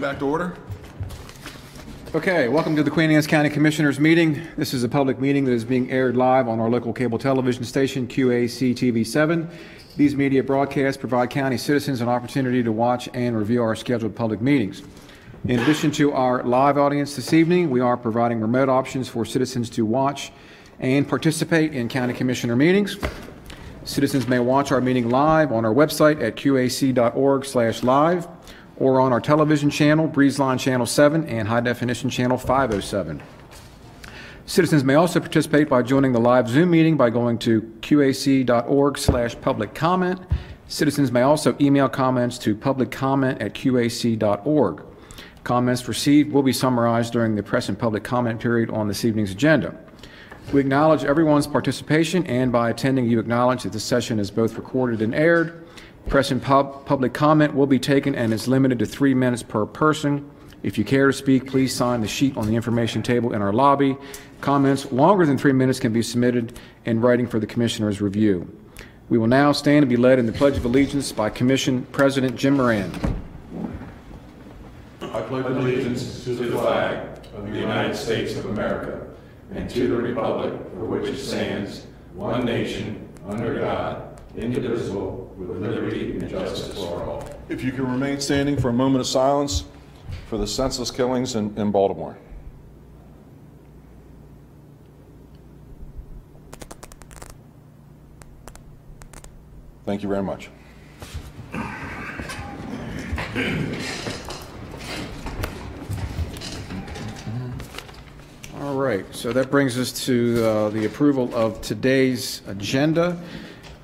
back to order. Okay, welcome to the Queen Anne's County Commissioners Meeting. This is a public meeting that is being aired live on our local cable television station, QAC TV7. These media broadcasts provide county citizens an opportunity to watch and review our scheduled public meetings. In addition to our live audience this evening, we are providing remote options for citizens to watch and participate in county commissioner meetings. Citizens may watch our meeting live on our website at qac.org/live or on our television channel, Breezeline Channel 7 and High Definition Channel 507. Citizens may also participate by joining the live Zoom meeting by going to qac.org/public comment. Citizens may also email comments to publiccomment@qac.org. Comments received will be summarized during the press and public comment period on this evening's agenda. We acknowledge everyone's participation, and by attending, you acknowledge that this session is both recorded and aired. Press and pub- public comment will be taken and is limited to three minutes per person. If you care to speak, please sign the sheet on the information table in our lobby. Comments longer than three minutes can be submitted in writing for the Commissioner's review. We will now stand and be led in the Pledge of Allegiance by Commission President Jim Moran. I pledge allegiance to the flag of the United States of America and to the republic for which it stands, one nation, under God, indivisible, with liberty and justice for all. If you can remain standing for a moment of silence for the senseless killings in, in Baltimore. Thank you very much. All right, so that brings us to uh, the approval of today's agenda.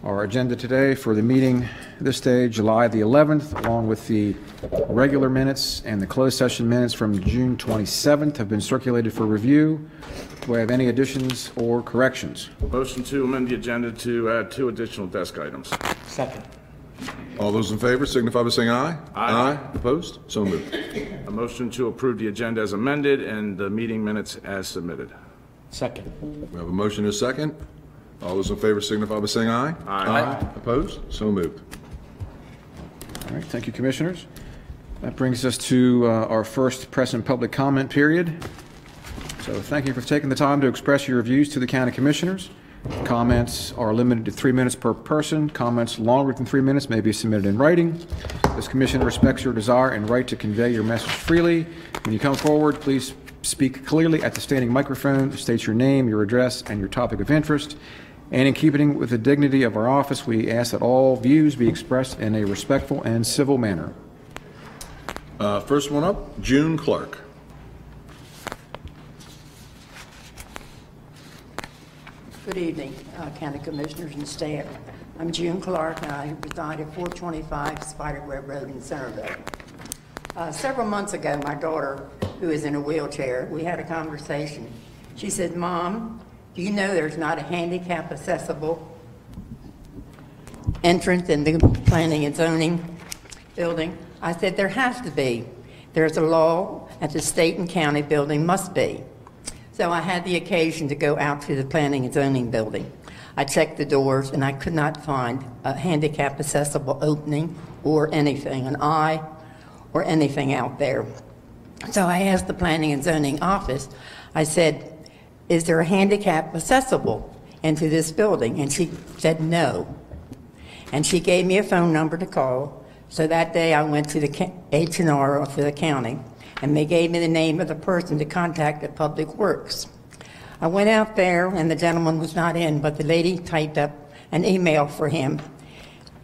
Our agenda today for the meeting this day, July the 11th, along with the regular minutes and the closed session minutes from June 27th have been circulated for review. Do I have any additions or corrections? Motion to amend the agenda to add two additional desk items. Second. All those in favor signify by saying aye. Aye. Opposed? So moved. A motion to approve the agenda as amended and the meeting minutes as submitted. Second. We have a motion and a second. All those in favor signify by saying aye. Aye. Opposed? So moved. All right, thank you, Commissioners. That brings us to uh, our first press and public comment period. So thank you for taking the time to express your views to the County Commissioners. Comments are limited to three minutes per person. Comments longer than three minutes may be submitted in writing. This commission respects your desire and right to convey your message freely. When you come forward, please speak clearly at the standing microphone, state your name, your address, and your topic of interest. And in keeping with the dignity of our office, we ask that all views be expressed in a respectful and civil manner. Uh, First one up, June Clark. Good evening, uh, County Commissioners and staff. I'm June Clark, and I reside at 425 Spiderweb Road in Centreville. Uh, Several months ago, my daughter, who is in a wheelchair, we had a conversation. She said, "Mom, do you know there's not a handicap accessible entrance in the planning and zoning building?" I said, "There has to be. There's a law at the state and county building must be." So I had the occasion to go out to the planning and zoning building. I checked the doors and I could not find a handicap accessible opening or anything, an eye or anything out there. So I asked the planning and zoning office, I said, is there a handicap accessible into this building? And she said no. And she gave me a phone number to call. So that day I went to the H&R for the county and they gave me the name of the person to contact at Public Works. I went out there and the gentleman was not in, but the lady typed up an email for him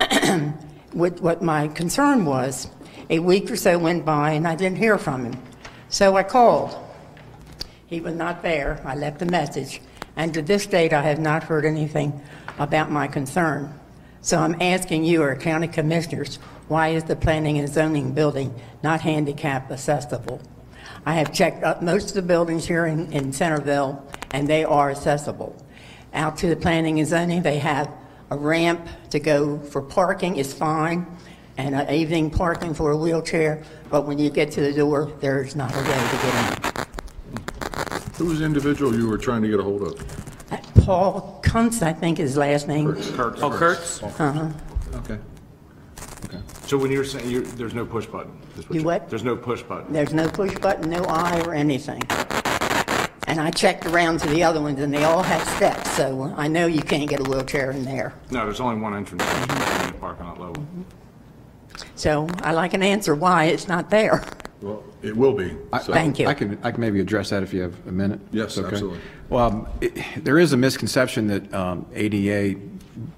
with what my concern was. A week or so went by and I didn't hear from him. So I called. He was not there. I left a message. And to this date, I have not heard anything about my concern. So I'm asking you, our county commissioners, why is the planning and zoning building not handicap accessible? I have checked up most of the buildings here in, in Centreville, and they are accessible. Out to the planning and zoning, they have a ramp to go for parking is fine, and an evening parking for a wheelchair, but when you get to the door, there's not a way to get in. Who was the individual you were trying to get a hold of? Paul Kuntz, I think his last name. Oh, Kurtz? Uh-huh. Okay. Okay. So when you're saying you, there's no push button? is You you're- what? There's no push button? There's no push button, no eye or anything. And I checked around to the other ones, and they all have steps, so I know you can't get a wheelchair in there. No, there's only one entrance in the parking lot level. So I like an answer why it's not there. Well, it will be. so- Thank you. I can, I can maybe address that if you have a minute. Yes, Okay. absolutely. Well, um, it- there is a misconception that um, ADA,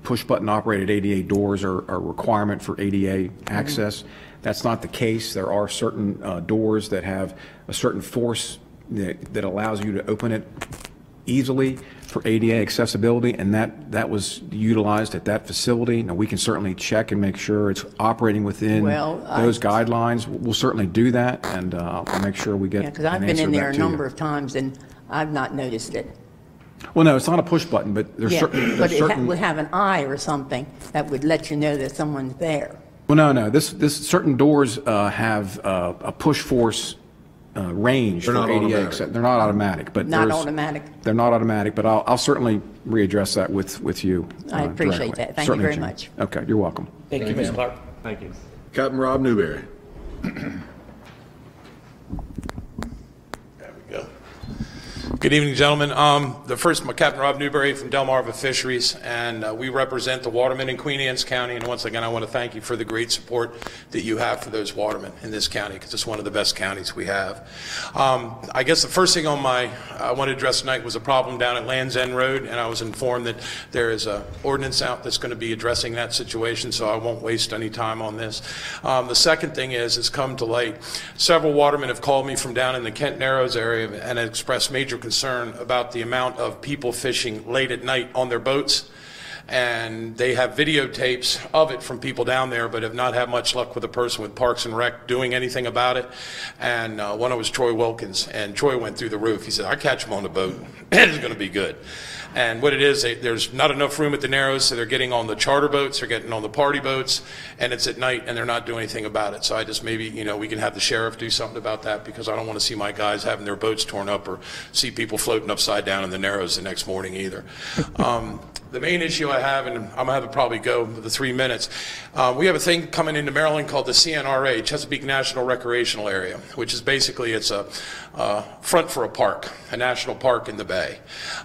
push-button operated ADA doors are are a requirement for ADA access. That's not the case. There are certain uh, doors that have a certain force that that allows you to open it easily for ADA accessibility, and that, that was utilized at that facility. Now, we can certainly check and make sure it's operating within Well, I- those guidelines. We'll certainly do that, and uh, I'll make sure we get Yeah, because I've been in there back a to you. number of times, and I've not noticed it. Well, no, it's not a push button, but there's Yeah, certain, but there's it ha- certain, would have an eye or something that would let you know that someone's there. well, no, no, this, this, certain doors uh, have uh, a push force uh, range for They're not ADA. automatic. accept- They're not automatic, but Not automatic. They're not automatic, but I'll, I'll certainly readdress that with, with you. I uh, appreciate directly. that. Thank you Certainly, very Jim. much. Okay, you're welcome. Thank you, Ms. Clark. Thank you. Captain Rob Newberry. Good evening, gentlemen. Um, The first, Captain Rob Newberry from Delmarva Fisheries, and uh, we represent the watermen in Queen Anne's County. And once again, I want to thank you for the great support that you have for those watermen in this county, because it's one of the best counties we have. Um, I guess the first thing on my, I want to address tonight was a problem down at Land's End Road, and I was informed that there is a ordinance out that's going to be addressing that situation, so I won't waste any time on this. Um, The second thing is, it's come to light, several watermen have called me from down in the Kent Narrows area and expressed major concern about the amount of people fishing late at night on their boats. And they have videotapes of it from people down there, but have not had much luck with a person with Parks and Rec doing anything about it. And uh, one of was Troy Wilkins, and Troy went through the roof. He said, I catch them on the boat. It's going to be good. And what it is, they, there's not enough room at the Narrows, so they're getting on the charter boats, they're getting on the party boats, and it's at night, and they're not doing anything about it. So I just maybe, you know, we can have the sheriff do something about that because I don't want to see my guys having their boats torn up or see people floating upside down in the Narrows the next morning either. Um, the main issue I have, and I'm gonna have to probably go the three minutes. Uh, we have a thing coming into Maryland called the CNRA, Chesapeake National Recreational Area, which is basically it's a uh, front for a park, a national park in the bay.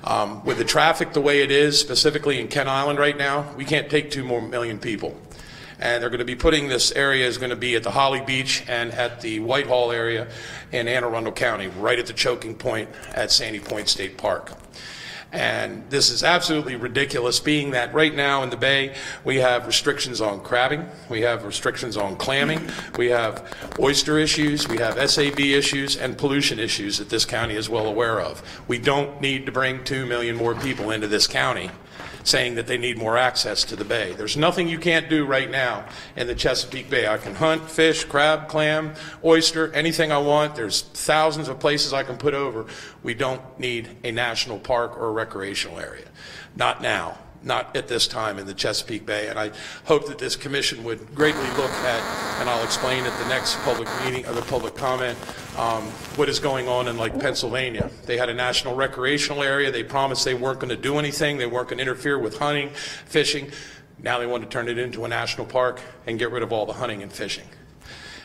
Um, with the traffic the way it is, specifically in Kent Island right now, we can't take two more million people. And they're going to be putting this area is going to be at the Holly Beach and at the Whitehall area in Anne Arundel County, right at the choking point at Sandy Point State Park. And this is absolutely ridiculous, being that right now in the bay, we have restrictions on crabbing, we have restrictions on clamming, we have oyster issues, we have SAV issues, and pollution issues that this county is well aware of. We don't need to bring 2 million more people into this county saying that they need more access to the bay. There's nothing you can't do right now in the Chesapeake Bay. I can hunt, fish, crab, clam, oyster, anything I want. There's thousands of places I can put over. We don't need a national park or a recreational area. Not now. Not at this time in the Chesapeake Bay. And I hope that this commission would greatly look at, and I'll explain at the next public meeting, or the public comment, um, what is going on in like Pennsylvania. They had a national recreational area. They promised they weren't going to do anything. They weren't going to interfere with hunting, fishing. Now they want to turn it into a national park and get rid of all the hunting and fishing.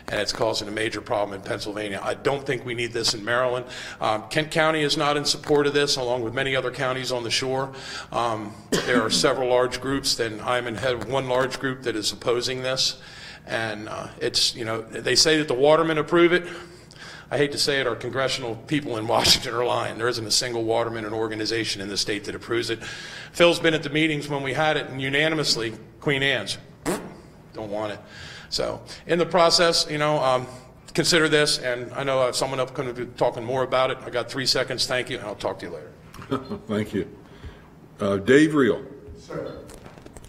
And it's causing a major problem in Pennsylvania. I don't think we need this in Maryland. Um, Kent County is not in support of this, along with many other counties on the shore. Um, there are several large groups, and I'm in head of one large group that is opposing this. And uh, it's, you know, they say that the watermen approve it. I hate to say it, our congressional people in Washington are lying. There isn't a single waterman or organization in the state that approves it. Phil's been at the meetings when we had it, and unanimously, Queen Anne's don't want it. So, in the process, you know, um, consider this, and I know I someone up going to be talking more about it. I got three seconds. Thank you, and I'll talk to you later. Thank you. Uh, Dave Reel.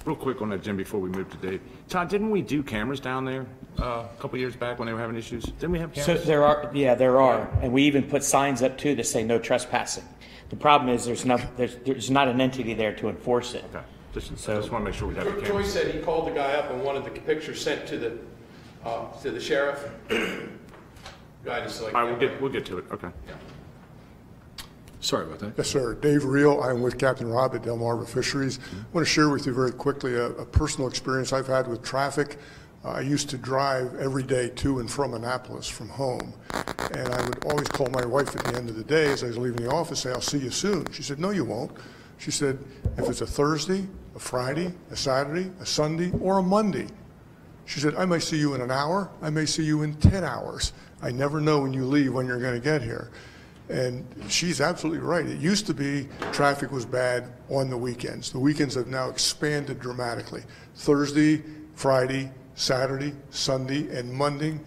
Real quick on that, Jim, before we move to Dave. Todd, didn't we do cameras down there uh, a couple years back when they were having issues? Didn't we have cameras? So there are, yeah, there are, and we even put signs up too that say no trespassing. The problem is there's no, there's, there's not an entity there to enforce it. Okay, just, I So- just want to make sure we have the Troy cameras. said he called the guy up and wanted the picture sent to the, uh, to the sheriff. Guy just like. All right, we'll get, we'll get to it, okay. Yeah. Sorry about that. Yes, sir. Dave Reel. I'm with Captain Rob at Delmarva Fisheries. I want to share with you very quickly a, a personal experience I've had with traffic. I used to drive every day to and from Annapolis from home. And I would always call my wife at the end of the day as I was leaving the office, say, I'll see you soon. She said, no, you won't. She said, if it's a Thursday, a Friday, a Saturday, a Sunday, or a Monday, she said, I may see you in an hour, I may see you in 10 hours. I never know when you leave when you're going to get here. And she's absolutely right. It used to be traffic was bad on the weekends. The weekends have now expanded dramatically. Thursday, Friday, Saturday, Sunday, and Monday,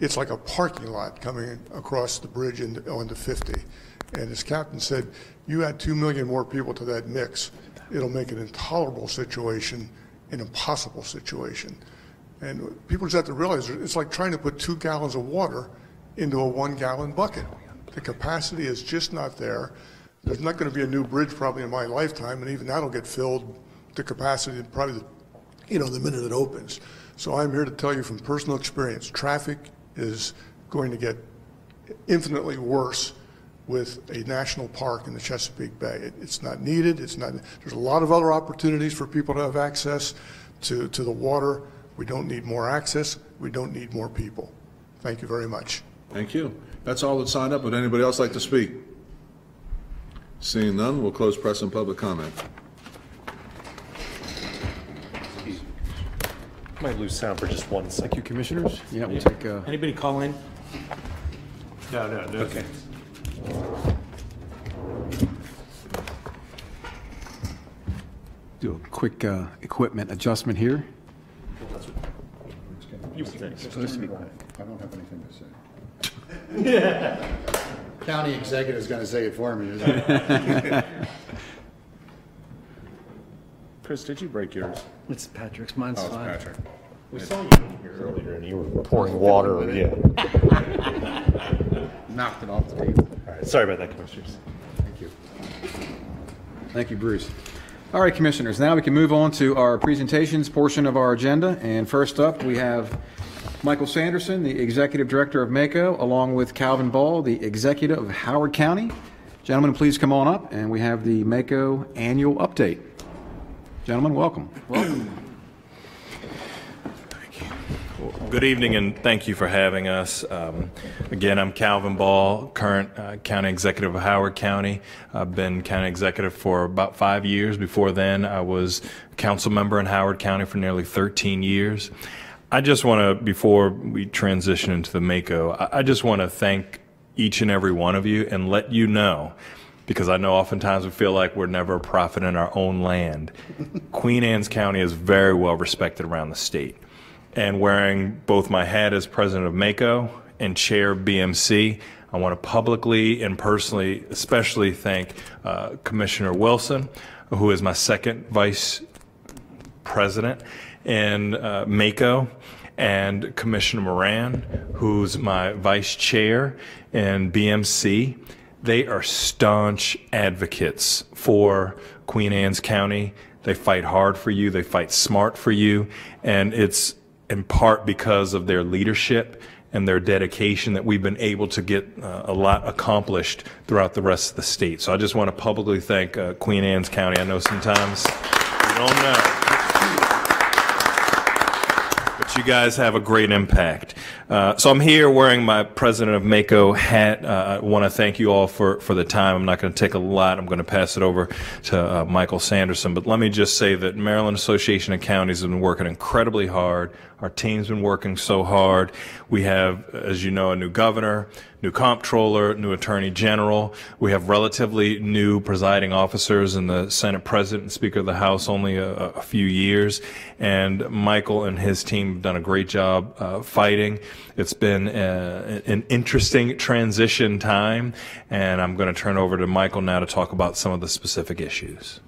it's like a parking lot coming across the bridge in, onto 50. And as Captain said, you add 2 million more people to that mix, it'll make an intolerable situation an impossible situation. And people just have to realize it's like trying to put two gallons of water into a one gallon bucket. The capacity is just not there. There's not going to be a new bridge probably in my lifetime, and even that'll get filled to capacity probably, you know, the minute it opens. So I'm here to tell you from personal experience, traffic is going to get infinitely worse with a national park in the Chesapeake Bay. It, it's not needed. It's not. There's a lot of other opportunities for people to have access to, to the water. We don't need more access. We don't need more people. Thank you very much. Thank you. That's all that signed up. Would anybody else like to speak? Seeing none, we'll close press and public comment. Might lose sound for just one second. Thank you, commissioners. Yeah, we'll take, uh, Anybody call in? No, no, no. Okay. Do a quick uh, equipment adjustment here. Supposed to be quiet. I don't have anything to say. County executive's gonna say it for me, isn't it? Chris, did you break yours? It's Patrick's, mine's Oh, it's fine. Patrick. We saw you in here earlier and you were pouring water, yeah. Knocked it off the table. All right, sorry about that, commissioners. Thank you. Thank you, Bruce. All right, Commissioners, now we can move on to our presentations portion of our agenda. And first up, we have Michael Sanderson, the Executive Director of MACO, along with Calvin Ball, the Executive of Howard County. Gentlemen, please come on up, and we have the MACO Annual Update. Gentlemen, welcome. Welcome. Good evening, and thank you for having us. Um, Again, I'm Calvin Ball, current uh, County Executive of Howard County. I've been County Executive for about five years. Before then, I was council member in Howard County for nearly 13 years. I just want to, before we transition into the MACO, I- I just want to thank each and every one of you and let you know, because I know oftentimes we feel like we're never a prophet in our own land. Queen Anne's County is very well respected around the state and wearing both my hat as president of MACO and chair BMC, I want to publicly and personally, especially thank uh, Commissioner Wilson, who is my second vice president in uh, MACO, and Commissioner Moran, who's my vice chair in BMC. They are staunch advocates for Queen Anne's County. They fight hard for you, they fight smart for you, and it's in part because of their leadership and their dedication that we've been able to get uh, a lot accomplished throughout the rest of the state. So I just want to publicly thank uh, Queen Anne's County. I know sometimes you don't know. But you guys have a great impact. Uh, so I'm here wearing my President of MACO hat. Uh, I want to thank you all for, for the time. I'm not going to take a lot. I'm going to pass it over to uh, Michael Sanderson. But let me just say that Maryland Association of Counties has been working incredibly hard. Our team's been working so hard. We have, as you know, a new governor, new comptroller, new attorney general. We have relatively new presiding officers in the Senate president and Speaker of the House only a, a few years. And Michael and his team have done a great job uh, fighting. It's been uh, an interesting transition time, and I'm going to turn over to Michael now to talk about some of the specific issues.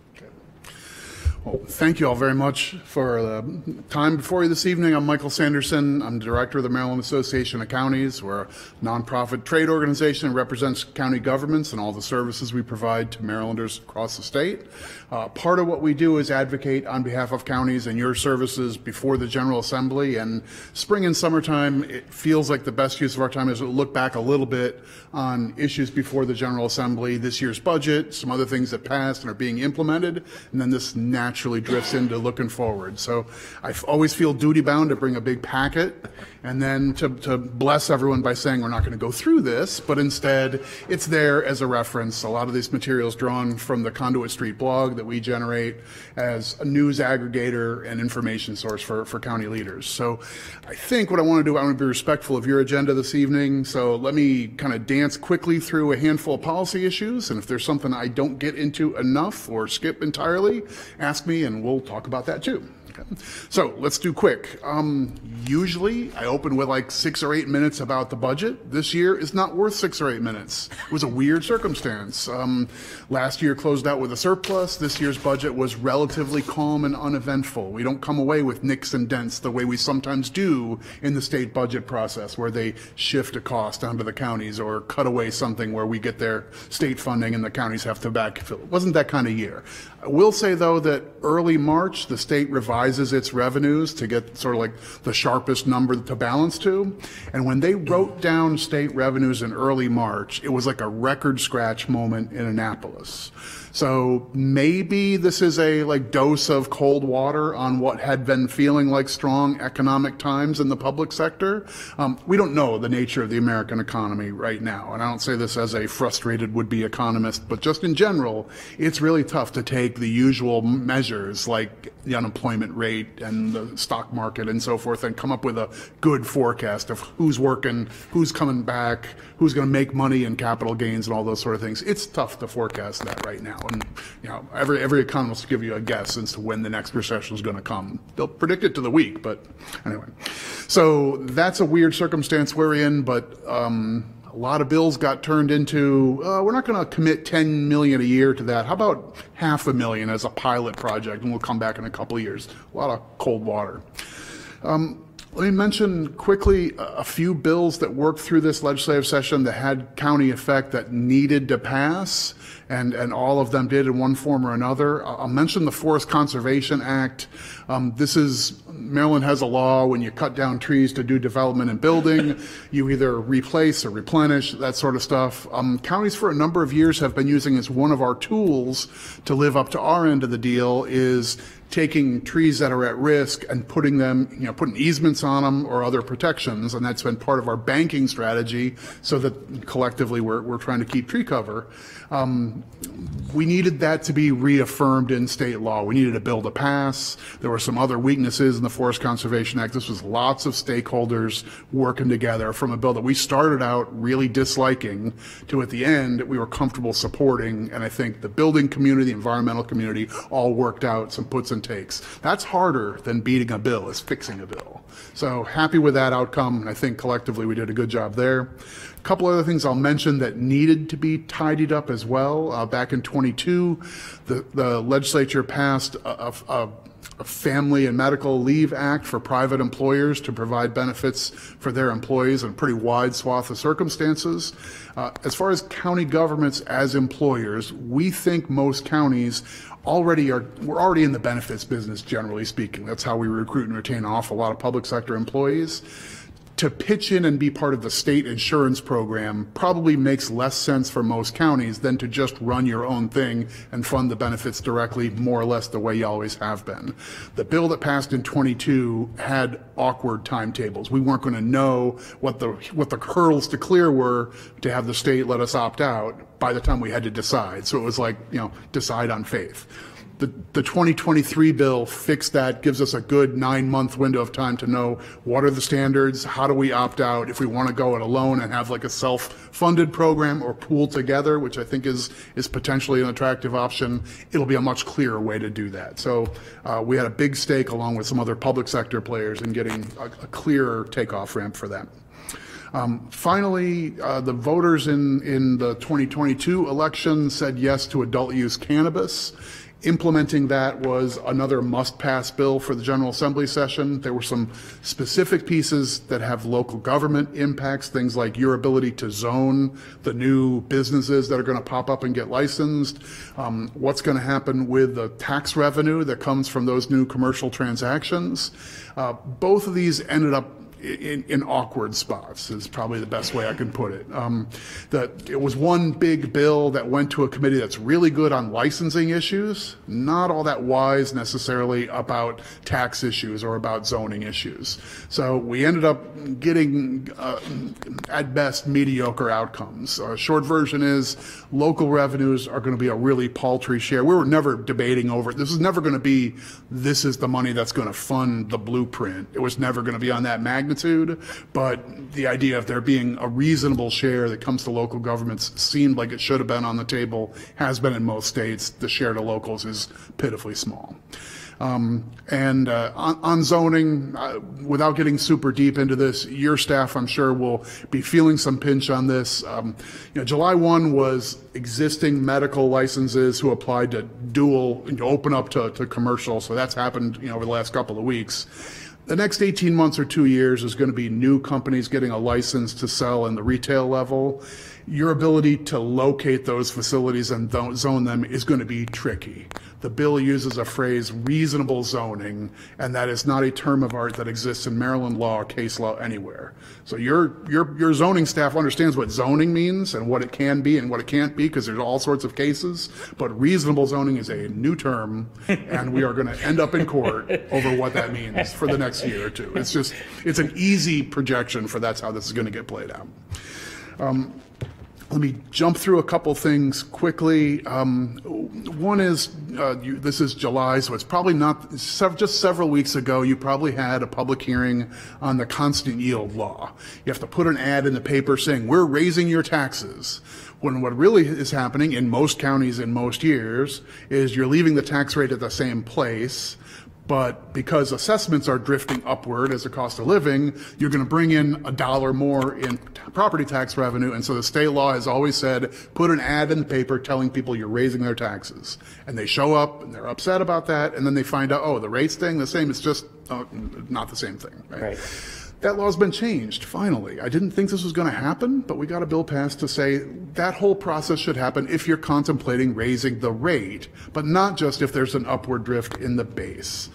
Well, thank you all very much for the time before you this evening. I'm Michael Sanderson. I'm director of the Maryland Association of Counties. We're a nonprofit trade organization that represents county governments and all the services we provide to Marylanders across the state. Uh, part of what we do is advocate on behalf of counties and your services before the General Assembly. And spring and summertime, it feels like the best use of our time is to look back a little bit on issues before the General Assembly, this year's budget, some other things that passed and are being implemented, and then this natural naturally drifts into looking forward. So I always feel duty bound to bring a big packet and then to, to bless everyone by saying we're not going to go through this, but instead it's there as a reference. A lot of these materials drawn from the Conduit Street blog that we generate as a news aggregator and information source for, for county leaders. So I think what I want to do, I want to be respectful of your agenda this evening. So let me kind of dance quickly through a handful of policy issues. And if there's something I don't get into enough or skip entirely, ask me and we'll talk about that too. Okay. So let's do quick. Um, usually I open with like six or eight minutes about the budget. This year is not worth six or eight minutes. It was a weird circumstance. Um, last year closed out with a surplus. This year's budget was relatively calm and uneventful. We don't come away with nicks and dents the way we sometimes do in the state budget process where they shift a cost onto the counties or cut away something where we get their state funding and the counties have to backfill. It wasn't that kind of year. I will say though that early March, the state revises its revenues to get sort of like the sharpest number to balance to. And when they wrote down state revenues in early March, it was like a record scratch moment in Annapolis. So maybe this is a like dose of cold water on what had been feeling like strong economic times in the public sector. Um, we don't know the nature of the American economy right now, and I don't say this as a frustrated would-be economist, but just in general, it's really tough to take the usual measures like the unemployment rate and the stock market and so forth and come up with a good forecast of who's working, who's coming back, who's going to make money in capital gains and all those sort of things. It's tough to forecast that right now. And, you know, every, every economist will give you a guess as to when the next recession is going to come. They'll predict it to the week, but anyway. So that's a weird circumstance we're in, but, um, a lot of bills got turned into, uh, we're not going to commit 10 million a year to that. How about half a million as a pilot project and we'll come back in a couple years? A lot of cold water. Um, let me mention quickly a few bills that worked through this legislative session that had county effect that needed to pass, and, and all of them did in one form or another. I'll I'll mention the Forest Conservation Act. Um, this is, Maryland has a law when you cut down trees to do development and building, you either replace or replenish, that sort of stuff. Um, counties for a number of years have been using as one of our tools to live up to our end of the deal is taking trees that are at risk and putting them, you know, putting easements on them or other protections, and that's been part of our banking strategy so that collectively we're, we're trying to keep tree cover. Um, we needed that to be reaffirmed in state law. We needed a bill to pass. There were some other weaknesses in the Forest Conservation Act. This was lots of stakeholders working together from a bill that we started out really disliking to at the end we were comfortable supporting. And I think the building community, the environmental community all worked out some puts and takes. That's harder than beating a bill, is fixing a bill. So happy with that outcome. And I think collectively we did a good job there. A couple other things I'll mention that needed to be tidied up as well. Uh, back in 22, the, the legislature passed a, a, a Family and Medical Leave Act for private employers to provide benefits for their employees in a pretty wide swath of circumstances. Uh, as far as county governments as employers, we think most counties already are, we're already in the benefits business, generally speaking. That's how we recruit and retain an awful lot of public sector employees to pitch in and be part of the state insurance program probably makes less sense for most counties than to just run your own thing and fund the benefits directly, more or less the way you always have been. The bill that passed in 22 had awkward timetables. We weren't going to know what the what the hurdles to clear were to have the state let us opt out by the time we had to decide. So it was like, you know, decide on faith. The, the 2023 bill fixed that, gives us a good nine-month window of time to know what are the standards, how do we opt out, if we want to go it alone and have like a self-funded program or pool together, which I think is, is potentially an attractive option, it'll be a much clearer way to do that. So uh, we had a big stake along with some other public sector players in getting a, a clearer takeoff ramp for that. Um, finally, uh, the voters in, in the 2022 election said yes to adult use cannabis. Implementing that was another must-pass bill for the General Assembly session. There were some specific pieces that have local government impacts, things like your ability to zone the new businesses that are going to pop up and get licensed, um, what's going to happen with the tax revenue that comes from those new commercial transactions. Uh, both of these ended up in, in awkward spots is probably the best way I can put it. Um, that it was one big bill that went to a committee that's really good on licensing issues, not all that wise necessarily about tax issues or about zoning issues. So we ended up getting, uh, at best, mediocre outcomes. A short version is local revenues are going to be a really paltry share. We were never debating over. This is never going to be this is the money that's going to fund the blueprint. It was never going to be on that magnitude, but the idea of there being a reasonable share that comes to local governments seemed like it should have been on the table, has been in most states. The share to locals is pitifully small. Um, and uh, on, on zoning, uh, without getting super deep into this, your staff, I'm sure, will be feeling some pinch on this. Um, you know, July 1 was existing medical licenses who applied to dual, you know, open up to, to commercial. So that's happened, you know, over the last couple of weeks. The next 18 months or two years is going to be new companies getting a license to sell in the retail level. Your ability to locate those facilities and zone them is going to be tricky. The bill uses a phrase reasonable zoning, and that is not a term of art that exists in Maryland law or case law anywhere. So your, your, your zoning staff understands what zoning means and what it can be and what it can't be, because there's all sorts of cases. But reasonable zoning is a new term, and we are going to end up in court over what that means for the next year or two. It's just, it's an easy projection for that's how this is going to get played out. Um, let me jump through a couple things quickly. Um, one is, uh, you, this is July, so it's probably not, sev- just several weeks ago, you probably had a public hearing on the constant yield law. You have to put an ad in the paper saying, we're raising your taxes. When what really is happening in most counties in most years is you're leaving the tax rate at the same place, but because assessments are drifting upward as a cost of living, you're going to bring in a dollar more in property tax revenue. And so the state law has always said, put an ad in the paper telling people you're raising their taxes. And they show up and they're upset about that. And then they find out, oh, the rate's staying the same. It's just uh, not the same thing. Right. Right. That law's been changed, finally. I didn't think this was going to happen, but we got a bill passed to say that whole process should happen if you're contemplating raising the rate, but not just if there's an upward drift in the base.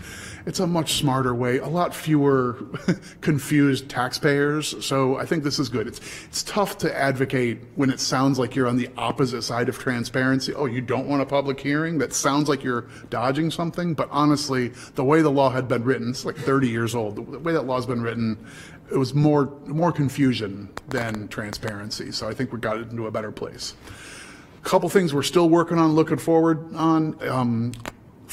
It's a much smarter way, a lot fewer confused taxpayers. So I think this is good. It's, it's tough to advocate when it sounds like you're on the opposite side of transparency. Oh, you don't want a public hearing? That sounds like you're dodging something. But honestly, the way the law had been written, it's like 30 years old. The way that law's been written, it was more, more confusion than transparency. So I think we got it into a better place. A couple things we're still working on, looking forward on. Um,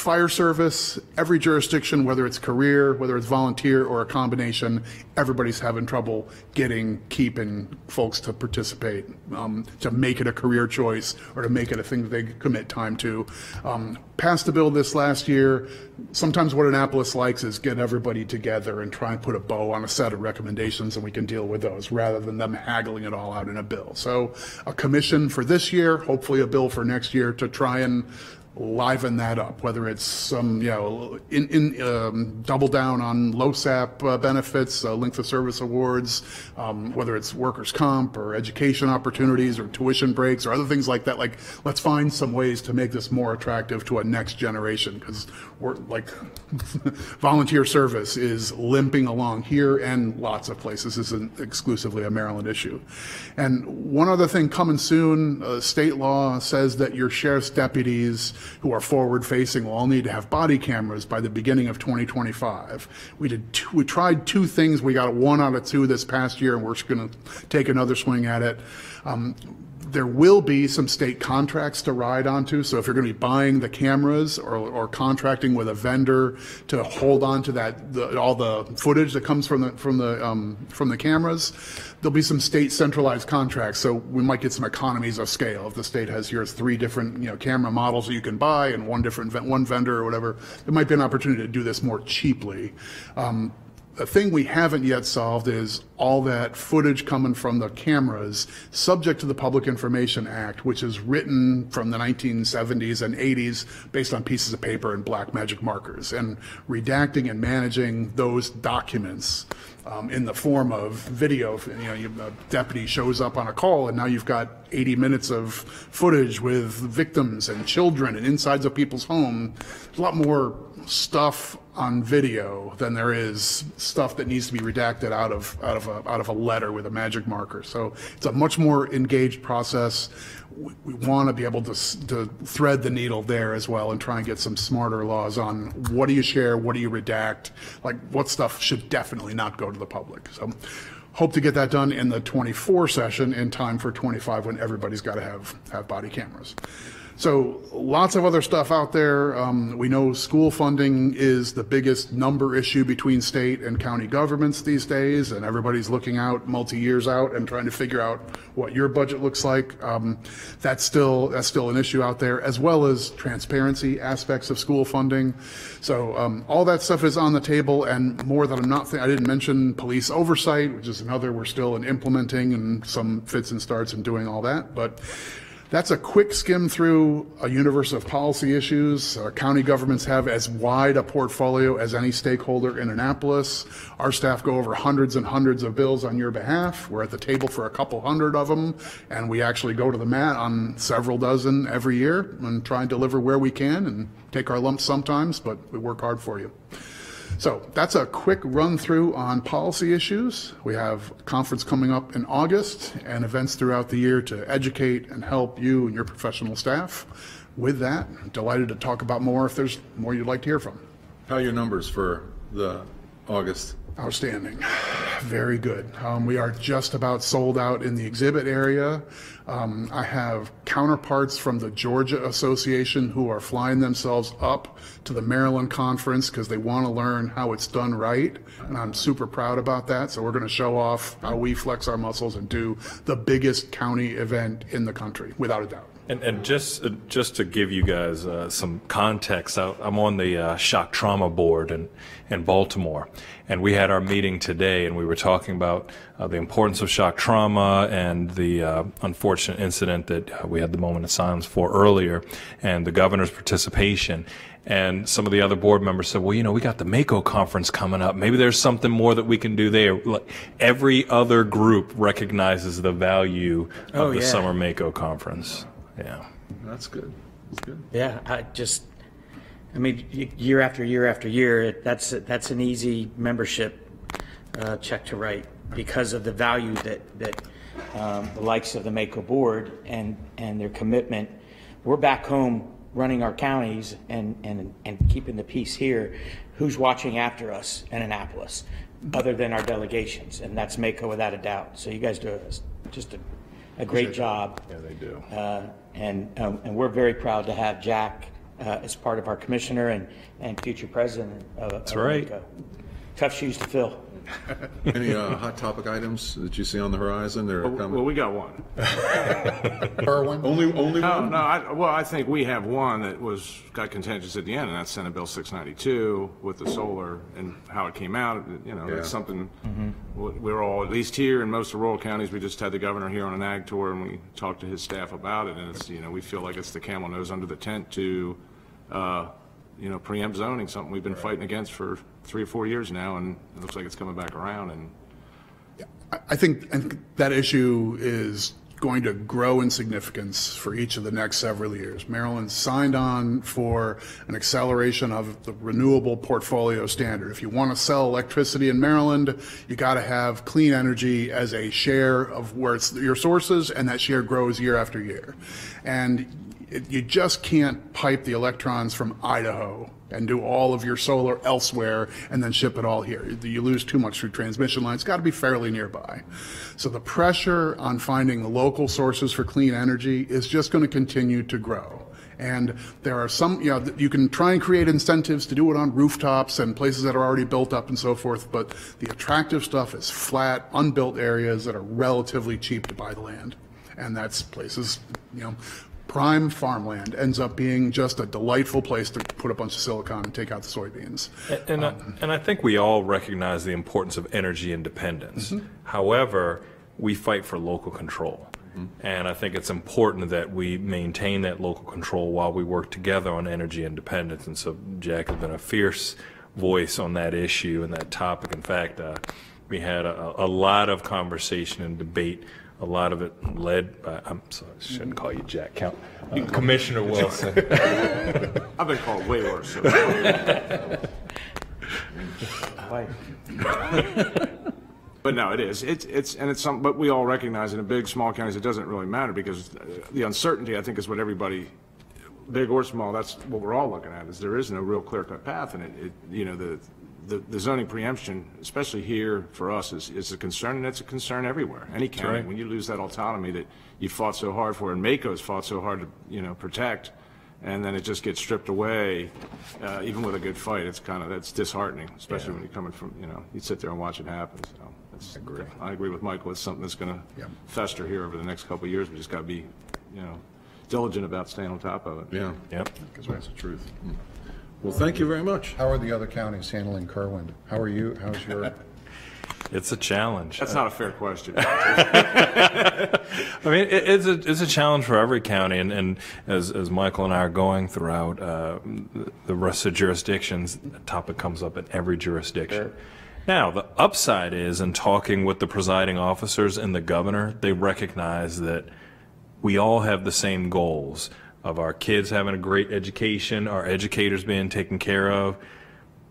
fire service, every jurisdiction, whether it's career, whether it's volunteer or a combination, everybody's having trouble getting, keeping folks to participate, um, to make it a career choice or to make it a thing that they commit time to. Um, passed a bill this last year. Sometimes what Annapolis likes is get everybody together and try and put a bow on a set of recommendations and we can deal with those rather than them haggling it all out in a bill. So a commission for this year, hopefully a bill for next year to try and liven that up, whether it's some, you know, in, in, um, double down on LoSAP uh, benefits, uh, length of service awards, um, whether it's workers' comp or education opportunities or tuition breaks or other things like that. Like, let's find some ways to make this more attractive to a next generation because we're like, volunteer service is limping along here and lots of places. This isn't exclusively a Maryland issue. And one other thing coming soon, uh, state law says that your sheriff's deputies who are forward facing will all need to have body cameras by the beginning of 2025. We did two, we tried two things. We got one out of two this past year and we're just going to take another swing at it. Um, there will be some state contracts to ride onto. So if you're going to be buying the cameras or, or contracting with a vendor to hold on to that, the, all the footage that comes from the from the um, from the cameras, there'll be some state centralized contracts. So we might get some economies of scale. If the state has here's three different you know camera models that you can buy and one different one vendor or whatever, there might be an opportunity to do this more cheaply. Um, the thing we haven't yet solved is all that footage coming from the cameras subject to the Public Information Act, which is written from the 1970s and 80s based on pieces of paper and black magic markers. And redacting and managing those documents um, in the form of video. You know, a deputy shows up on a call, and now you've got 80 minutes of footage with victims and children and insides of people's home. A lot more stuff on video than there is stuff that needs to be redacted out of out of a, out of a letter with a magic marker. So it's a much more engaged process. We, want to be able to to thread the needle there as well and try and get some smarter laws on what do you share, what do you redact, like what stuff should definitely not go to the public. So hope to get that done in the 24 session in time for 25 when everybody's got to have have body cameras. So lots of other stuff out there. Um, we know school funding is the biggest number issue between state and county governments these days, and everybody's looking out multi-years out and trying to figure out what your budget looks like. Um, that's still that's still an issue out there, as well as transparency aspects of school funding. So um, all that stuff is on the table, and more that I'm not. I didn't mention police oversight, which is another we're still in implementing and some fits and starts and doing all that, but. That's a quick skim through a universe of policy issues. Our county governments have as wide a portfolio as any stakeholder in Annapolis. Our staff go over hundreds and hundreds of bills on your behalf. We're at the table for a couple hundred of them, and we actually go to the mat on several dozen every year and try and deliver where we can and take our lumps sometimes, but we work hard for you. So that's a quick run through on policy issues. We have conference coming up in August and events throughout the year to educate and help you and your professional staff. With that, delighted to talk about more if there's more you'd like to hear from. How are your numbers for the August? Outstanding. Very good. Um, we are just about sold out in the exhibit area. Um, I have counterparts from the Georgia Association who are flying themselves up to the Maryland conference because they want to learn how it's done right. And I'm super proud about that. So we're going to show off how we flex our muscles and do the biggest county event in the country, without a doubt. And, and just uh, just to give you guys uh, some context, I, I'm on the uh, shock trauma board in in Baltimore, and we had our meeting today, and we were talking about uh, the importance of shock trauma and the uh, unfortunate incident that uh, we had the moment of silence for earlier, and the governor's participation. And some of the other board members said, "Well, you know, we got the MACO conference coming up. Maybe there's something more that we can do there." Like, Every other group recognizes the value of Oh, the yeah. summer MACO conference. Yeah. That's good. That's good. Yeah, I just, I mean, year after year after year, it- that's, that's an easy membership uh, check to write because of the value that, that um, the likes of the MACO board and, and their commitment. We're back home running our counties and, and, and keeping the peace here. Who's watching after us in Annapolis, other than our delegations? And that's MACO without a doubt. So you guys do a- just a, a great job. Yeah, they do. Uh, And, um, and we're very proud to have Jack uh, as part of our commissioner and, and future president of. That's right. Tough shoes to fill. Any uh, hot topic items that you see on the horizon that are Well, coming? we got one. Irwin? Only, only No, one? no, I, well, I think we have one that was, got contentious at the end, and that's Senate Bill 692 with the solar and how it came out. You know, Yeah. it's something, we- we're all, at least here in most of rural counties, we just had the governor here on an ag tour, and we talked to his staff about it, and it's, you know, we feel like it's the camel nose under the tent to, uh, you know, preempt zoning, something we've been fighting against for three or four years now, and it looks like it's coming back around, and I- I think, I think that issue is going to grow in significance for each of the next several years. Maryland signed on for an acceleration of the renewable portfolio standard. If you want to sell electricity in Maryland, you got to have clean energy as a share of where it's your sources, and that share grows year after year. And it, you just can't pipe the electrons from Idaho and do all of your solar elsewhere and then ship it all here. You lose too much through transmission lines. It's got to be fairly nearby. So the pressure on finding local sources for clean energy is just going to continue to grow. And there are some, you know, you can try and create incentives to do it on rooftops and places that are already built up and so forth, but the attractive stuff is flat, unbuilt areas that are relatively cheap to buy the land. And that's places, you know, prime farmland ends up being just a delightful place to put a bunch of silicon and take out the soybeans. And, I, and I think we all recognize the importance of energy independence. Mm-hmm. However, we fight for local control. Mm-hmm. And I think it's important that we maintain that local control while we work together on energy independence. And so Jack has been a fierce voice on that issue and that topic. In fact, uh, We had a, a lot of conversation and debate, a lot of it led by, I'm sorry, I shouldn't call you Jack, Count, uh, Commissioner Wilson. I've been called way worse. But no, it is. It's, it's, and it's some, but we all recognize in a big, small counties, it doesn't really matter because uh, the uncertainty, I think, is what everybody, big or small, that's what we're all looking at, is there is no real clear-cut path. And it, it, you know, the, the the zoning preemption, especially here for us, is, is a concern, and it's a concern everywhere. Any county, right. when you lose that autonomy that you fought so hard for, and MACO's fought so hard to, you know, protect, and then it just gets stripped away, uh, even with a good fight, it's kind of, that's disheartening, especially when you're coming from, you know, you sit there and watch it happen, so. it's- I agree with Michael, it's something that's gonna fester here over the next couple of years, we just gotta be, you know, diligent about staying on top of it. Yeah, Yep. because that's the truth. Well, thank you very much. How are the other counties handling Kirwan? How are you, how's your, It's a challenge. That's not a fair question. I mean, it, it's a it's a challenge for every county, and, and as as Michael and I are going throughout uh, the rest of jurisdictions, the topic comes up in every jurisdiction. Now, the upside is in talking with the presiding officers and the governor, they recognize that we all have the same goals of our kids having a great education, our educators being taken care of,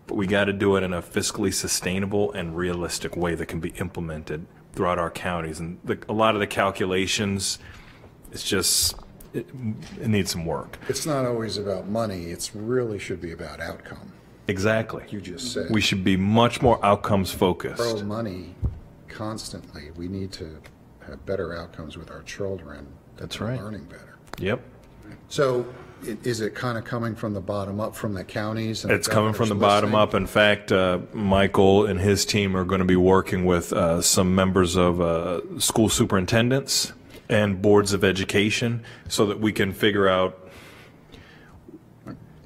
but we got to do it in a fiscally sustainable and realistic way that can be implemented throughout our counties. And the, a lot of the calculations, it's just, it, it needs some work. it's not always about money, it's really should be about outcome. Exactly. You just said. We should be much more outcomes Throw focused. money constantly. We need to have better outcomes with our children. That's right. Learning better. Yep. So i- is it kind of coming from the bottom up, from the counties? and the It's coming from the governors bottom listening? up. In fact, uh, Michael and his team are going to be working with uh, some members of uh, school superintendents and boards of education so that we can figure out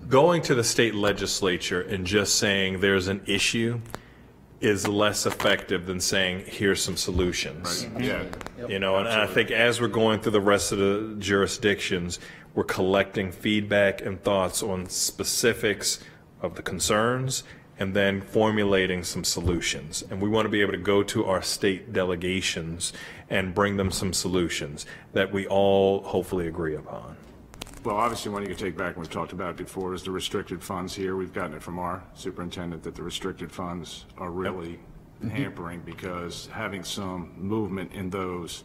going to the state legislature and just saying there's an issue is less effective than saying here's some solutions. Yeah. You know, and I think as we're going through the rest of the jurisdictions, we're collecting feedback and thoughts on specifics of the concerns and then formulating some solutions. And we want to be able to go to our state delegations and bring them some solutions that we all hopefully agree upon. Well, obviously, one you could take back, and we've talked about it before, is the restricted funds here. We've gotten it from our superintendent that the restricted funds are really mm-hmm. hampering because having some movement in those,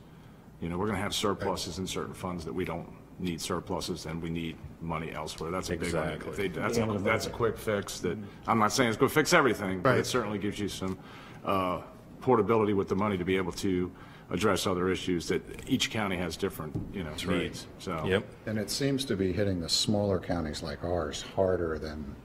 you know, we're going to have surpluses in certain funds that we don't need surpluses and we need money elsewhere. That's a big one. If they- That's, a- that's a quick fix that, I'm not saying it's going to fix everything, but it Right. certainly gives you some uh, portability with the money to be able to address other issues that each county has different, you know, needs, so. Yep. And it seems to be hitting the smaller counties like ours harder than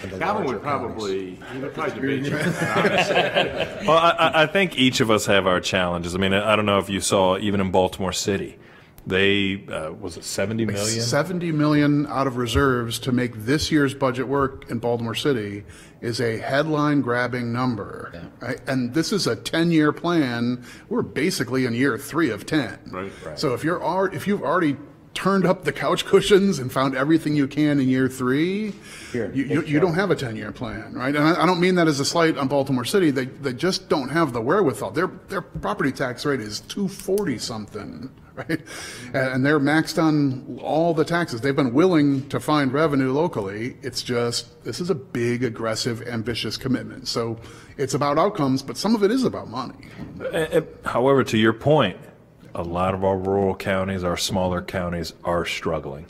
than the Calvin larger would counties. probably, he would probably debate you. Well, I- I, I think each of us have our challenges. I mean, I don't know if you saw, even in Baltimore City, they, uh, was it 70 million? 70 million out of reserves to make this year's budget work in Baltimore City is a headline grabbing number. right? And this is a 10-year plan. We're basically in year three of 10. Right. So if you're, al- if you've already turned up the couch cushions and found everything you can in year three, you, you, you don't have a 10-year plan, right? And I, I don't mean that as a slight on Baltimore City. They, they just don't have the wherewithal. Their, their property tax rate is 240 something, right? And, and they're maxed on all the taxes. They've been willing to find revenue locally. It's just, this is a big, aggressive, ambitious commitment. So it's about outcomes, but some of it is about money. Uh, uh, However, to your point, a lot of our rural counties, our smaller counties are struggling.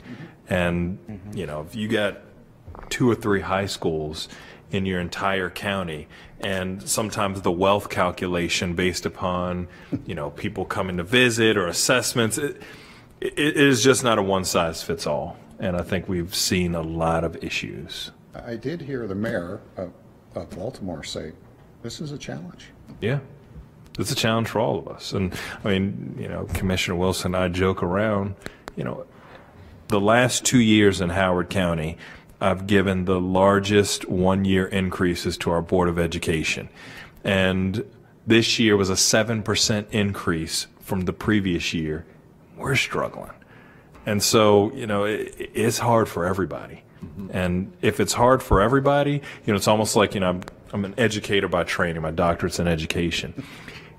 And, mm-hmm. you know, if you got two or three high schools in your entire county, and sometimes the wealth calculation based upon, you know, people coming to visit or assessments, it, it it is just not a one size fits all. And I think we've seen a lot of issues. I did hear the mayor of, of Baltimore say, this is a challenge. Yeah. It's a challenge for all of us. And I mean, you know, Commissioner Wilson and I joke around, you know, the last two years in Howard County, I've given the largest one year increases to our Board of Education. And this year was a 7% increase from the previous year. We're struggling. And so, you know, it, it's hard for everybody. Mm-hmm. And if it's hard for everybody, you know, it's almost like, you know, I'm, I'm an educator by training. My doctorate's in education.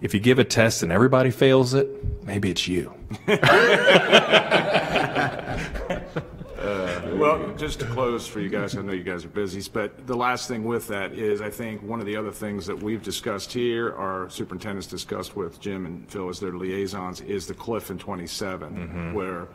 If you give a test and everybody fails it, maybe it's you. Uh, well, just to close for you guys, I know you guys are busy, but the last thing with that is, I think one of the other things that we've discussed here, our superintendents discussed with Jim and Phil as their liaisons, is the cliff in 27, mm-hmm. where,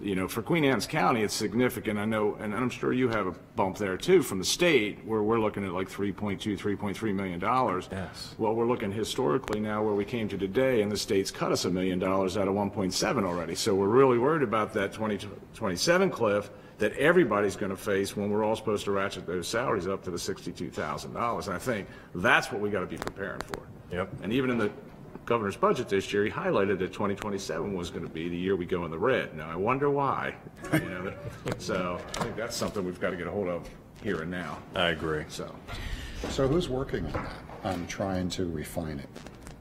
you know, for Queen Anne's County, it's significant. I know, and I'm sure you have a bump there too from the state, where we're looking at like 3.2, 3.3 million dollars. Yes. Well, we're looking historically now where we came to today, and the state's cut us a million dollars out of 1.7 already. So we're really worried about that 2027 cliff that everybody's going to face when we're all supposed to ratchet those salaries up to the $62,000. And I think that's what we got to be preparing for. Yep. And even in the governor's budget this year, he highlighted that 2027 was going to be the year we go in the red. Now, I wonder why. You know, So I think that's something we've got to get a hold of here and now. I agree. So. So who's working on that, on trying to refine it?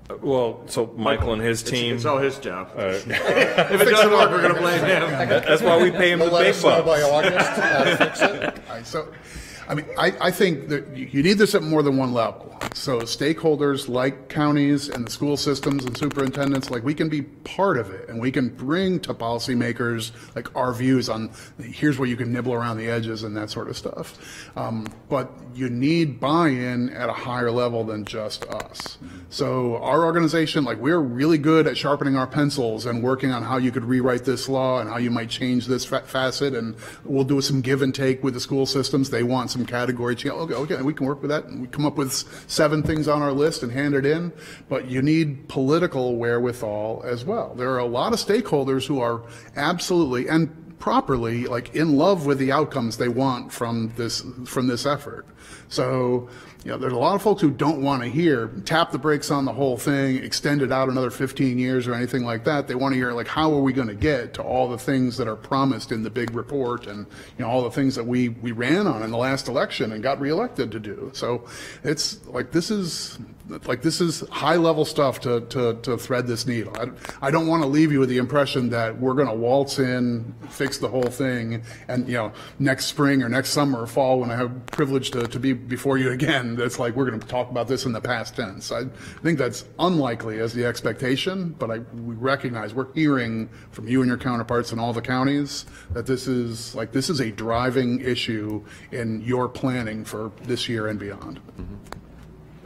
Uh, well, so Michael and his team, It's all his job. If it doesn't work, we're going to blame him. that's why we pay him the They'll let big us know by bucks. August how to fix it? I- So, I mean, I, I think that you you need this at more than one level. So stakeholders like counties and the school systems and superintendents, like we can be part of it and we can bring to policymakers like our views on here's where you can nibble around the edges and that sort of stuff. Um, but you need buy-in at a higher level than just us. So our organization, like we're really good at sharpening our pencils and working on how you could rewrite this law and how you might change this fa- facet. And we'll do some give and take with the school systems. They want some category change. Okay, okay, we can work with that. And we come up with seven things on our list and hand it in. But you need political wherewithal as well. There are a lot of stakeholders who are absolutely and properly like in love with the outcomes they want from this from this effort. So, you know, there's a lot of folks who don't want to hear tap the brakes on the whole thing, extend it out another 15 years or anything like that. They want to hear like how are we going to get to all the things that are promised in the big report and you know all the things that we we ran on in the last election and got reelected to do. So, it's like this is like this is high level stuff to, to, to thread this needle. I, I don't want to leave you with the impression that we're going to waltz in, fix the whole thing, and you know next spring or next summer or fall when I have privilege to, to be before you again, that's like we're going to talk about this in the past tense. I think that's unlikely as the expectation, but I we recognize we're hearing from you and your counterparts in all the counties that this is like this is a driving issue in your planning for this year and beyond. Mm-hmm.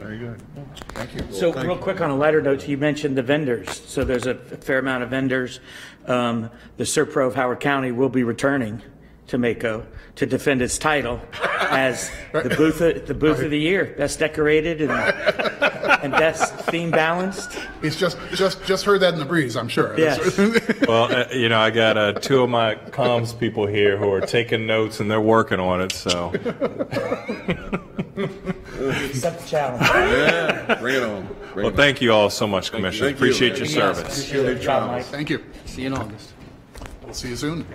Very good. Thank you. So real quick on a lighter note, you mentioned the vendors. So there's a fair amount of vendors. Um, The Serpro of Howard County will be returning to MACO to defend its title as the booth, of- the booth of the year, best decorated and, and best theme balanced. He's just, just, just heard that in the breeze, I'm sure. Yes. Well, uh, you know, I got uh, two of my comms people here who are taking notes and they're working on it, so. Accept the challenge. Yeah, bring it on. Bring Well, it on. thank you all so much, Commissioner. Thank you. Appreciate your service. Appreciate your job, Mike. Thank you. See you in August. We'll see you soon.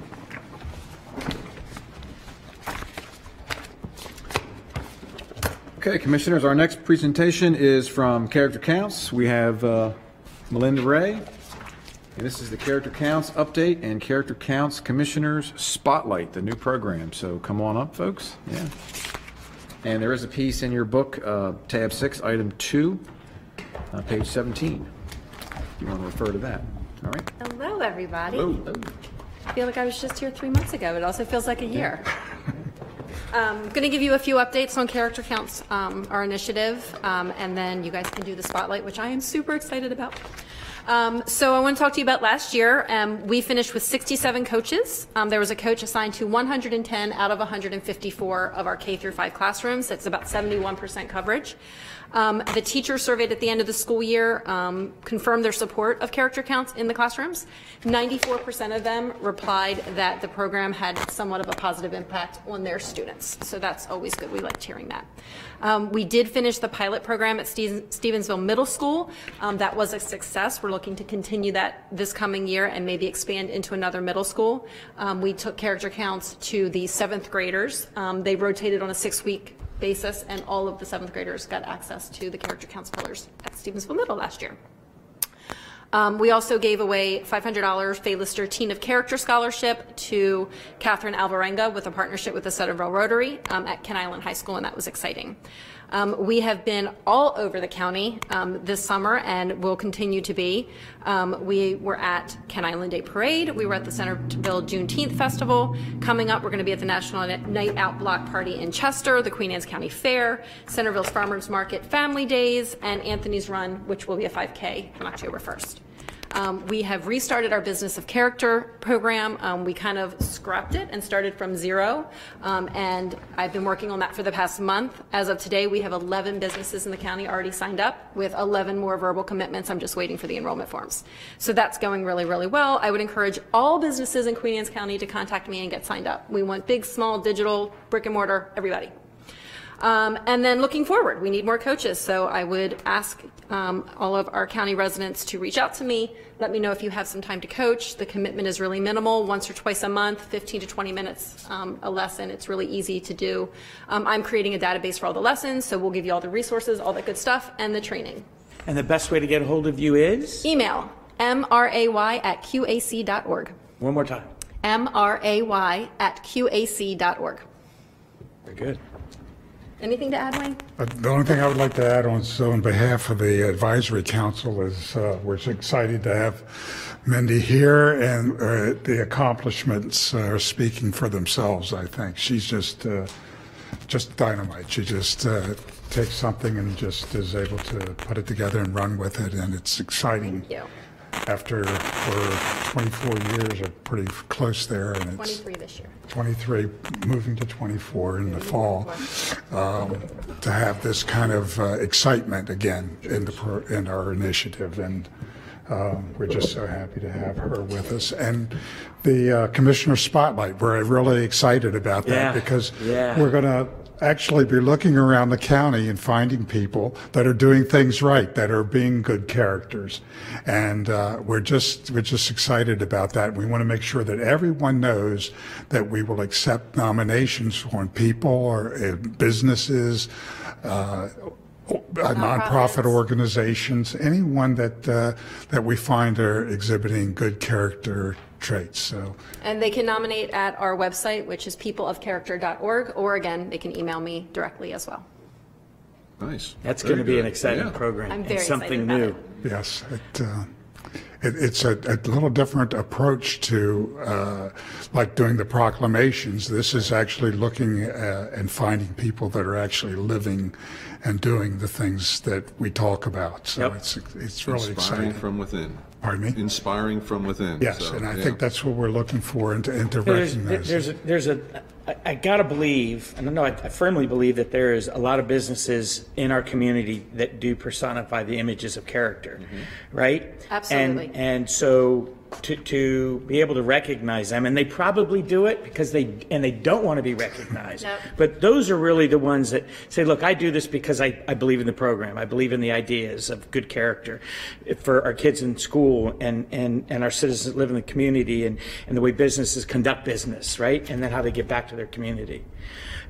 Okay, Commissioners, our next presentation is from Character Counts. We have uh, Melinda Ray, and this is the Character Counts Update and Character Counts Commissioners Spotlight, the new program. So come on up, folks. Yeah. And there is a piece in your book, uh, tab six, item two, uh, page 17. You want to refer to that. All right. Hello, everybody. Hello. I feel like I was just here three months ago. It also feels like a year. I'm um, going to give you a few updates on character counts, um, our initiative, um, and then you guys can do the spotlight, which I am super excited about. Um, so I want to talk to you about last year. Um, we finished with 67 coaches. Um, there was a coach assigned to 110 out of 154 of our K through 5 classrooms. That's about 71% coverage. Um, the teachers surveyed at the end of the school year um, confirmed their support of character counts in the classrooms. 94% of them replied that the program had somewhat of a positive impact on their students. So that's always good. We liked hearing that. Um, we did finish the pilot program at Steven- Stevensville Middle School. Um, that was a success. We're looking to continue that this coming year and maybe expand into another middle school. Um, we took character counts to the seventh graders. Um, they rotated on a six-week basis, and all of the seventh graders got access to the character counts pillars at Stevensville Middle last year. Um, We also gave away $500 Fay Lister Teen of Character Scholarship to Catherine Alvarenga with a partnership with the Centreville Rotary um, at Kent Island High School, and that was exciting. Um, We have been all over the county um, this summer and will continue to be. Um, We were at Kent Island Day Parade, we were at the Centreville Juneteenth Festival. Coming up, we're going to be at the National Night Out Block Party in Chester, the Queen Anne's County Fair, Centreville's Farmers Market Family Days, and Anthony's Run, which will be a 5K on October 1st. Um, We have restarted our Business of Character program. Um, We kind of scrapped it and started from zero, Um, and I've been working on that for the past month. As of today, we have 11 businesses in the county already signed up, with 11 more verbal commitments. I'm just waiting for the enrollment forms. So that's going really, really well. I would encourage all businesses in Queen Anne's County to contact me and get signed up. We want big, small, digital, brick and mortar, everybody. Um, and then looking forward, we need more coaches. So I would ask um, all of our county residents to reach out to me. Let me know if you have some time to coach. The commitment is really minimal, once or twice a month, 15 to 20 minutes um, a lesson. It's really easy to do. Um, I'm creating a database for all the lessons, so we'll give you all the resources, all that good stuff, and the training. And the best way to get a hold of you is? Email mray at qac.org. One more time. mray at qac.org. Very good. Anything to add, Wayne? Uh, The only thing I would like to add on, so on behalf of the advisory council is, uh, we're excited to have Mindy here and uh, the accomplishments are speaking for themselves, I think. She's just, uh, just dynamite. She just uh, takes something and just is able to put it together and run with it, and it's exciting. Thank you. After, for 24 years, or pretty close there, and it's 23 this year. 23, moving to 24 in the fall, um, to have this kind of uh, excitement again in the, pro- in our initiative. And um, we're just so happy to have her with us. And the uh, Commissioner Spotlight, we're really excited about that Yeah, because yeah. we're going to actually be looking around the county and finding people that are doing things right, that are being good characters. And uh, we're just we're just excited about that. We want to make sure that everyone knows that we will accept nominations on people or uh, businesses. Uh, uh, nonprofit organizations, anyone that uh, that we find are exhibiting good character traits. So And they can nominate at our website, which is peopleofcharacter.org, or again, they can email me directly as well. Nice. That's going to be an exciting Yeah. program. I'm and very something excited new. about Yes, it, uh, it, it's a, a little different approach to uh, like doing the proclamations. This is actually looking uh, and finding people that are actually living and doing the things that we talk about. So Yep. it's it's really Inspiring exciting. from within. Pardon me? Inspiring from within. Yes, So, and I yeah. think that's what we're looking for and to, and to There's, recognize. there's, a, there's a, I, I gotta believe, and no, I I firmly believe that there is a lot of businesses in our community that do personify the images of character, mm-hmm. right? Absolutely. And, and so to, to be able to recognize them, and they probably do it because they, and they don't want to be recognized. Yep. But those are really the ones that say, look, I do this because I, I believe in the program. I believe in the ideas of good character for our kids in school and, and, and our citizens that live in the community and, and the way businesses conduct business, right? And then how they give back to their community.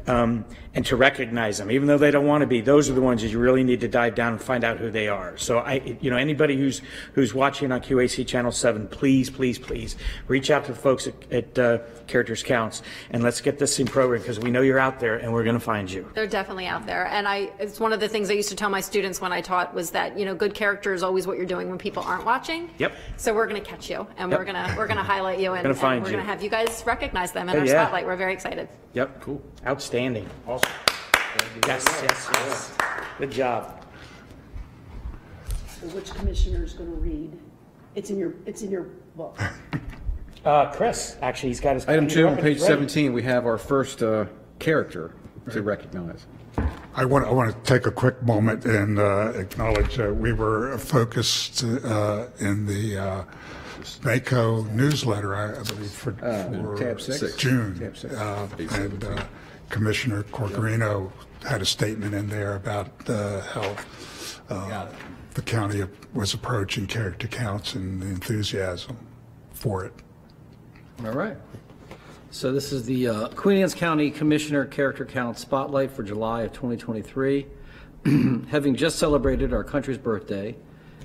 Um, and to recognize them, even though they don't want to be, those are the ones that you really need to dive down and find out who they are. So I, you know, anybody who's, who's watching on QAC Channel 7, please, please, please reach out to the folks at, at uh, Characters Counts and let's get this in program because we know you're out there and we're going to find you. They're definitely out there. And I, it's one of the things I used to tell my students when I taught was that, you know, good character is always what you're doing when people aren't watching. Yep. So we're going to catch you and Yep. we're going to, we're going to highlight you and, Gonna and we're going to have you guys recognize them in Oh, our yeah. spotlight. We're very excited. Yep. Cool. Outstanding. Awesome. Yes, yes, yes. Good job. So which commissioner is going to read? It's in your, it's in your book. Uh, Chris, actually, he's got his. Item two on ready. page 17, we have our first uh, character to recognize. I want, I want to take a quick moment and uh, acknowledge uh, we were focused uh, in the uh, NACO newsletter, I I believe, for, for tab six. June. Tab six. Uh, And uh, Commissioner Corchiarino had a statement in there about uh, how uh, the county was approaching character counts and the enthusiasm for it. All right. So this is the uh, Queen Anne's County Commissioner Character Count Spotlight for July of 2023. Having just celebrated our country's birthday,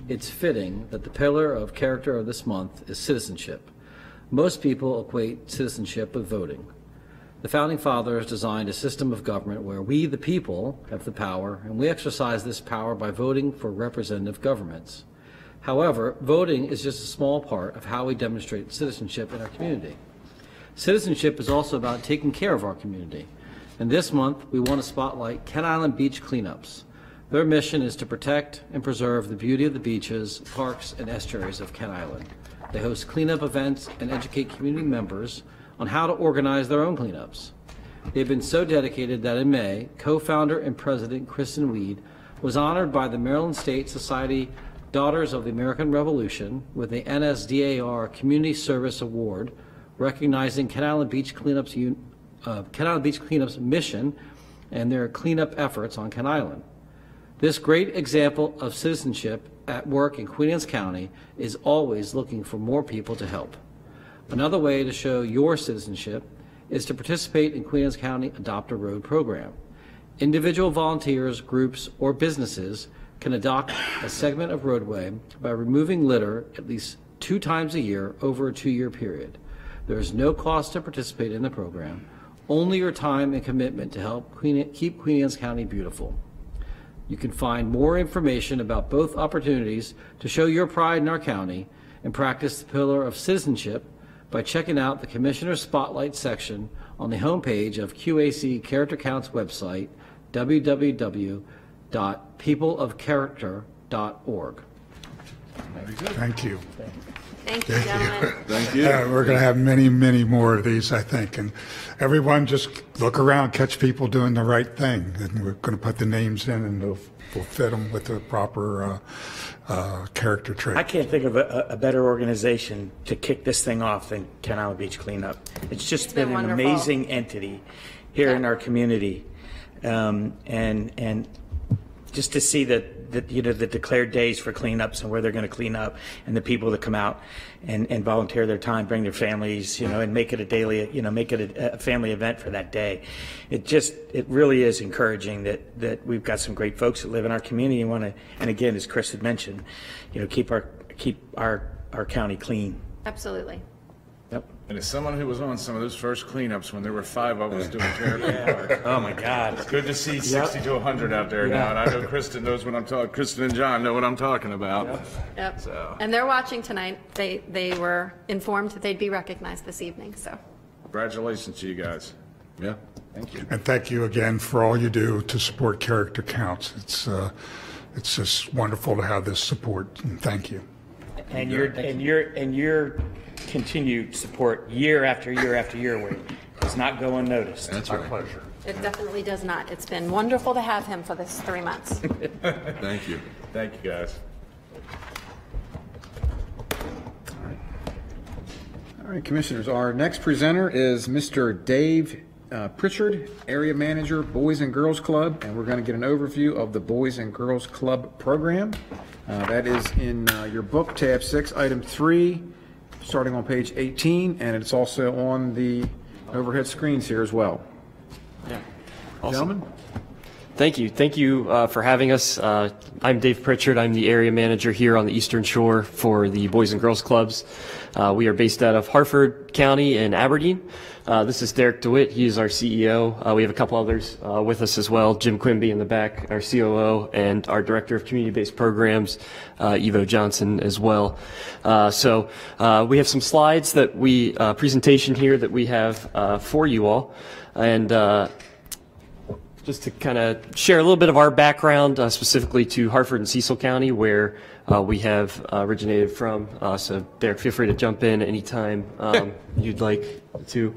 it's fitting that the pillar of character of this month is citizenship. Most people equate citizenship with voting. The Founding Fathers designed a system of government where we, the people, have the power, and we exercise this power by voting for representative governments. However, voting is just a small part of how we demonstrate citizenship in our community. Citizenship is also about taking care of our community. And this month, we want to spotlight Kent Island Beach cleanups. Their mission is to protect and preserve the beauty of the beaches, parks, and estuaries of Kent Island. They host cleanup events and educate community members on how to organize their own cleanups. They've been so dedicated that in May, co-founder and president Kristen Weed was honored by the Maryland State Society Daughters of the American Revolution with the NSDAR Community Service Award, recognizing Kent Island Beach Cleanups, uh, Kent Island Beach Cleanups mission and their cleanup efforts on Kent Island. This great example of citizenship at work in Queen Anne's County is always looking for more people to help. Another way to show your citizenship is to participate in Queen Anne's County Adopt a Road program. Individual volunteers, groups, or businesses can adopt a segment of roadway by removing litter at least two times a year over a two-year period. There is no cost to participate in the program, only your time and commitment to help Queen, keep Queen Anne's County beautiful. You can find more information about both opportunities to show your pride in our county and practice the pillar of citizenship by checking out the Commissioner Spotlight section on the homepage of QAC Character Counts website, www.peopleofcharacter.org. Thank you. Thank you, gentlemen. Thank you. Yeah, we're going to have many, many more of these, I think. And everyone just look around, catch people doing the right thing. And we're going to put the names in and we'll, we'll fit them with the proper uh, uh, character trait. I can't think of a, a better organization to kick this thing off than Kent Island Beach Cleanup. It's just been been, an amazing entity here in our community. Um, and, and just to see that, you know, the declared days for cleanups and where they're going to clean up and the people that come out and, and volunteer their time, bring their families, you know, and make it a daily, you know, make it a, a family event for that day. It just, it really is encouraging that, that we've got some great folks that live in our community and want to, and again, as Chris had mentioned, you know, keep our, keep our, our county clean. Absolutely. Yep. And as someone who was on some of those first cleanups when there were five of us doing Terrapin Park. Oh, my God. It's good to see 60 to 100 out there Yeah. now, and I know Kristen knows what I'm talking, Kristen and John know what I'm talking about. Yep. So- And they're watching tonight. They, they were informed that they'd be recognized this evening, so. Congratulations to you guys. Yeah, thank you. And thank you again for all you do to support Character Counts. It's, uh, it's just wonderful to have this support, and thank you. And your, and your, and your continued support year after year after year where does not go unnoticed. That's right. pleasure. It definitely does not. It's been wonderful to have him for this three months. Thank you. Thank you, guys. All right, Commissioners, our next presenter is Mr. Dave uh, Pritchard, Area Manager, Boys and Girls Club, and we're going to get an overview of the Boys and Girls Club program. Uh, That is in uh, your book, tab six, item three, starting on page 18, and it's also on the overhead screens here as well. Gentlemen? Thank you. Thank you uh, for having us. Uh, I'm Dave Pritchard. I'm the area manager here on the Eastern Shore for the Boys and Girls Clubs. Uh, we are based out of Harford County in Aberdeen. Uh, this is Derek DeWitt. He is our CEO. Uh, we have a couple others uh, with us as well. Jim Quimby in the back, our COO, and our Director of Community-Based Programs, uh, Evo Johnson, as well. Uh, so uh, we have some slides that we, uh, presentation here that we have uh, for you all. And uh, just to kind of share a little bit of our background, uh, specifically to Harford and Cecil County, where uh, we have uh, originated from. Uh, so, Derek, feel free to jump in anytime um, you'd like to.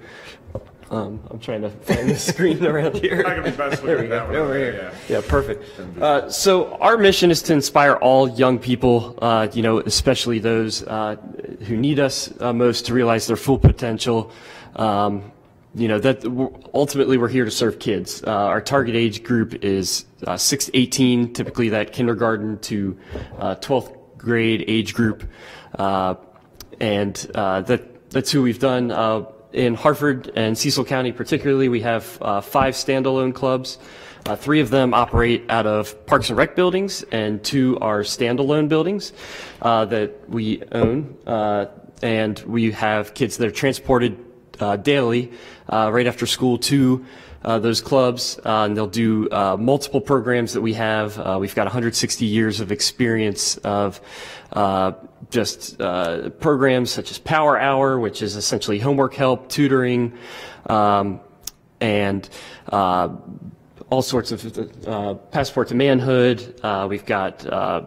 Um, I'm trying to find the screen around here. Not gonna be best There we go. Over here. yeah. Yeah, perfect. Uh, so our mission is to inspire all young people, uh, you know, especially those uh, who need us uh, most to realize their full potential. Um, you know that ultimately we're here to serve kids. Uh, our target age group is uh, 6 to 18, typically that kindergarten to uh, 12th grade age group, uh, and uh, that that's who we've done. In Harford and Cecil County particularly, we have five standalone clubs. Uh, three of them operate out of Parks and Rec buildings, and two are standalone buildings uh, that we own. Uh, and we have kids that are transported daily, uh, right after school, to uh, those clubs, uh, and they'll do uh, multiple programs that we have. Uh, we've got 160 years of experience of uh, just uh, programs such as Power Hour, which is essentially homework help, tutoring, um, and uh, all sorts of uh, passport to manhood. Uh, we've got uh,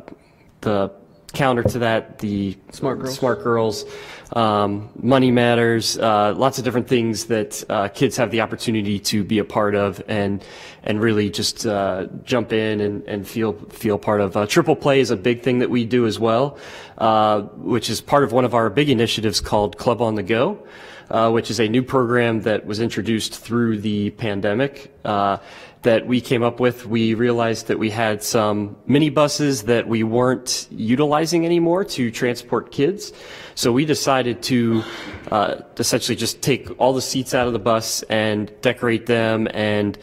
the counter to that, the smart girls, smart girls, um, money matters, uh, lots of different things that uh, kids have the opportunity to be a part of and and really just uh, jump in and, and feel feel part of. Uh, Triple Play is a big thing that we do as well, uh, which is part of one of our big initiatives called Club on the Go uh, which is a new program that was introduced through the pandemic uh, that we came up with. We realized that we had some minibuses that we weren't utilizing anymore to transport kids. So we decided to uh, essentially just take all the seats out of the bus and decorate them and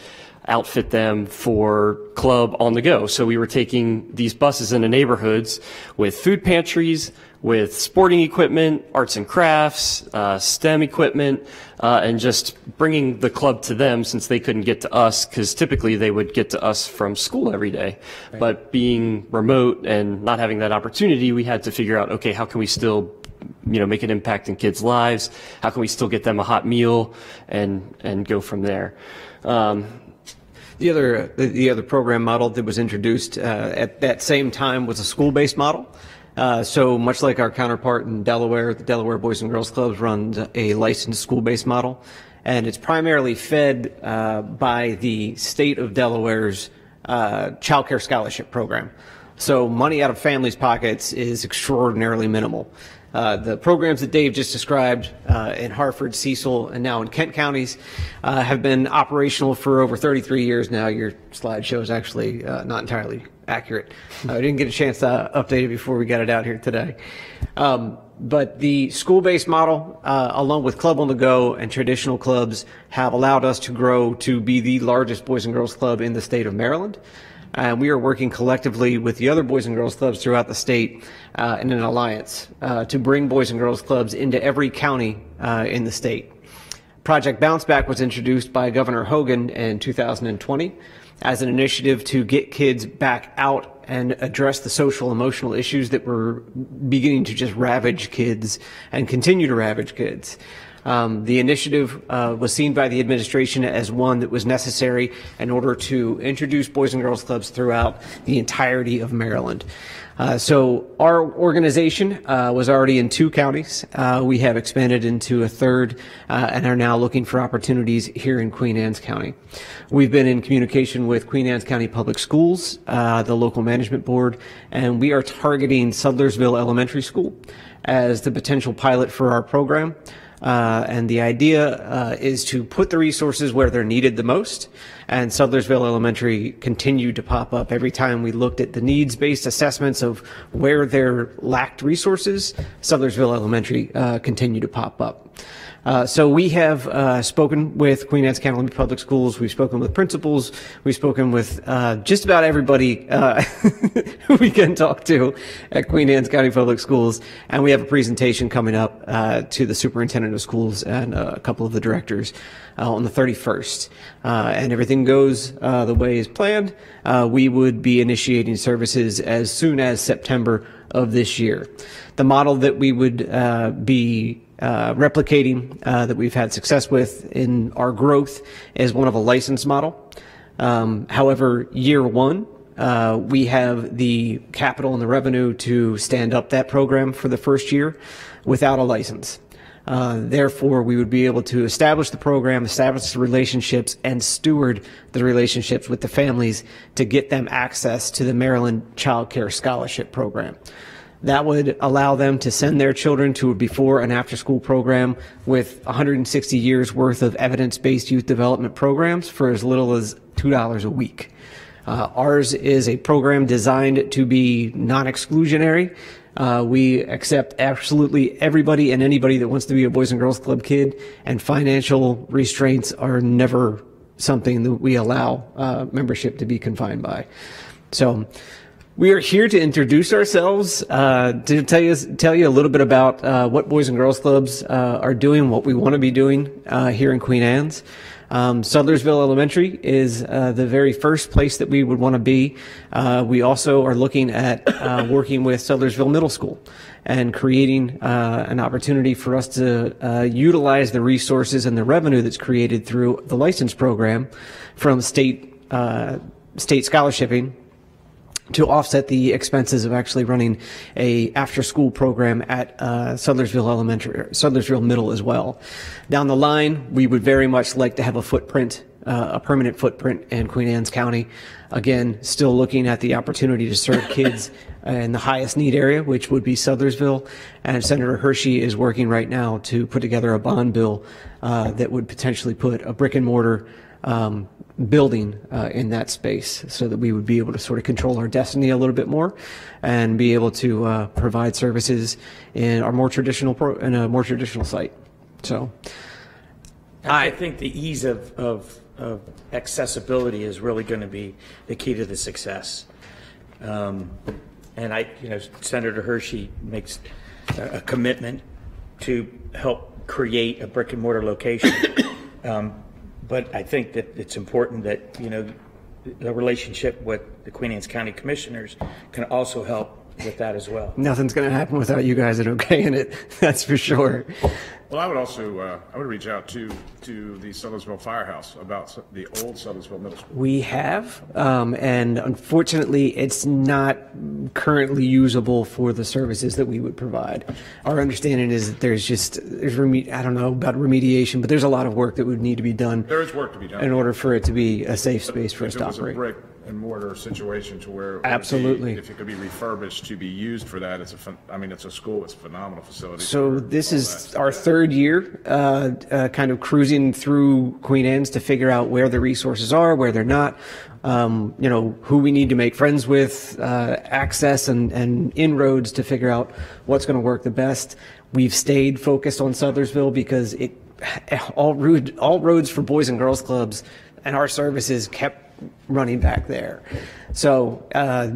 outfit them for club on the go. So we were taking these buses into neighborhoods with food pantries, with sporting equipment, arts and crafts, uh, STEM equipment, uh, and just bringing the club to them since they couldn't get to us because typically they would get to us from school every day. But being remote and not having that opportunity, we had to figure out, okay, how can we still you know, make an impact in kids' lives? How can we still get them a hot meal and, and go from there? Um, The other, the- the other program model that was introduced uh, at that same time was a school-based model. Uh, So much like our counterpart in Delaware, the Delaware Boys and Girls Clubs runs a licensed school-based model. And it's primarily fed uh, by the state of Delaware's uh, child care scholarship program. So money out of families' pockets is extraordinarily minimal. Uh, the programs that Dave just described uh, in Harford, Cecil, and now in Kent counties uh, have been operational for over 33 years now. Your slideshow is actually uh, not entirely accurate. Uh, I didn't get a chance to update it before we got it out here today. Um, but the school-based model, uh, along with Club on the Go and traditional clubs, have allowed us to grow to be the largest Boys and Girls Club in the state of Maryland. And we are working collectively with the other Boys and Girls Clubs throughout the state uh, in an alliance uh, to bring Boys and Girls Clubs into every county uh, in the state. Project Bounce Back was introduced by Governor Hogan in 2020 as an initiative to get kids back out and address the social emotional issues that were beginning to just ravage kids and continue to ravage kids. Um, the initiative uh, was seen by the administration as one that was necessary in order to introduce Boys and Girls Clubs throughout the entirety of Maryland. Uh, so our organization uh, was already in two counties. Uh, we have expanded into a third uh, and are now looking for opportunities here in Queen Anne's County. We've been in communication with Queen Anne's County Public Schools, uh, the local management board, and we are targeting Sudlersville Elementary School as the potential pilot for our program. Uh, and the idea uh, is to put the resources where they're needed the most. And Sudlersville Elementary continued to pop up every time we looked at the needs-based assessments of where there lacked resources. Sudlersville Elementary uh, continued to pop up. Uh, so we have uh, spoken with Queen Anne's County Public Schools. We've spoken with principals. We've spoken with uh, just about everybody uh, we can talk to at Queen Anne's County Public Schools. And we have a presentation coming up uh, to the superintendent of schools and a couple of the directors on the 31st. Uh, and everything goes uh, the way is planned. Uh, we would be initiating services as soon as September of this year. The model that we would uh, be uh, replicating uh, that we've had success with in our growth is one of a license model. Um, however, year one, uh, we have the capital and the revenue to stand up that program for the first year without a license. Uh, therefore, we would be able to establish the program, establish the relationships, and steward the relationships with the families to get them access to the Maryland Child Care Scholarship Program. That would allow them to send their children to a before and after school program with 160 years worth of evidence-based youth development programs for as little as $2 a week. Uh, ours is a program designed to be non-exclusionary, Uh, we accept absolutely everybody and anybody that wants to be a Boys and Girls Club kid, and financial restraints are never something that we allow uh, membership to be confined by. So we are here to introduce ourselves, uh, to tell you tell you a little bit about uh, what Boys and Girls Clubs uh, are doing, what we want to be doing uh, here in Queen Anne's. Um, Sudlersville Elementary is uh, the very first place that we would want to be. Uh, we also are looking at uh, working with Sudlersville Middle School and creating uh, an opportunity for us to uh, utilize the resources and the revenue that's created through the license program from state uh, state scholarshiping to offset the expenses of actually running a after-school program at uh, Sudlersville Elementary, Sudlersville Middle as well. Down the line, we would very much like to have a footprint, uh, a permanent footprint in Queen Anne's County. Again, still looking at the opportunity to serve kids in the highest need area, which would be Sudlersville. And Senator Hershey is working right now to put together a bond bill uh, that would potentially put a brick and mortar um, building uh, in that space so that we would be able to sort of control our destiny a little bit more and be able to uh, provide services in our more traditional pro- in a more traditional site. So I think the ease of, of, of accessibility is really going to be the key to the success. Um, and I, you know, Senator Hershey makes a, commitment to help create a brick and mortar location. Um, but I think that it's important that, you know, the relationship with the Queen Anne's County Commissioners can also help with that as well. nothing's going to happen without you guys at OK in it. That's for sure. Well, I would also, uh, I would reach out to, to the Sudlersville Firehouse about the old Sudlersville Middle School. We have, um, and unfortunately, it's not currently usable for the services that we would provide. Our understanding is that there's just, there's reme- I don't know about remediation, but there's a lot of work that would need to be done There is work to be done. in order for it to be a safe space for us If to it was a operate. And mortar situation to where. would be- Absolutely. If it could be refurbished to be used for that, it's a, I mean, it's a school, it's a phenomenal facility. So this is our third year, uh, uh, kind of cruising through Queen Anne's to figure out where the resources are, where they're not, um, you know, who we need to make friends with, uh, access and, and inroads to figure out what's going to work the best. We've stayed focused on Sudlersville because it, all road, all roads for boys and girls clubs and our services kept running back there. So, uh,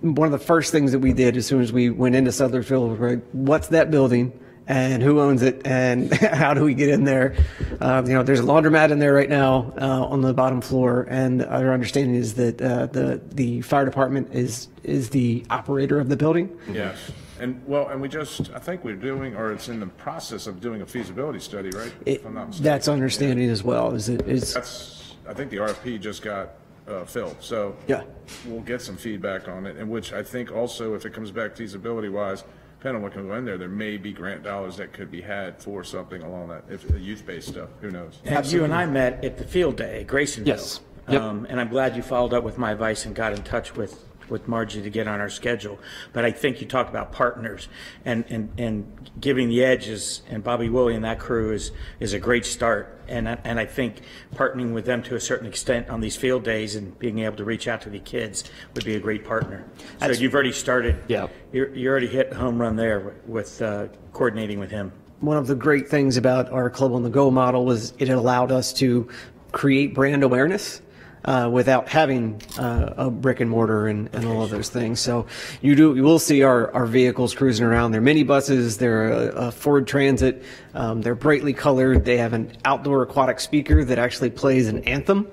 one of the first things that we did as soon as we went into Sudlersville was like, what's that building? And who owns it? And how do we get in there? Uh, you know, there's a laundromat in there right now uh, on the bottom floor, and our understanding is that uh, the the fire department is is the operator of the building. Yes, and, well, and we just, I think we're doing, or it's in the process of doing a feasibility study, right? It, If I'm not mistaken. that's understanding as well. Is it is That's, I think the RFP just got uh, filled, so. Yeah. We'll get some feedback on it, and which I think also, if it comes back feasibility-wise, depending on what can go in there, there may be grant dollars that could be had for something along that, if, youth-based stuff, who knows? And you and I met at the field day Graysonville. Yes. Yep. Um, and I'm glad you followed up with my advice and got in touch with, with Margie to get on our schedule. But I think you talked about partners and, and, and giving the edges, and Bobby Willie and that crew is, is a great start. And, I- and I think partnering with them to a certain extent on these field days and being able to reach out to the kids would be a great partner. So That's- you've already started. Yeah. You're, you already hit a home run there with, uh, coordinating with him. one of the great things about our Club on the Go model was it allowed us to create brand awareness uh, without having uh, a brick and mortar and, and all of those things. So you do you will see our, our vehicles cruising around. There are minibuses. there are a, a Ford Transit. Um, they're brightly colored. They have an outdoor aquatic speaker that actually plays an anthem.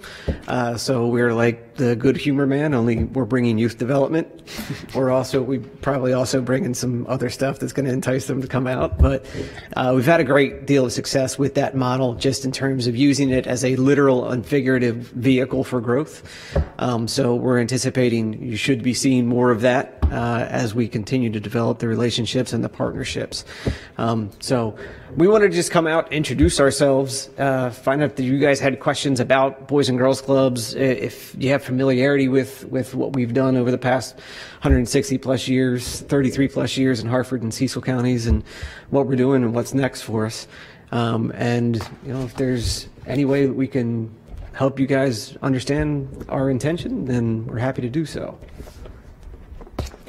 Uh, so we're like the Good Humor Man, only we're bringing youth development. we're also we probably also bringing some other stuff that's going to entice them to come out. But uh, we've had a great deal of success with that model, just in terms of using it as a literal and figurative vehicle for growth. Um, so we're anticipating you should be seeing more of that uh, as we continue to develop the relationships and the partnerships. Um, so we want to just come out, introduce ourselves, uh, find out that you guys had questions about Boys and Girls Clubs, if you have familiarity with, with what we've done over the past 160 plus years, 33 plus years in Harford and Cecil counties, and what we're doing and what's next for us. Um, and you know, if there's any way that we can help you guys understand our intention, then we're happy to do so.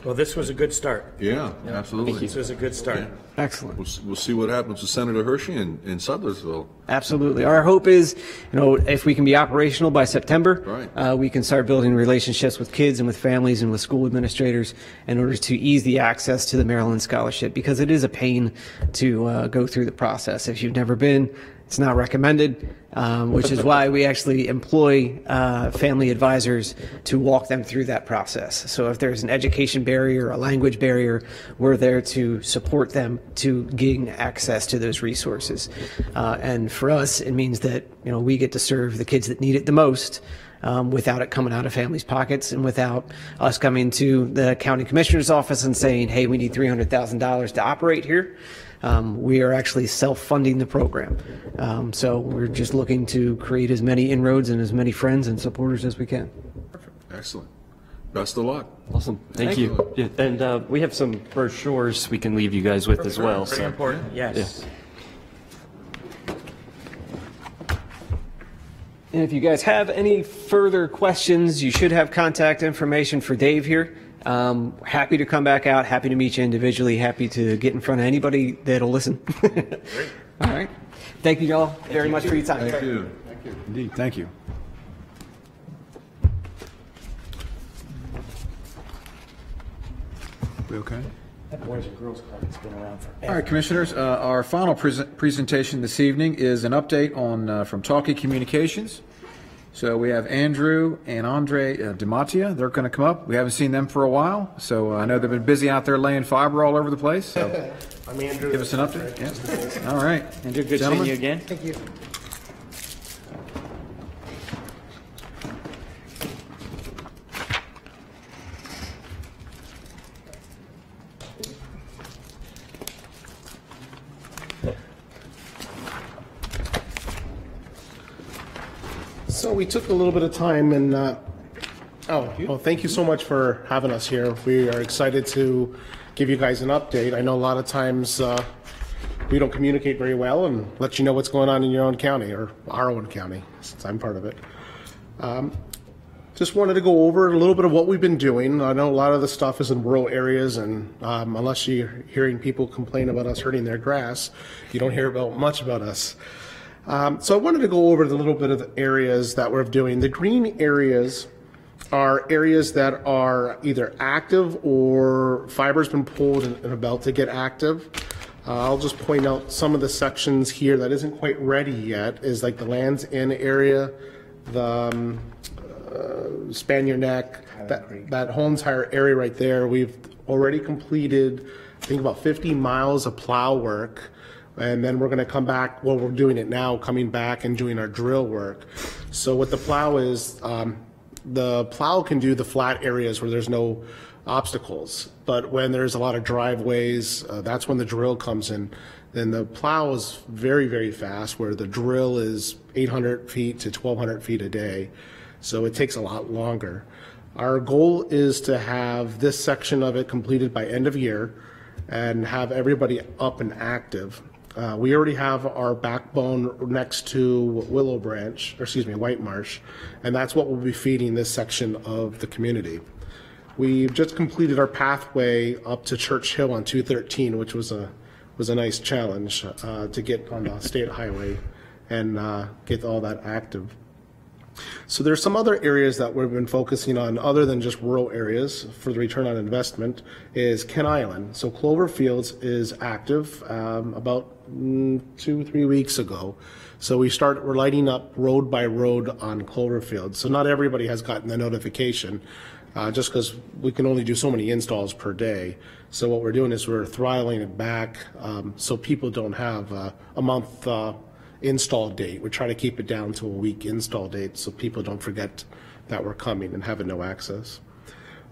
Well, this was a good start. Yeah, absolutely. This was a good start. Excellent. We'll, s- we'll see what happens with Senator Hershey in, in Sudlersville. Absolutely. Our hope is, you know, if we can be operational by September, Right. uh, we can start building relationships with kids and with families and with school administrators in order to ease the access to the Maryland Scholarship because it is a pain to uh, go through the process. If you've never been, it's not recommended, um, which is why we actually employ uh, family advisors to walk them through that process. So if there's an education barrier, a language barrier, we're there to support them to gain access to those resources. Uh, and for us, it means that you know we get to serve the kids that need it the most. Um, without it coming out of families' pockets and without us coming to the county commissioner's office and saying, hey, we need $300,000 to operate here. Um, we are actually self-funding the program. Um, so we're just looking to create as many inroads and as many friends and supporters as we can. Excellent. Best of luck. Awesome. Thank, Thank you. Yeah, and uh, we have some brochures we can leave you guys with as well. Very so- important, yes. Yeah. And if you guys have any further questions, you should have contact information for Dave here. Um, happy to come back out, happy to meet you individually, happy to get in front of anybody that'll listen. All right. Thank you all very much for your time. Thank you. Thank you. Indeed, thank you. We okay? That Boys and Girls Club has been around for. All right, Commissioners, uh, our final presen- presentation this evening is an update on, uh, from Talkie Communications. So we have Andrew and Andre uh, Dematia. They're going to come up. We haven't seen them for a while, so uh, I know they've been busy out there laying fiber all over the place. So I'm Andrew. give us an update. Yeah. All right. Andrew, good seeing Gentlemen? you again. Thank you. We took a little bit of time and, uh, oh, well, thank you so much for having us here. We are excited to give you guys an update. I know a lot of times uh, we don't communicate very well and let you know what's going on in your own county or our own county, since I'm part of it. Um, Just wanted to go over a little bit of what we've been doing. I know a lot of the stuff is in rural areas, and um, unless you're hearing people complain about us hurting their grass, you don't hear about much about us. Um, so I wanted to go over the little bit of areas that we're doing. The green areas are areas that are either active or fiber's been pulled and and about to get active. Uh, I'll just point out some of the sections here that isn't quite ready yet, is like the Lands End area, the um, uh, Spaniard Neck, that, that whole entire area right there. We've already completed, I think, about 50 miles of plow work. And then we're going to come back, well, we're doing it now, coming back and doing our drill work. So what the plow is, um, the plow can do the flat areas where there's no obstacles. But when there's a lot of driveways, uh, that's when the drill comes in. Then the plow is very, very fast, where the drill is 800 feet to 1,200 feet a day. So it takes a lot longer. Our goal is to have this section of it completed by end of year and have everybody up and active. Uh, we already have our backbone next to Willow Branch, or excuse me, White Marsh, and that's what we'll be feeding this section of the community. We've just completed our pathway up to Church Hill on 213, which was a was a nice challenge uh, to get on the state highway and uh, get all that active. So there's some other areas that we've been focusing on, other than just rural areas for the return on investment, is Kent Island. So Clover Fields is active um, about mm, two, three weeks ago. So we start, we're lighting up road by road on Clover Fields. So not everybody has gotten the notification, uh, just because we can only do so many installs per day. So what we're doing is we're throttling it back um, so people don't have uh, a month uh, install date. We try to keep it down to a week install date so people don't forget that we're coming and having no access.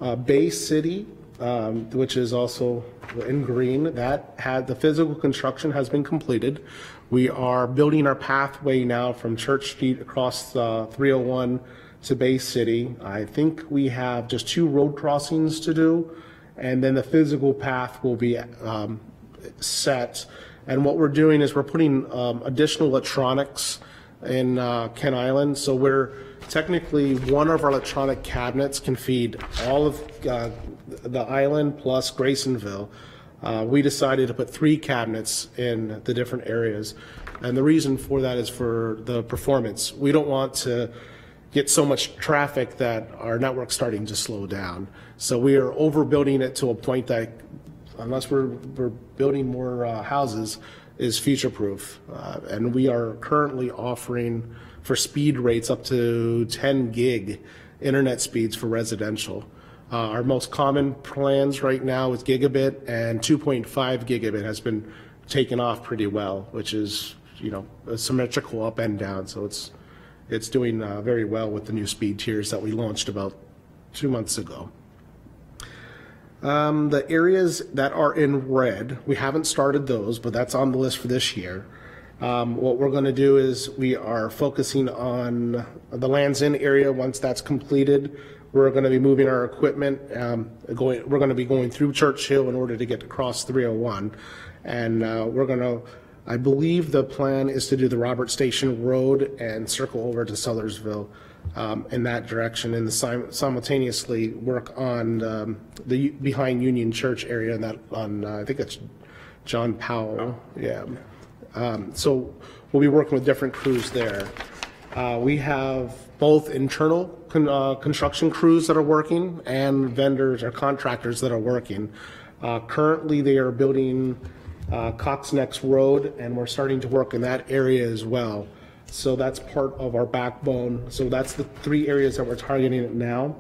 Uh, Bay City, um, which is also in green, that had, the physical construction has been completed. We are building our pathway now from Church Street across uh, 301 to Bay City. I think we have just two road crossings to do, and then the physical path will be um, set. And what we're doing is we're putting um, additional electronics in uh, Kent Island. So we're technically one of our electronic cabinets can feed all of uh, the island plus Graysonville, uh, we decided to put three cabinets in the different areas. And the reason for that is for the performance. We don't want to get so much traffic that our network's starting to slow down. So we are overbuilding it to a point that unless we're, we're building more uh, houses, is future-proof. Uh, And we are currently offering for speed rates up to 10 gig internet speeds for residential. Uh, Our most common plans right now is gigabit, and 2.5 gigabit has been taken off pretty well, which is, you know, symmetrical up and down, so it's, it's doing uh, very well with the new speed tiers that we launched about two months ago. Um, the areas that are in red, we haven't started those, but that's on the list for this year. Um, what we're going to do is we are focusing on the Lands End area. Once that's completed, we're going to be moving our equipment. Um, going, we're going to be going through Church Hill in order to get across 301, and uh, we're going to. I believe the plan is to do the Robert Station Road and circle over to Sudlersville um, in that direction, and the sim- simultaneously work on um, the behind Union Church area. And that on uh, I think it's John Powell. Yeah. Um, so we'll be working with different crews there. Uh, we have both internal con- uh, construction crews that are working and vendors or contractors that are working. Uh, currently, they are building uh, Cox Neck Road, and we're starting to work in that area as well. So that's part of our backbone. So that's the three areas that we're targeting it now.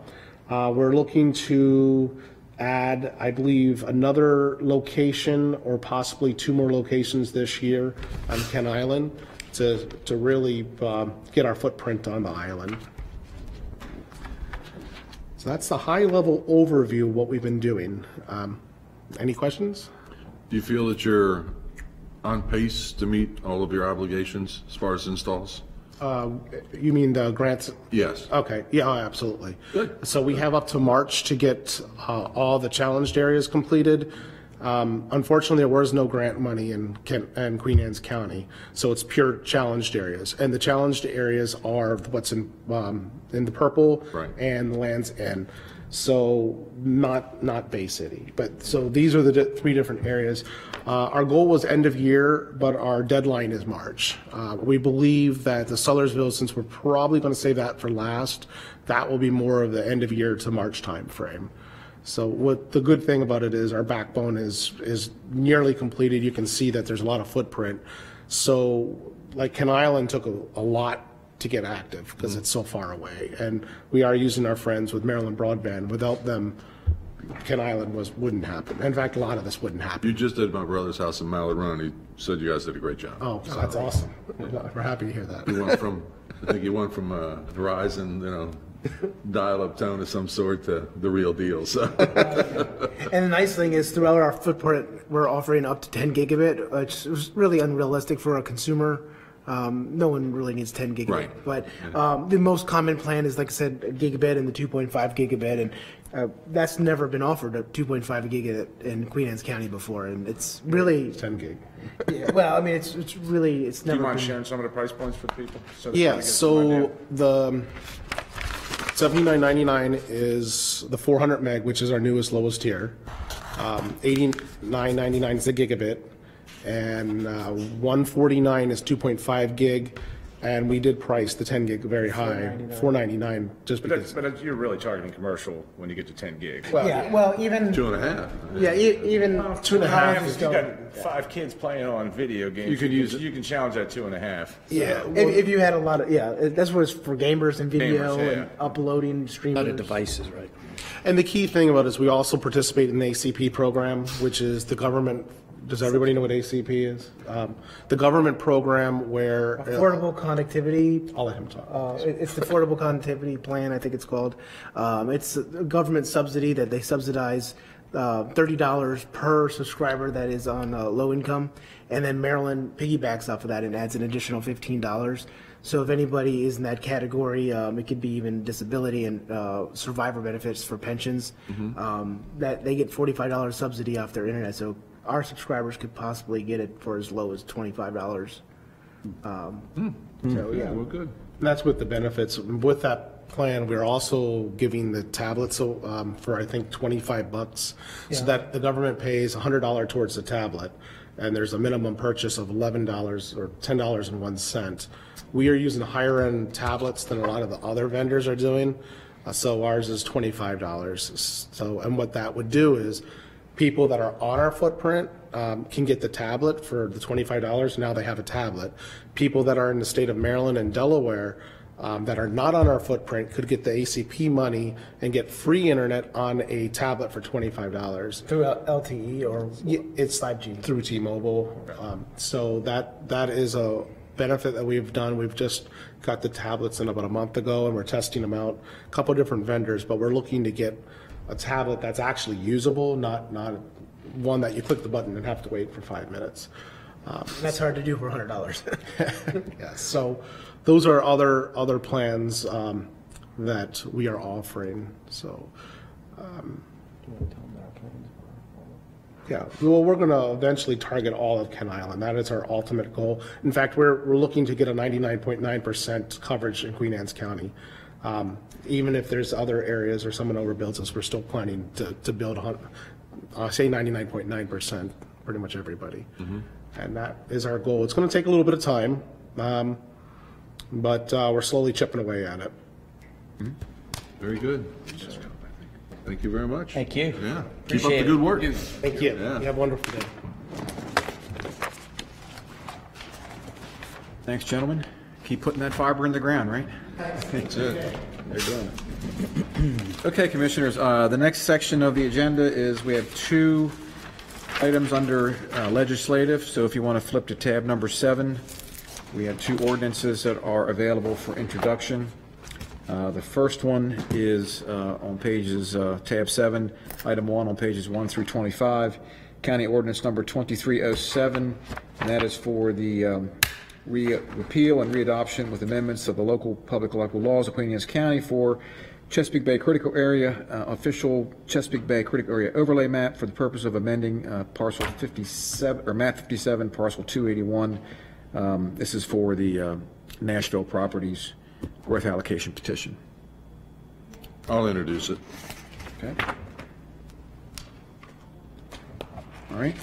Uh, we're looking to add, I believe, another location or possibly two more locations this year on Kent Island to, to really um, get our footprint on the island. So that's the high-level overview of what we've been doing. Um, Any questions? Do you feel that you're on pace to meet all of your obligations as far as installs? Uh, You mean the grants? Yes. Okay, yeah, oh, absolutely. Good. So we have up to March to get uh, all the challenged areas completed. Um, Unfortunately, there was no grant money in Kent, in Queen Anne's County, so it's pure challenged areas. And the challenged areas are what's in, um, in the purple. Right. And the Land's End. So not, not Bay City. But, so these are the di- three different areas. Uh, Our goal was end of year, but our deadline is March. Uh, We believe that the Sudlersville, since we're probably going to save that for last, that will be more of the end of year to March timeframe. So what, the good thing about it is our backbone is, is nearly completed. You can see that there's a lot of footprint. So like Kent Island took a, a lot to get active because it's so far away. And we are using our friends with Maryland Broadband. Without them, Kent Island was, wouldn't happen. In fact, a lot of this wouldn't happen. You just did my brother's house in Mallard Run. He said you guys did a great job. Oh, that's awesome. We're happy to hear that. You went from, I think you went from uh, Verizon, you know, dial-up tone of some sort to the real deal, so. And the nice thing is throughout our footprint, we're offering up to 10 gigabit, which is really unrealistic for a consumer. Um, no one really needs 10 gigabit. Right. But um, the most common plan is, like I said, gigabit and the 2.5 gigabit. And uh, that's never been offered at 2.5 gigabit in Queen Anne's County before. And it's really. 10 gig. Yeah, well, I mean, it's, it's really, it's never. Do you mind been. sharing some of the price points for people? so Yeah, kinda get some idea? so the seventy-nine ninety-nine is the four hundred meg, which is our newest lowest tier. Um, eighty-nine ninety-nine is the gigabit, and uh, one forty-nine is two point five gig, and we did price the ten gig very high, four ninety-nine, just But that's, because. but you're really targeting commercial when you get to 10 gig. yeah, well, even. Two and a half. Yeah, e- even. Two and a half If is you still- got five kids playing on video games, You could can- use it. You can challenge that two and a half. Yeah, if, if you had a lot of, yeah, it- that's what it's for gamers and video Gamers, yeah. and uploading, streamers. Other devices, right? And the key thing about it is we also participate in the ACP program, which is the government, does everybody know what ACP is? Um, The government program where. Affordable connectivity. I'll let him talk. Uh, it's the Affordable Connectivity Plan, I think it's called. Um, it's a government subsidy that they subsidize uh, $30 per subscriber that is on uh, low income. And then Maryland piggybacks off of that and adds an additional $15. So if anybody is in that category, um, it could be even disability and uh, survivor benefits for pensions. Um, that they get $45 subsidy off their internet. So our subscribers could possibly get it for as low as $25. Um, So, yeah. Well, good. And that's with the benefits. With that plan, we're also giving the tablets um, for, I think, 25 bucks. So Yeah. that the government pays $100 towards the tablet, and there's a minimum purchase of $11 or $10.01. We are using higher-end tablets than a lot of the other vendors are doing, uh, so ours is $25. So, and what that would do is, people that are on our footprint um, can get the tablet for the $25. Now they have a tablet. People that are in the state of Maryland and Delaware um, that are not on our footprint could get the ACP money and get free internet on a tablet for $25. Through LTE or it's 5G through T-Mobile. Um, so that that is a benefit that we've done. We've just got the tablets in about a month ago, and we're testing them out. A couple different vendors, but we're looking to get a tablet that's actually usable, not not one that you click the button and have to wait for five minutes. Um, That's hard to do for hundred dollars. Yes, so those are other, other plans um, that we are offering, so. um, Yeah, well, we're gonna eventually target all of Kent Island, that is our ultimate goal. In fact, we're, we're looking to get a ninety-nine point nine percent coverage in Queen Anne's County. Um, Even if there's other areas or someone overbuilds us, we're still planning to, to build, a hun- uh, say ninety-nine point nine percent, pretty much everybody. And that is our goal. It's going to take a little bit of time, um, but uh, we're slowly chipping away at it. Very good. Thank you very much. Thank you. Yeah. Keep up Appreciate the good work. Thank you. Yeah. You have a wonderful day. Thanks, gentlemen. Keep putting that fiber in the ground, right? Okay, Commissioners, uh, the next section of the agenda is, we have two items under uh, legislative, so if you want to flip to tab number seven, we have two ordinances that are available for introduction. Uh, The first one is uh, on pages, uh, tab seven, item one on pages one through 25, County Ordinance Number 2307, and that is for the um, re- repeal and readoption with amendments of the local public local laws of Queen Anne's County for Chesapeake Bay Critical Area, uh, official Chesapeake Bay Critical Area overlay map for the purpose of amending uh, parcel 57, or map 57, parcel 281. Um, This is for the uh, Nashville Properties Growth Allocation Petition. I'll introduce it. Okay. All right.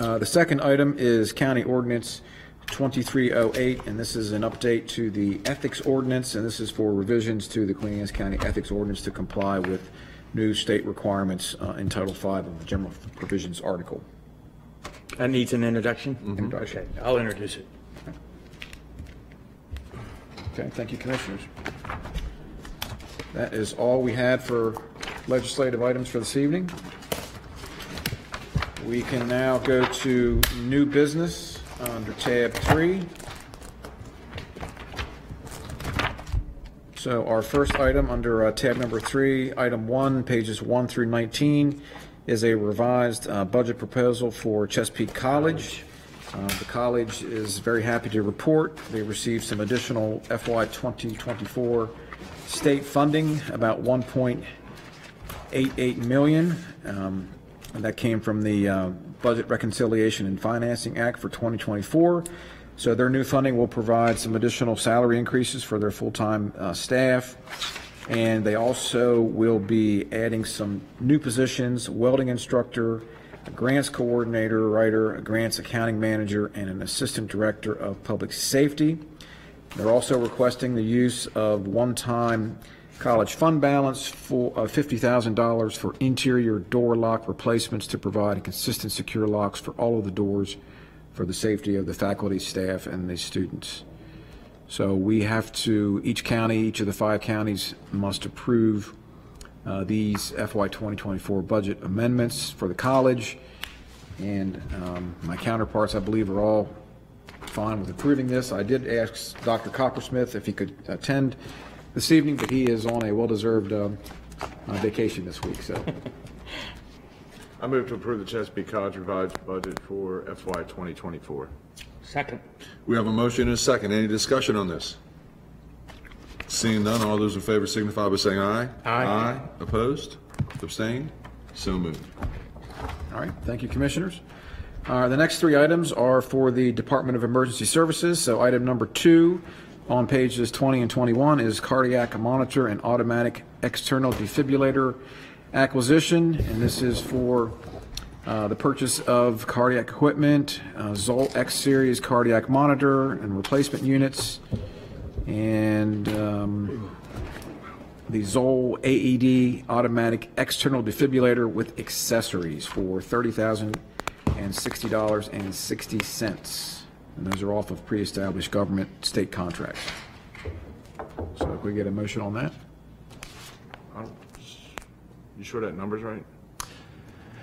Uh, The second item is County Ordinance 2308, and this is an update to the ethics ordinance, and this is for revisions to the Queen Anne's County Ethics Ordinance to comply with new state requirements uh, in Title V of the General Provisions article. That needs an introduction? Introduction. Okay, I'll introduce it. Okay, thank you, Commissioners. That is all we had for legislative items for this evening. We can now go to new business under tab three. So our first item under uh, tab number three, item one, pages one through 19, is a revised uh, budget proposal for Chesapeake College. Uh, The college is very happy to report they received some additional FY 2024 state funding, about 1.88 million. Um, and that came from the uh, Budget Reconciliation and Financing Act for 2024. So their new funding will provide some additional salary increases for their full-time uh, staff. And they also will be adding some new positions, welding instructor, a grants coordinator, writer, a grants accounting manager, and an assistant director of public safety. They're also requesting the use of one-time college fund balance for uh, $50,000 for interior door lock replacements to provide consistent secure locks for all of the doors for the safety of the faculty, staff, and the students. So we have to, each county, each of the five counties must approve uh, these FY 2024 budget amendments for the college. And um, my counterparts, I believe, are all fine with approving this. I did ask Dr. Coppersmith if he could attend this evening, but he is on a well-deserved um, uh, vacation this week, so. I move to approve the Chesapeake College revised budget for FY 2024. Second. We have a motion and a second. Any discussion on this? Seeing none, all those in favor signify by saying aye. Aye. Aye. Opposed? Abstained? So moved. All right, thank you, Commissioners. Uh, The next three items are for the Department of Emergency Services. So item number two on pages 20 and 21 is cardiac monitor and automatic external defibrillator acquisition, and this is for uh, the purchase of cardiac equipment, uh, Zoll X Series cardiac monitor and replacement units, and um, the Zoll AED automatic external defibrillator with accessories for $30,060.60. And those are off of pre-established government state contracts. So if we get a motion on that? You sure that number's right?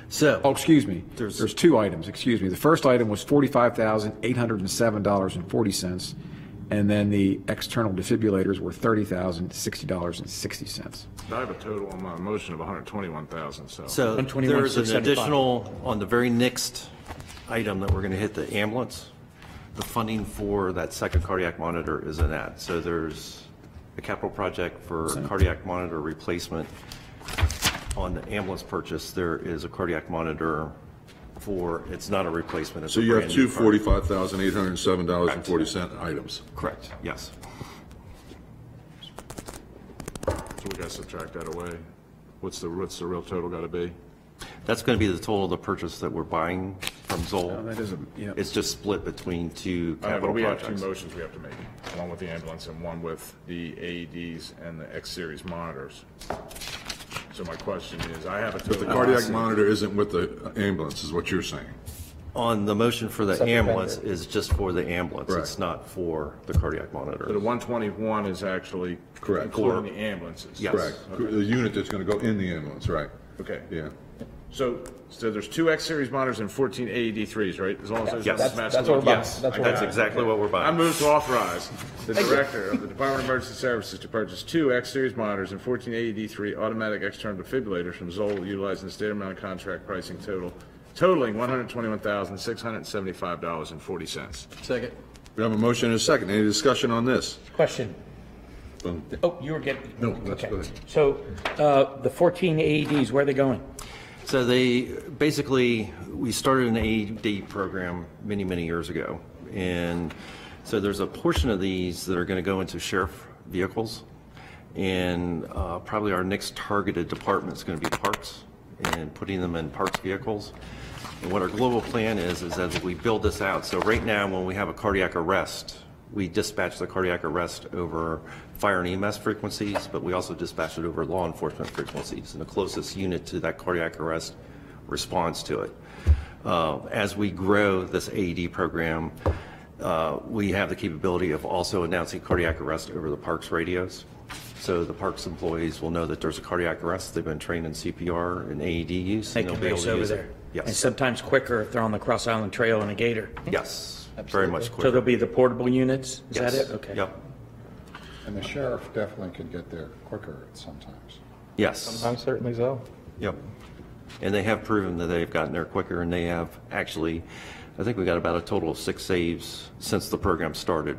So. Oh, excuse me. There's two items, excuse me. The first item was $45,807.40. And then the external defibrillators were $30,060.60. I have a total on my motion of 121,000, so. So there's an additional, on the very next item that we're going to hit, the ambulance, the funding for that second cardiac monitor is in that. So there's a capital project for cardiac monitor replacement. On the ambulance purchase, there is a cardiac monitor for, it's not a replacement, it's So a you have brand two new car. forty-five thousand eight hundred and seven dollars and forty cent items. Correct, yes. So we gotta subtract that away. What's the, what's the real total gotta be? That's going to be the total of the purchase that we're buying from Zoll. No, that isn't- yeah. It's just split between two I know, but capital we have projects. two motions we have to make, one with the ambulance and one with the AEDs and the X-Series monitors. So my question is, I have a But total. the cardiac monitor isn't with the ambulance, is what you're saying. On the motion for the Separate ambulance vendor. is just for the ambulance. It's not for the cardiac monitor. So the 121 is actually Correct. including the ambulances? Correct. The unit that's gonna go in the ambulance, right. Okay. Yeah. So, so there's two X-Series monitors and 14 AED3s, right? As long as those Yes. numbers That's- match. that's the what we're buying. Yes, That's I what got we're it. buying. exactly what we're buying. I move to authorize the director of the Department of Emergency Services to purchase two X-Series monitors and 14 AED3 automatic external defibrillators from Zoll utilizing the state amount of Maryland contract pricing total, totaling $121,675.40. Second. We have a motion and a second. Any discussion on this? Question. Boom. Oh, you were getting. No, that's okay. good. So, uh, the 14 AEDs, where are they going? So they, basically, we started an AED program many, many years ago. And so there's a portion of these that are going to go into sheriff vehicles. And uh, probably our next targeted department is going to be parks and putting them in parks vehicles. And what our global plan is, is as we build this out, so right now, when we have a cardiac arrest, we dispatch the cardiac arrest over fire and EMS frequencies, but we also dispatch it over law enforcement frequencies. And the closest unit to that cardiac arrest responds to it. Uh, As we grow this AED program, uh, we have the capability of also announcing cardiac arrest over the parks radios. So the parks employees will know that there's a cardiac arrest. They've been trained in CPR and AED use. They and they'll be able to over use it. there. And sometimes quicker if they're on the Cross Island Trail in a gator. yes, very much quicker. So quicker. there'll be the portable units? Is that it? Okay. Yep. And the sheriff definitely could get there quicker sometimes. Yes. Sometimes certainly so. Yep. And they have proven that they've gotten there quicker, and they have actually, I think we got about a total of six saves since the program started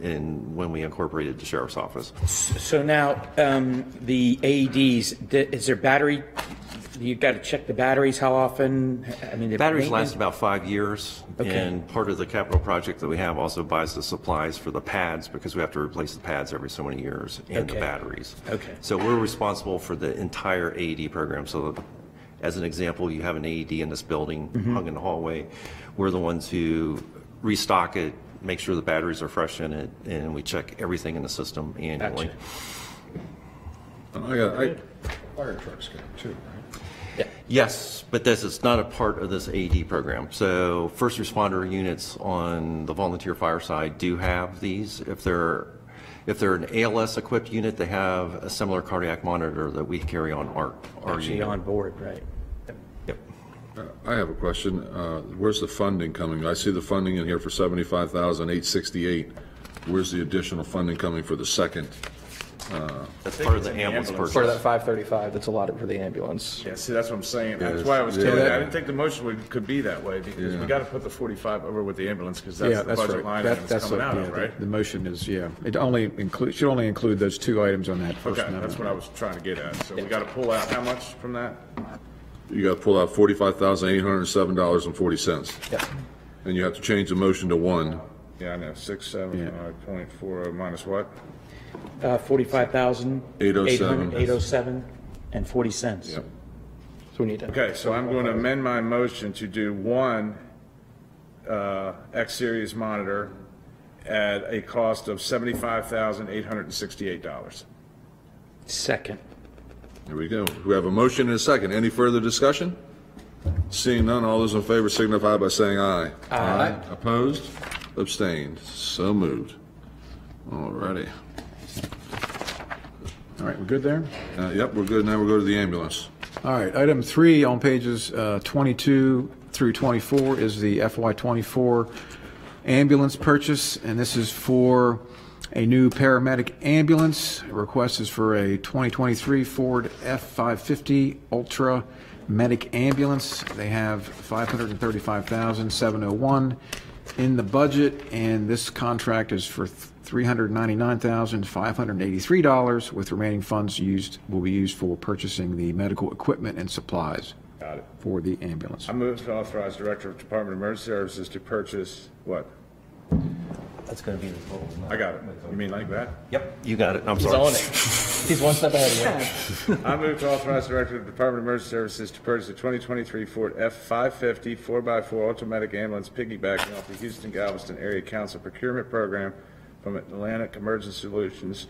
in, when we incorporated the sheriff's office. So now, um, the AEDs, th- is there battery, you've got to check the batteries, how often? I mean, the Batteries maintenance- last about five years, Okay. and part of the capital project that we have also buys the supplies for the pads, because we have to replace the pads every so many years, and the Okay. batteries. Okay. So we're responsible for the entire AED program. So as an example, you have an AED in this building Mhm. hung in the hallway. We're the ones who restock it, make sure the batteries are fresh in it, and we check everything in the system annually. I got, I, Fire trucks get them too, right? Yes, but this is not a part of this AED program. So first responder units on the volunteer fire side do have these. If they're, if they're an ALS equipped unit, they have a similar cardiac monitor that we carry on our, our Actually unit. on board, right? Yep. I have a question. Uh, Where's the funding coming? I see the funding in here for seventy-five thousand eight sixty-eight. Where's the additional funding coming for the second? Uh, That's part of the ambulance purchase. Part of that 535 that's allotted for the ambulance. Yeah, see, that's what I'm saying. That's why I was telling you, I didn't think the motion would, could be that way, because Yeah. we gotta put the 45 over with the ambulance, because Yeah, that's the that's budget right. line That- item it's that's coming out yeah, of, the- right? The motion is, yeah, it only include, should only include those two items on that first Okay, amendment. that's what I was trying to get at. So we gotta pull out how much from that? You gotta pull out forty-five thousand eight hundred and seven dollars and forty cents. Yes. And you have to change the motion to one. Yeah, I know, six, seven, five, point four, minus what? Uh, 45,000. 807. 807 and 40 cents. Yep. So we need to. Okay, so I'm going to amend my motion to do one uh, X-Series monitor at a cost of $75,868. Second. There we go. We have a motion and a second. Any further discussion? Seeing none, all those in favor signify by saying aye. Aye. Opposed? Abstained? So moved. All righty. All right, we're good there? Uh, Yep, we're good. Now we'll go to the ambulance. All right, item three on pages uh, 22 through 24 is the FY24 ambulance purchase, and this is for a new paramedic ambulance. Request is for a 2023 Ford F-550 Ultra Medic Ambulance. They have 535701 in the budget, and this contract is for $399,583, with remaining funds used, will be used for purchasing the medical equipment and supplies Got it. for the ambulance. I move to authorize Director of Department of Emergency Services to purchase, what? That's going to be the total. I got it. You mean like that? Yep, you got it. I'm He's sorry. on it. He's one step ahead of you. I move to authorize Director of Department of Emergency Services to purchase a 2023 Ford F-550 4x4 automatic ambulance piggybacking off the Houston Galveston Area Council procurement program from Atlantic Emergency Solutions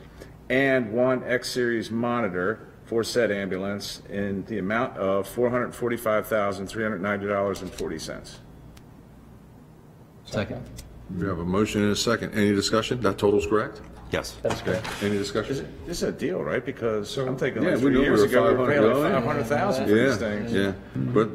and one X-Series monitor for said ambulance in the amount of $445,390.40. Second. We have a motion and a second. Any discussion? That total's correct? Yes. That's good. Any discussion? This is a deal, right? Because I'm thinking Yeah, like we three knew we years were ago, we were paying like million. 500,000 for Yeah, these things. yeah, but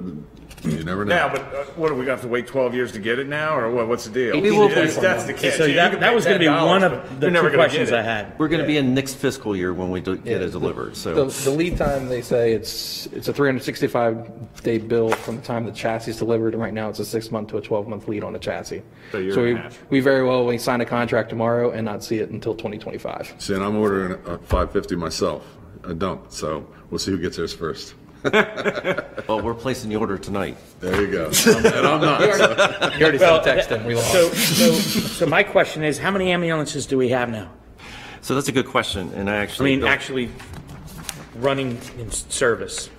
you never know. Yeah, but uh, what, do we got to wait 12 years to get it now, or what, what's the deal? We will That's, pay that's the it. catch. So You that, can that pay was going to be $10, one but of the you're never two gonna get questions it. I had. We're going to be in next fiscal year when we do get it delivered, The, so. the lead time, they say it's, it's a 365 day bill from the time the chassis is delivered, and right now it's a six month to a 12 month lead on the chassis. So a year So and we, half. we very well, we sign a contract tomorrow and not see it until 2025. See, and I'm ordering a 550 myself, a dump, so we'll see who gets theirs first. Well, we're placing the order tonight. There you go. And I'm not, so. You already sent a text in, we lost. So, so, so my question is, how many ambulances do we have now? So that's a good question, and I actually I actually. mean, actually running in s- service?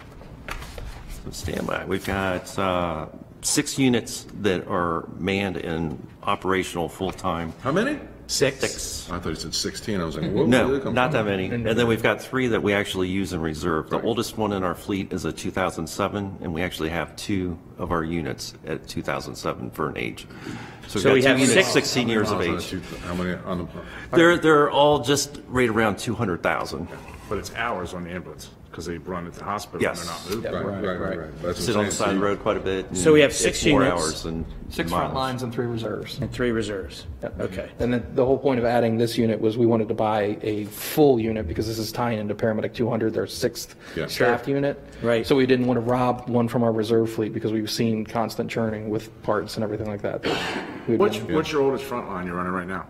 Standby. We've got uh, six units that are manned and operational full-time. How many? Six? Six. I thought you said 16. I was like, whoa. No, where did they come not from? that many. And then we've got three that we actually use in reserve. The oldest one in our fleet is a 2007, and we actually have two of our units at 2007 for an age. So we've we have units, six- 16 years of age. miles on a two- How many on the, They're, they're all just right around 200,000. But it's hours on the ambulance, because they run at the hospital and Yes. they're not moving. right, right, right, right. That's what Sit I'm on the saying. side of the road quite a bit. So we have it's six more units. hours than Six front miles. lines and three reserves. And three reserves? Okay. And then the whole point of adding this unit was we wanted to buy a full unit because this is tying into paramedic 200, their sixth Yeah. staffed unit. Right. So we didn't want to rob one from our reserve fleet because we've seen constant churning with parts and everything like that. We'd What's, want- what's your oldest front line you're running right now?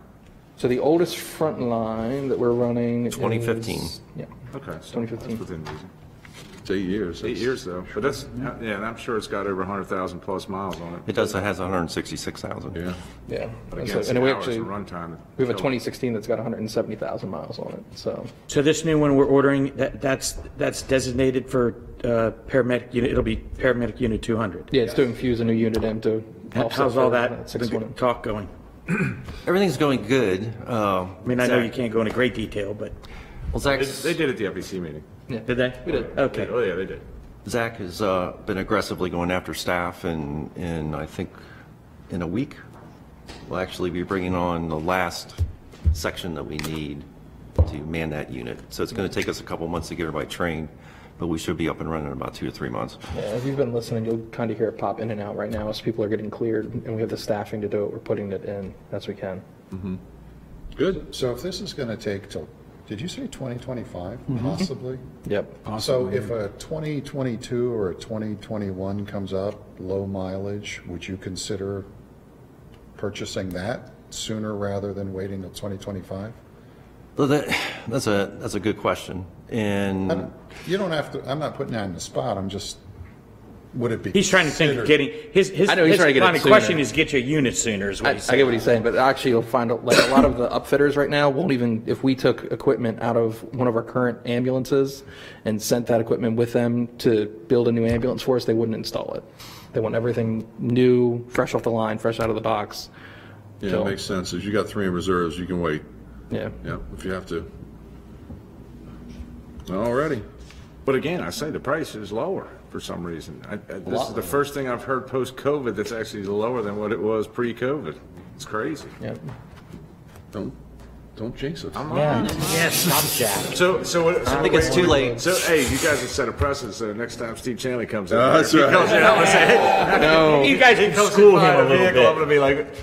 So the oldest front line that we're running is. 2015. Yeah. Okay. so 2015. That's within reason. It's eight years. Eight That's- years though, but that's, yeah, and I'm sure it's got over 100,000 plus miles on it. It does, it has 166,000. Yeah. Yeah. But And again, so- it's And we hours actually, of runtime. we have a 2016 that's got 170,000 miles on it, so. So this new one we're ordering, that, that's, that's designated for uh, paramedic unit, it'll be paramedic unit 200? Yeah, it's to infuse a new unit into. offset How's all for that six one. talk going? Everything's going good. Uh, I mean, I know you can't go into great detail, but, Well, They, Zach's, they did at the FEC meeting. Yeah, did they? We did. Okay. Oh, yeah, they did. Zach has uh, been aggressively going after staff, and, and I think in a week, we'll actually be bringing on the last section that we need to man that unit. So it's going to take us a couple months to get everybody trained, but we should be up and running in about two to three months. Yeah, if you've been listening, you'll kind of hear it pop in and out right now as people are getting cleared and we have the staffing to do it. We're putting it in as we can. Good. So if this is going to take till, did you say 2025 mm-hmm. possibly? Yep. Possibly. So if a 2022 or a 2021 comes up, low mileage, would you consider purchasing that sooner rather than waiting till 2025? So that, that's a, that's a good question. And I'm- You don't have to, I'm not putting that on the spot, I'm just, would it be? He's trying to think of getting, his, his, I know he's his trying to get it kind of question is get you a unit sooner is I, what I he's get what he's saying, but actually you'll find out, like a lot of the upfitters right now won't even, if we took equipment out of one of our current ambulances and sent that equipment with them to build a new ambulance for us, they wouldn't install it. They want everything new, fresh off the line, fresh out of the box. Yeah, So- it makes sense. If you got three in reserves, you can wait. Yeah. Yeah, if you have to. Alrighty. But again, I say the price is lower for some reason. I- I- This lot is the first thing I've heard post-COVID that's actually lower than what it was pre-COVID. It's crazy. Yeah. Don't, don't jinx it. I'm Yeah, not. yeah, stop, Jack. So, so what? so I think it's too late. So, hey, you guys have set a precedent, so next time Steve Chanley comes in. Oh, here, that's he right. comes in, I'm gonna say, hey, No. You guys can comes in school him a little bit. I'm gonna be like,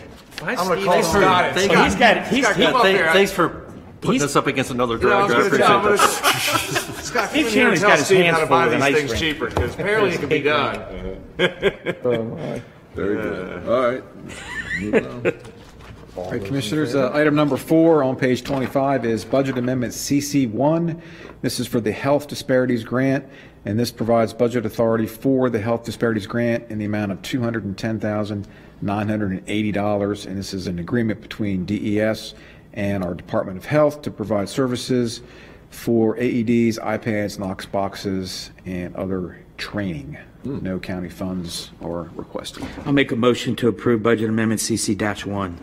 I'm gonna call Thanks for- Scott. thank He's got, he's, Scott, he- come up Thank- here. I- Thanks for putting us up against another You know, I was I gonna appreciate I'm that. gonna- Scott, Steve come in here and Chandler's tell got his Steve hands how to full buy with an these ice things cream. cheaper, because apparently it can be done. Very good. All right. All right, Commissioners, uh, item number four on page 25 is Budget Amendment CC1. This is for the Health Disparities Grant, and this provides budget authority for the Health Disparities Grant in the amount of $210,980. And this is an agreement between DES and our Department of Health to provide services for AEDs, iPads, Knox boxes, and other training. No county funds are requested. I'll make a motion to approve budget amendment CC-1.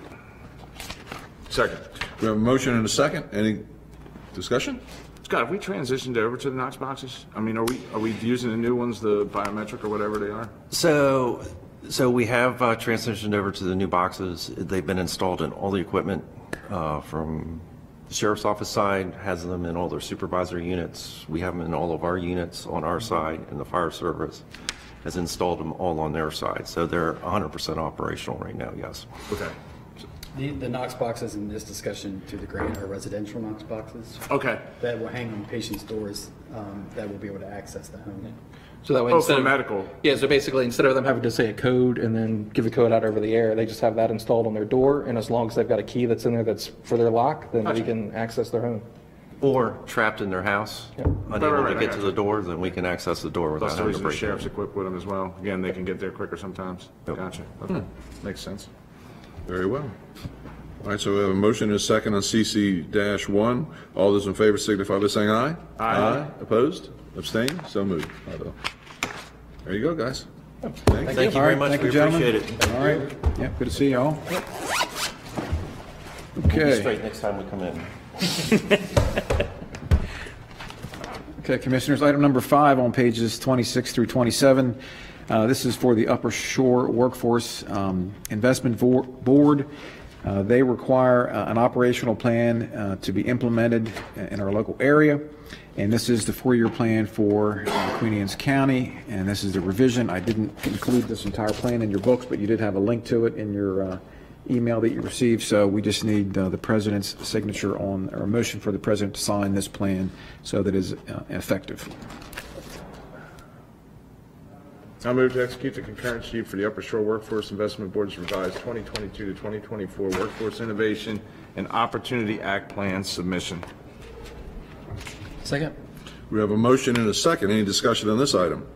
Second. We have a motion and a second. Any discussion? Scott, have we transitioned over to the Knox boxes? I mean, are we, are we using the new ones, the biometric or whatever they are? So, so we have uh, transitioned over to the new boxes. They've been installed in all the equipment uh, from the sheriff's office side, has them in all their supervisor units. We have them in all of our units on our side, and the fire service has installed them all on their side. So they're 100% operational right now, yes. Okay. The, the Knox boxes in this discussion to the grant are residential Knox boxes. Okay. That will hang on patients' doors, um, that will be able to access the home. So that way, Oh, instead for of medical. Yeah, so basically, instead of them having to say a code and then give a code out over the air, they just have that installed on their door, and as long as they've got a key that's in there that's for their lock, then they can access their home. Or trapped in their house, Right, unable right, to right, I get to you. the door, then we can access the door without That's the having to reason the break sheriff's in. equipped with them as well. Again, they can get there quicker sometimes. Gotcha. Okay. Hmm. Makes sense. Very well. All right, so we have a motion and a second on CC dash one. All those in favor signify by saying aye. Aye. Opposed? Abstained? So moved. Five oh. There you go, guys. Thank Thank you All very right, much, thank we you, gentlemen. appreciate it. All right, yeah, good to see y'all. We'll be Okay, straight next time we come in. okay, Commissioners, item number five on pages 26 through 27. Uh, This is for the Upper Shore Workforce um, Investment Vo- Board. Uh, They require uh, an operational plan uh, to be implemented in our local area, and this is the four-year plan for uh, Queen Anne's County, and this is the revision. I didn't include this entire plan in your books, but you did have a link to it in your uh, email that you received, so we just need uh, the president's signature on, or a motion for the president to sign this plan so that it is uh, effective. I move to execute the concurrent sheet for the Upper Shore Workforce Investment Board's revised 2022 to 2024 Workforce Innovation and Opportunity Act Plan submission. Second. We have a motion and a second. Any discussion on this item?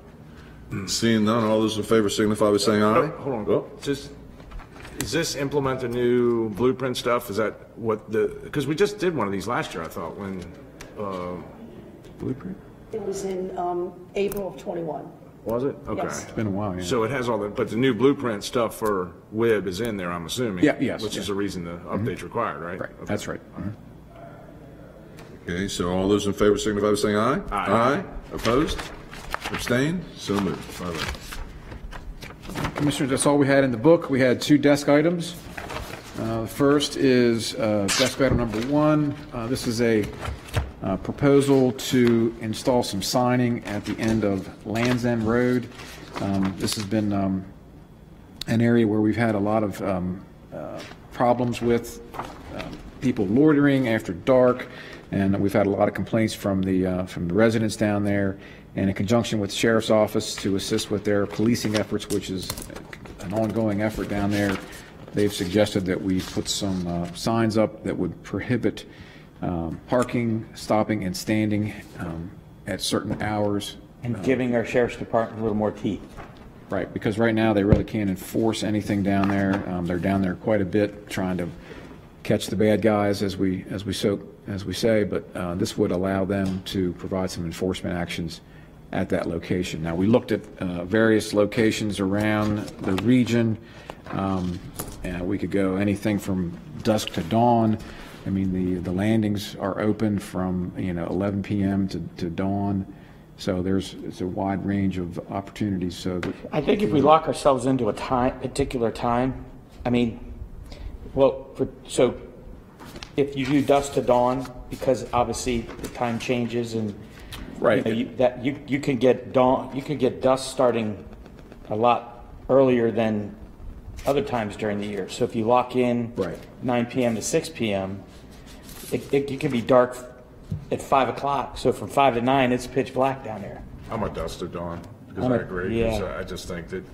Seeing none, all those in favor signify by saying Oh, aye. Hold on, go. Just, is this implement the new blueprint stuff? Is that what the, because we just did one of these last year, I thought, when, uh, Blueprint? It was in um, April of '21. was it? Okay. Yes. It's been a while, yeah. So it has all the, but the new blueprint stuff for WIB is in there, I'm assuming? Yeah, yes, Which is yeah. the reason the update's required, right? Right, Okay. that's right. Okay, so all those in favor signify by saying aye. Aye. Opposed? Abstained? So moved. Five. Commissioners, that's all we had in the book. We had two desk items. Uh, The first is uh, desk item number one. Uh, This is a uh, proposal to install some signing at the end of Land's End Road. Um, This has been um, an area where we've had a lot of um, uh, problems with um, people loitering after dark, and we've had a lot of complaints from the, uh, from the residents down there, and in conjunction with the sheriff's office to assist with their policing efforts, which is an ongoing effort down there, they've suggested that we put some uh, signs up that would prohibit um, parking, stopping, and standing um, at certain hours. And giving our sheriff's department a little more teeth. Right, because right now, they really can't enforce anything down there. Um, They're down there quite a bit, trying to catch the bad guys, as we, as we so, as we say, but uh, this would allow them to provide some enforcement actions at that location. Now, we looked at uh, various locations around the region, um, and we could go anything from dusk to dawn. I mean, the, the landings are open from, you know, 11 PM to, to dawn, so there's, it's a wide range of opportunities, so I think if we lock ourselves into a time, particular time, I mean, well, for, so if you do dusk to dawn, because obviously the time changes and. Right. you know, you- That, you, you can get dawn, you can get dusk starting a lot earlier than other times during the year. So if you lock in. Right. Nine PM to six PM, it, it, it can be dark at five o'clock. So from five to nine, it's pitch black down there. I'm a dust to dawn, because I'm I a- agree, 'cause yeah. I just think that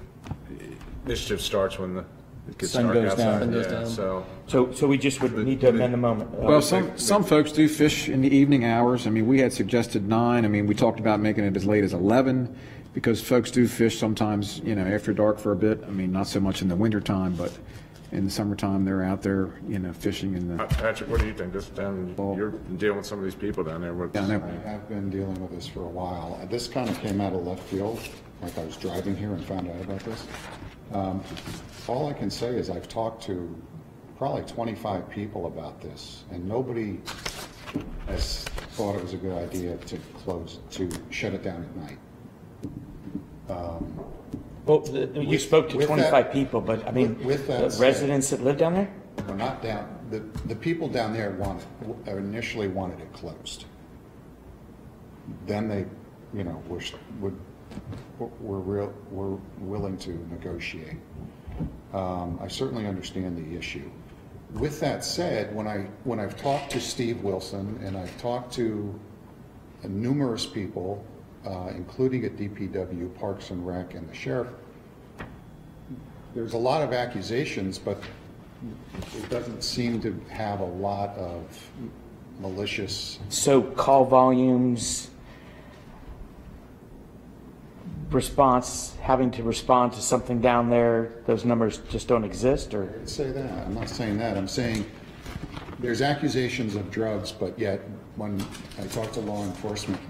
mischief starts when the, it gets Sun dark goes down. Sun goes yeah, down. so. So, so we just would need to amend the moment. uh, Well, some, some folks do fish in the evening hours. I mean, we had suggested nine. I mean, we talked about making it as late as 11 because folks do fish sometimes, you know, after dark for a bit. I mean, not so much in the wintertime, but in the summertime, they're out there, you know, fishing in the, Patrick, what do you think? This down, you're dealing with some of these people down there. What's- down there. I have been dealing with this for a while. This kind of came out of left field, like I was driving here and found out about this. Um, All I can say is I've talked to probably 25 people about this, and nobody has thought it was a good idea to close, to shut it down at night. Um, Well, the- you With- spoke to with that- 25 people, but I mean, with- that the said- residents that live down there? No, not down, the, the people down there wanted, initially wanted it closed. Then they, you know, were, would, were real, were willing to negotiate. Um, I certainly understand the issue. With that said, when I, when I've talked to Steve Wilson and I've talked to numerous people, uh, including at DPW, Parks and Rec, and the sheriff, there's a lot of accusations, but it doesn't seem to have a lot of malicious, So call volumes, response, having to respond to something down there, those numbers just don't exist, or? I'd say that, I'm not saying that, I'm saying there's accusations of drugs, but yet when I talk to law enforcement,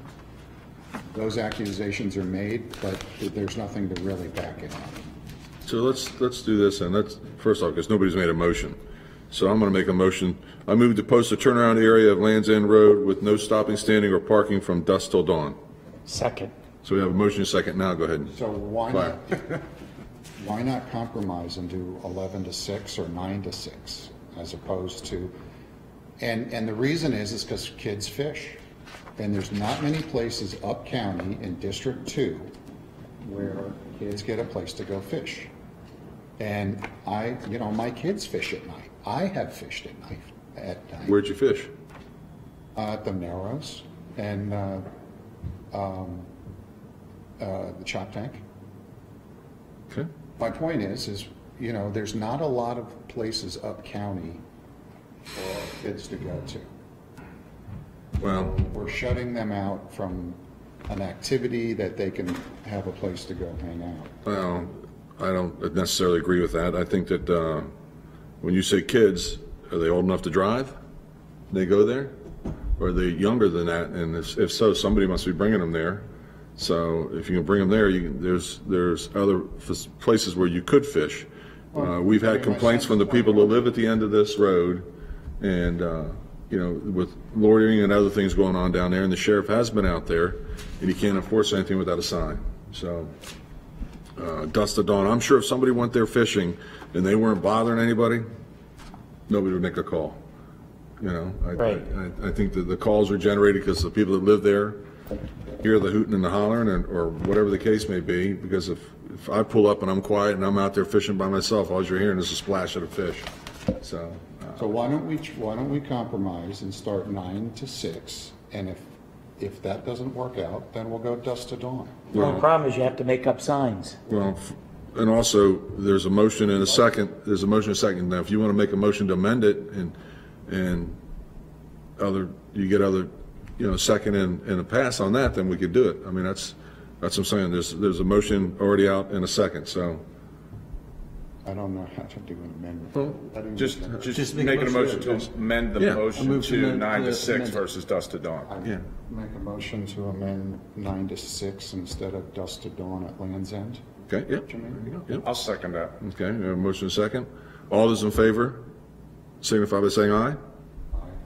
those accusations are made, but there's nothing to really back it up. So let's, let's do this, and let's, first off, because nobody's made a motion. So I'm going to make a motion. I move to post a turnaround area of Land's End Road with no stopping, standing, or parking from dusk till dawn. Second. So we have a motion and a second now, go ahead. So why not, why not compromise and do 11 to 6 or 9 to 6 as opposed to, and, and the reason is, is because kids fish. And there's not many places up county in District 2 where kids get a place to go fish. And I, you know, my kids fish at night. I have fished at night, at night. Where'd you fish? Uh, At the Narrows and uh, um, uh, the Choptank. Okay. My point is, is, you know, there's not a lot of places up county for kids to go to. Well, We're shutting them out from an activity that they can have a place to go hang out. Well, I don't necessarily agree with that. I think that uh, when you say kids, are they old enough to drive? They go there? Or are they younger than that? And if if so, somebody must be bringing them there. So if you can bring them there, you can, there's, there's other f- places where you could fish. Uh, We've had complaints from the people that live at the end of this road and, uh, you know, with loitering and other things going on down there, and the sheriff has been out there, and he can't enforce anything without a sign. So, uh, dusk to dawn, I'm sure if somebody went there fishing and they weren't bothering anybody, nobody would make a call. You know, I, Right. I, I think that the calls are generated because the people that live there hear the hooting and the hollering, and, or whatever the case may be, because if, if I pull up and I'm quiet and I'm out there fishing by myself, all you're hearing is a splash of the fish. So, uh, So why don't we, why don't we compromise and start 9 to 6? And if, if that doesn't work out, then we'll go dusk to dawn. The only problem is you have to make up signs. Well, f- and also, there's a motion and a second, there's a motion and a second. Now, if you want to make a motion to amend it and, and other, you get other, you know, second and, and a pass on that, then we could do it. I mean, that's, That's what I'm saying, there's, there's a motion already out in a second, so. I don't know how to do an amendment. I don't Just, know. just making a motion to amend the Yeah. motion to nine to six versus dusk to dawn. Yeah. Make a motion to amend nine to six instead of dusk to dawn at Land's End. Okay, yeah. Yep. I'll second that. Okay, we have a motion and a second. All those in favor signify by saying aye.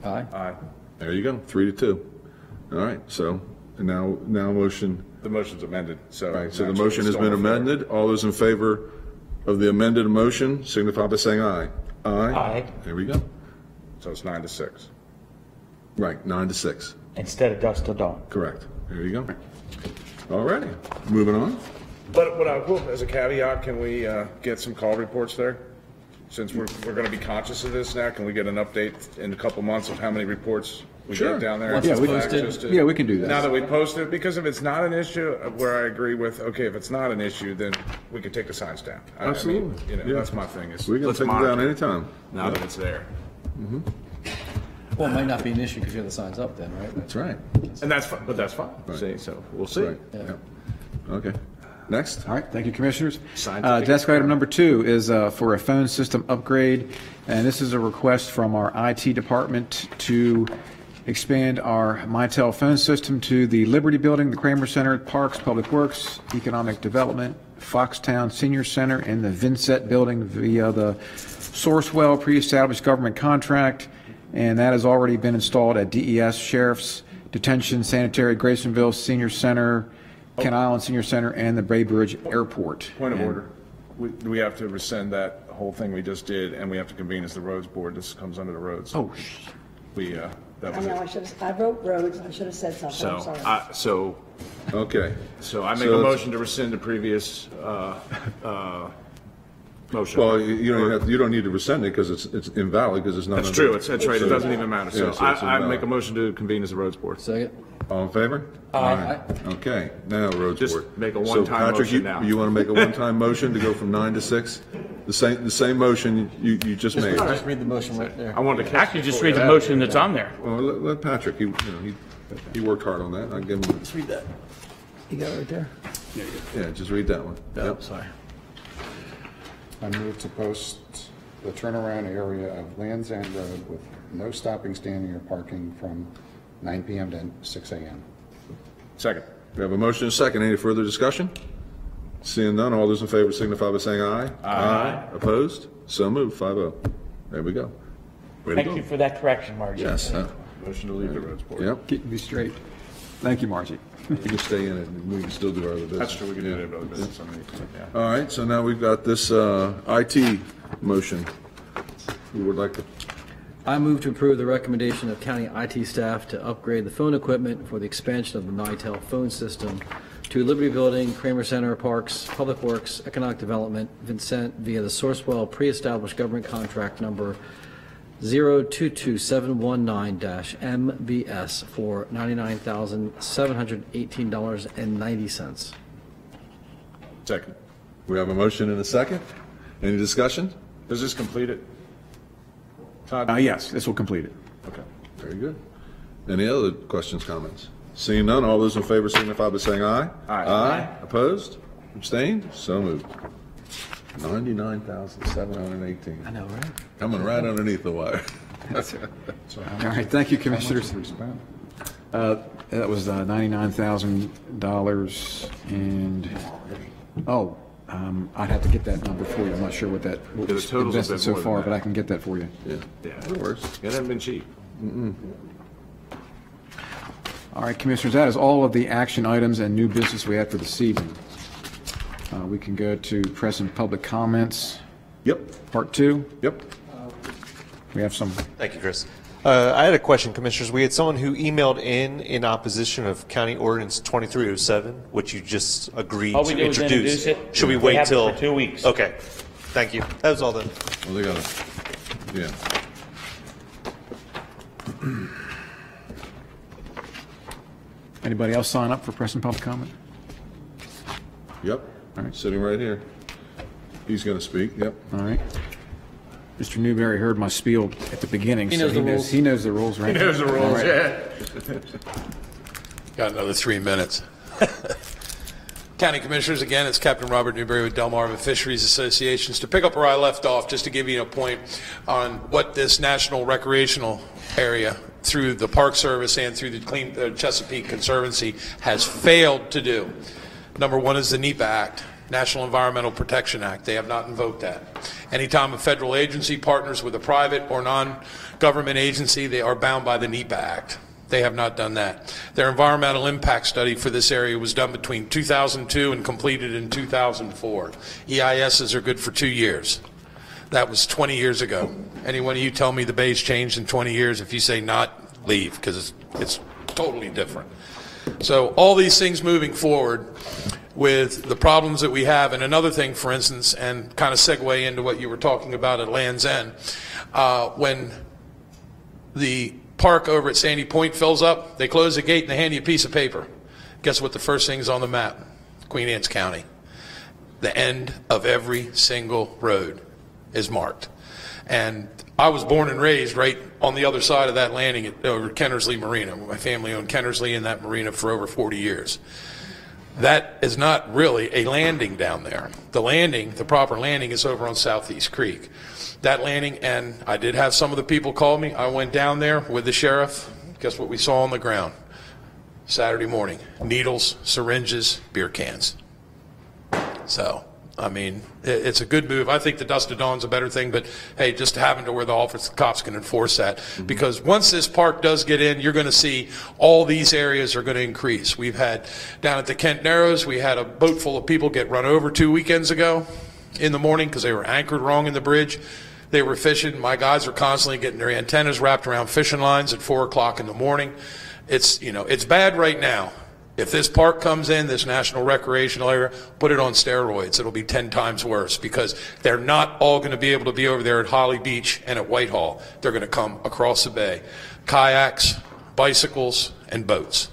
Aye. Aye. There you go, three to two. All right, so now, now motion, The motion's amended, so. all right, so the motion has been on the amended. All those in favor of the amended motion signify by saying aye. Aye. Aye. There we go. So it's nine to six. Right, nine to six. Instead of dusk till dawn. Correct. There you go. All righty, moving on. But what I will, as a caveat, can we uh, get some call reports there? Since we're, we're going to be conscious of this now, can we get an update in a couple months of how many reports we Sure. get down there? Once it's Just posted. to- Yeah, we can do that. Now that we post it, because if it's not an issue, uh, where I agree with, okay, if it's not an issue, then we can take the signs down. I- I mean, Absolutely. You know, Yeah. that's my thing, is We can let's take it down monitor anytime. Now that it's there. Well, it might not be an issue because you have the signs up then, right? That's right. And that's, fi- but that's fine, see, so we'll see. Right. Yep. Okay. Next. All right, thank you, Commissioners. Scientific Uh, Desk item number two is uh, for a phone system upgrade, and this is a request from our IT department to expand our Mitel phone system to the Liberty Building, the Kramer Center, Parks, Public Works, Economic Development, Foxtown Senior Center, and the Vincent Building via the Sourcewell pre-established government contract, and that has already been installed at DES, Sheriff's Detention, Sanitary, Graysonville Senior Center, Kent Island Senior Center, and the Bay Bridge Airport. Point of And- order. We, we have to rescind that whole thing we just did, and we have to convene as the roads board. This comes under the roads. Oh, We, uh, that I was know, I it. should have, I wrote roads, I should have said something, I'm So, sorry. I, so, Okay. so I make So a it's- motion to rescind the previous, uh, uh, motion. Well, you- you don't have, you don't need to rescind it because it's, it's invalid because it's not. That's under- true, it's, that's right, it So- doesn't even matter. So Yeah, it's I, I invalid. make a motion to convene as the roads board. Second? All in favor? Aye. Okay, now roads Just board. make a So, one-time Patrick, motion you- now. You want to make a one-time motion to go from nine to six? The same, the same motion you, you just made? Just read the motion right there. I wanted to catch. Actually, just read the motion that's on there. Well, let, let Patrick, he, you know, he, he worked hard on that. I'll give him, Just read that. You got it right there? yeah, just read that one. Oh, yep. Sorry. I move to post the turnaround area of Land's End Road with no stopping, standing, or parking from 9 PM to 6 AM. Second. We have a motion and a second. Any further discussion? Seeing none, all those in favor signify by saying aye. Aye. Opposed? So moved, five oh. There we go. Way to Thank go. you for that correction, Margie. Yes, huh? Motion to leave the roads board. Yep, Keep me straight. Thank you, Margie. you can stay in it, and we can still do our other business. That's true, we can do that other business underneath, yeah. All right, so now we've got this uh, IT motion. Who would like to, I move to approve the recommendation of county IT staff to upgrade the phone equipment for the expansion of the Mitel phone system to Liberty Building, Kramer Center, Parks, Public Works, Economic Development, Vincent via the Sourcewell pre-established government contract number 022719-MBS for $99,718.90. Second. we have a motion and a second? Any discussion? Does this complete it? Todd? Uh, yes, this will complete it. Okay. Very good. Any other questions, comments? Seeing none, all those in favor signify by saying aye. Aye. Aye. Opposed? Abstained? So moved. Ninety-nine thousand, seven hundred and eighteen. I know, right? Coming right underneath the wire. All right, thank you, Commissioners. Uh, That was uh, $99,000 and, oh, um, I'd have to get that number for you. I'm not sure what that, what Yeah, the was total's a invested bit so more than far, that. but I can get that for you. Yeah. Yeah. That works. It hasn't been cheap. All right, Commissioners, that is all of the action items and new business we have for this evening. Uh, We can go to press and public comments, Yep, part two. yep. We have some, Thank you, Chris. Uh, I had a question, Commissioners. We had someone who emailed in in opposition of County Ordinance 2307, which you just agreed All we to do is introduce. introduce it. Should we We wait have it till? for two weeks. Okay. Thank you. That was all then. Well, they gotta, yeah. Anybody else sign up for press and public comment? Yep. All right. Sitting right here. He's gonna speak, yep. All right. Mr. Newberry heard my spiel at the beginning, He so knows he the knows, rules. he knows the rules, right? He knows the rules, right. yeah. Got another three minutes. County Commissioners, again, it's Captain Robert Newberry with Delmarva Fisheries Associations. To pick up where I left off, just to give you a point on what this national recreational area through the Park Service and through the Clean uh, Chesapeake Conservancy has failed to do. Number one is the NEPA Act, National Environmental Protection Act. They have not invoked that. Anytime a federal agency partners with a private or non-government agency, they are bound by the NEPA Act. They have not done that. Their environmental impact study for this area was done between 2002 and completed in 2004. EISs are good for two years. That was 20 years ago. Anyone of you tell me the bay's changed in 20 years, if you say not, leave, because it's, it's totally different. So all these things moving forward with the problems that we have, and another thing, for instance, and kind of segue into what you were talking about at Land's End, uh, when the park over at Sandy Point fills up, they close the gate and they hand you a piece of paper. Guess what the first thing's on the map? Queen Anne's County. The end of every single road is marked. And I was born and raised right on the other side of that landing at over Kennersley Marina. My family owned Kennersley in that marina for over 40 years. That is not really a landing down there. The landing, the proper landing, is over on Southeast Creek. That landing, and I did have some of the people call me. I went down there with the sheriff. Guess what we saw on the ground? Saturday morning needles, syringes, beer cans. So, I mean, it's a good move. I think the dusk to dawn's a better thing, but hey, just having to where the office cops can enforce that. Mm-hmm. Because once this park does get in, you're going to see all these areas are going to increase. We've had down at the Kent Narrows, we had a boat full of people get run over two weekends ago in the morning because they were anchored wrong in the bridge. They were fishing. My guys are constantly getting their antennas wrapped around fishing lines at four o'clock in the morning. It's, you know, it's bad right now. If this park comes in, this national recreational area, put it on steroids. It'll be 10 times worse because they're not all going to be able to be over there at Holly Beach and at Whitehall. They're going to come across the bay. Kayaks, bicycles, and boats.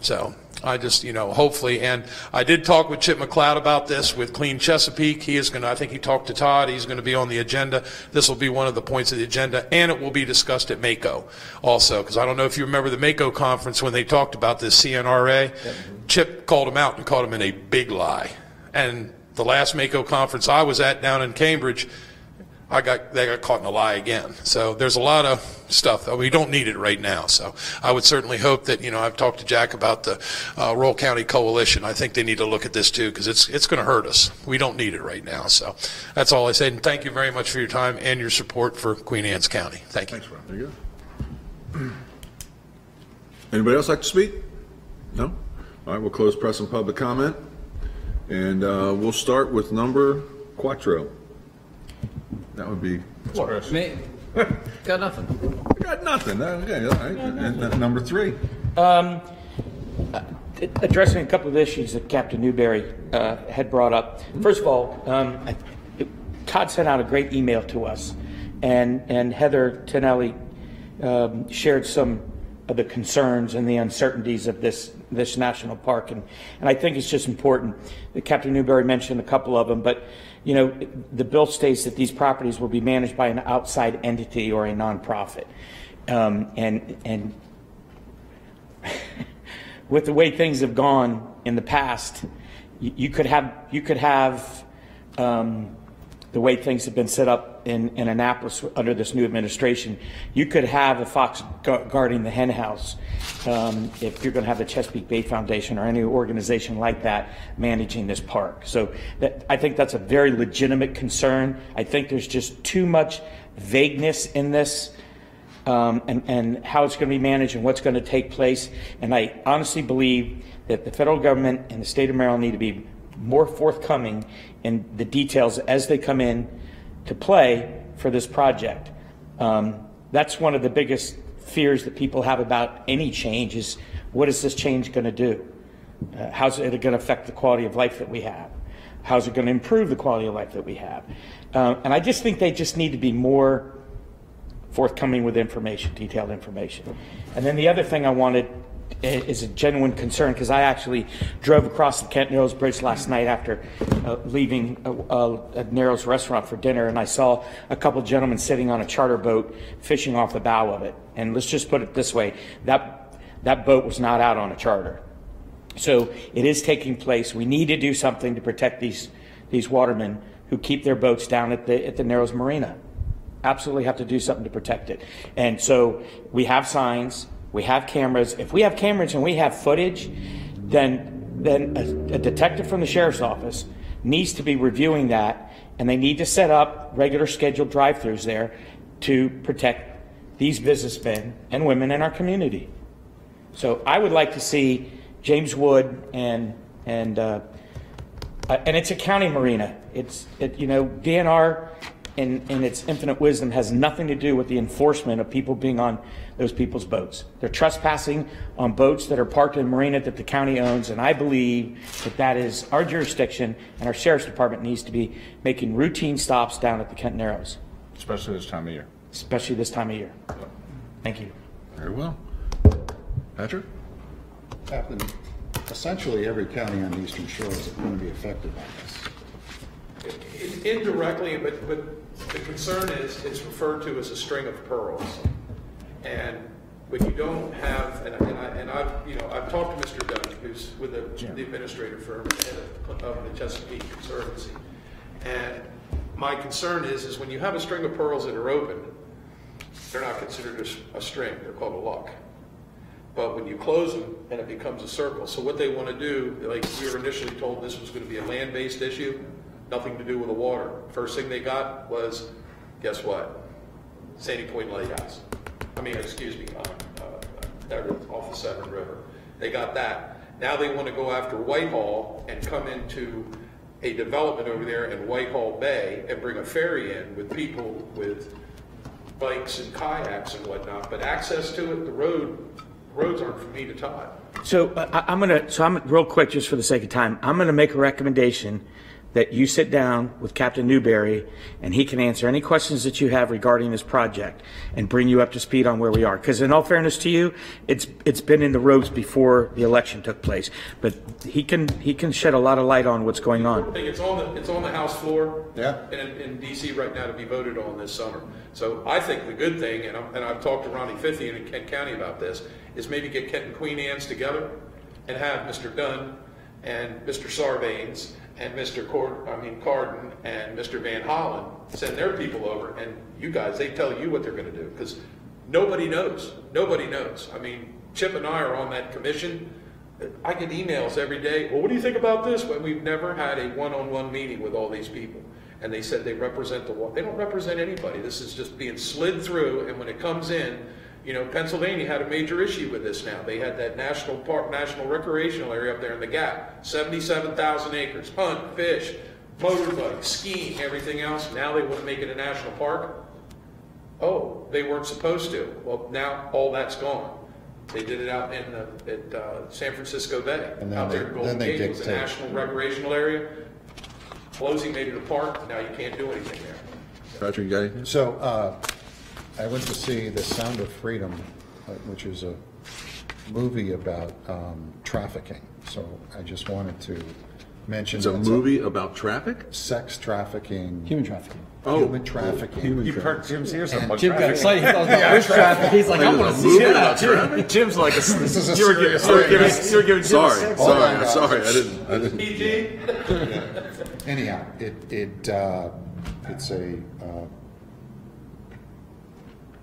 So I just, you know, hopefully, and I did talk with Chip McLeod about this with Clean Chesapeake. He is going to, I think he talked to Todd. He's going to be on the agenda. This will be one of the points of the agenda, and it will be discussed at MACO also, because I don't know if you remember the MACO conference when they talked about this CNRA. Chip called him out and called him in a big lie. And the last MACO conference I was at down in Cambridge, I got they got caught in a lie again. So there's a lot of stuff that we don't need it right now. So I would certainly hope that you know I've talked to Jack about the uh, Rural County Coalition. I think they need to look at this too because it's it's going to hurt us. We don't need it right now. So that's all I say. And thank you very much for your time and your support for Queen Anne's County. Thank you. Thanks, There you go. Anybody else like to speak? No? All right, we'll close press and public comment. And uh, we'll start with number quattro. That would be. Me? Got nothing. Got nothing. Okay, all right. And uh, number three. Um, uh, addressing a couple of issues that Captain Newberry uh, had brought up. First of all, um, I, Todd sent out a great email to us, and and Heather Tonelli um, shared some of the concerns and the uncertainties of this this national park, and and I think it's just important. that Captain Newberry mentioned a couple of them, but you know, the bill states that these properties will be managed by an outside entity or a nonprofit, um, and and with the way things have gone in the past, you, you could have you could have um, the way things have been set up in, in Annapolis under this new administration. You could have a fox guarding the hen house um, if you're going to have the Chesapeake Bay Foundation or any organization like that managing this park. So that, I think that's a very legitimate concern. I think there's just too much vagueness in this um, and, and how it's going to be managed and what's going to take place. And I honestly believe that the federal government and the state of Maryland need to be more forthcoming in the details as they come in to play for this project. Um, that's one of the biggest fears that people have about any change is what is this change going to do? Uh, how's it going to affect the quality of life that we have? How's it going to improve the quality of life that we have? Uh, and I just think they just need to be more forthcoming with information, detailed information. And then the other thing I wanted is a genuine concern because I actually drove across the Kent Narrows Bridge last night after uh, leaving a, a, a Narrows restaurant for dinner, and I saw a couple gentlemen sitting on a charter boat fishing off the bow of it. And let's just put it this way: that that boat was not out on a charter. So it is taking place. We need to do something to protect these, these watermen who keep their boats down at the, at the Narrows Marina. Absolutely have to do something to protect it. And so we have signs, we have cameras. If we have cameras and we have footage, then, then a, a detective from the sheriff's office needs to be reviewing that and they need to set up regular scheduled drive-throughs there to protect these businessmen and women in our community. So I would like to see James Wood and, and, uh, uh, and it's a county marina. It's, it, you know, DNR in, in its infinite wisdom has nothing to do with the enforcement of people being on those people's boats. They're trespassing on boats that are parked in a marina that the county owns, and I believe that that is our jurisdiction, and our sheriff's department needs to be making routine stops down at the Kent Narrows, Especially this time of year. especially this time of year. Thank you. Very well. Patrick? Captain, essentially every county on the eastern shore is going to be affected by this. Indirectly, but, but the concern is, it's referred to as a string of pearls. And when you don't have, and and I, and I've, you know, I've talked to Mr. Dunn, who's with the, the administrator firm of of the Chesapeake Conservancy. And my concern is, is when you have a string of pearls that are open, they're not considered a string, they're called a lock. But when you close them, and it becomes a circle. So what they want to do, like we were initially told this was going to be a land-based issue, nothing to do with the water. First thing they got was, guess what? Sandy Point Lighthouse. I mean, excuse me, uh, uh, off the Severn River. They got that. Now they want to go after Whitehall and come into a development over there in Whitehall Bay and bring a ferry in with people with bikes and kayaks and whatnot. But access to it, the road, roads aren't for me to Todd. So uh, I'm gonna, so I'm, real quick, just for the sake of time, I'm gonna make a recommendation that you sit down with Captain Newberry and he can answer any questions that you have regarding this project and bring you up to speed on where we are. Because in all fairness to you, it's, it's been in the ropes before the election took place. But he can, he can shed a lot of light on what's going on. it's on the, it's on the House floor. Yeah. In, in DC right now to be voted on this summer. So I think the good thing, and I'm, and I've talked to Ronnie Fithy in Kent County about this, is maybe get Kent and Queen Anne's together and have Mr. Dunn and Mr. Sarbanes and Mr. Cord, I mean Cardin and Mr. Van Hollen send their people over and you guys, they tell you what they're gonna do. Because nobody knows, nobody knows. I mean, Chip and I are on that commission. I get emails every day, well, what do you think about this? When we've never had a one-on-one meeting with all these people. And they said they represent the, they don't represent anybody. This is just being slid through, and when it comes in, you know, Pennsylvania had a major issue with this now. They had that national park, national recreational area up there in the Gap, seventy-seven thousand acres, hunt, fish, motorbike, skiing, everything else. Now they want to make it a national park. Oh, they weren't supposed to. Well, now all that's gone. They did it out in, the- at uh, San Francisco Bay. And then Out there they- at Golden then they Gate, it was a national recreational area. Closing made it a park, now you can't do anything there. Patrick, you got anything? So, uh, I went to see The Sound of Freedom, which is a movie about um, trafficking. So I just wanted to mention. It's a that movie about traffic? Sex trafficking. Human trafficking. Oh. Human trafficking. Human You perked Jim's ears up And on Jim got traffic. excited. He thought it was about bush traffic. He's like, I'm gonna see movie that. too. Jim's like, This is a you were giving, serious you were giving, you were giving Jim a Sorry, six. Oh my sorry, sorry, I didn't, I didn't. PG? Anyhow, it, it, uh, it's a,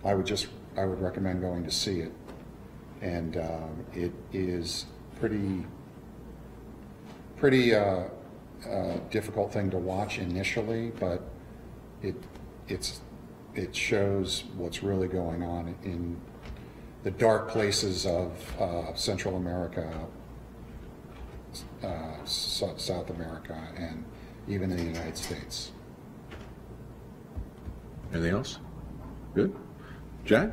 I would just, I would recommend going to see it. And, uh, it is pretty, pretty, uh, uh, difficult thing to watch initially, but it, it's, it shows what's really going on in the dark places of, uh, Central America, uh, South America, and even in the United States. Anything else? Good? Jack?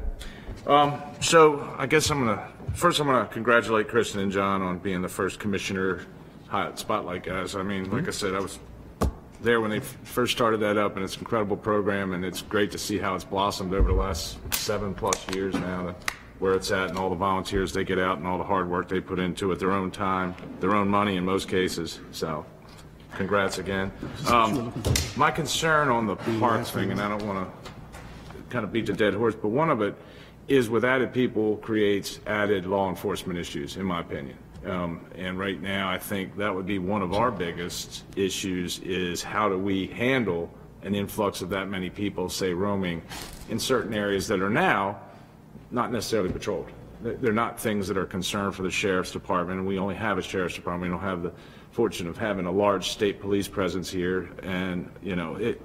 Um, so I guess I'm gonna, first I'm gonna congratulate Kristen and John on being the first commissioner hot spotlight guys. I mean, like I said, I was there when they first started that up and it's an incredible program and it's great to see how it's blossomed over the last seven plus years now to where it's at and all the volunteers they get out and all the hard work they put into it, their own time, their own money in most cases. So congrats again. Um, my concern on the parks thing, and I don't wanna kind of beat the dead horse, but one of it is with added people creates added law enforcement issues, in my opinion. Um, And right now, I think that would be one of our biggest issues is how do we handle an influx of that many people, say roaming in certain areas that are now not necessarily patrolled. They're not things that are concerned for the sheriff's department, we only have a sheriff's department. We don't have the fortune of having a large state police presence here, and, you know, it,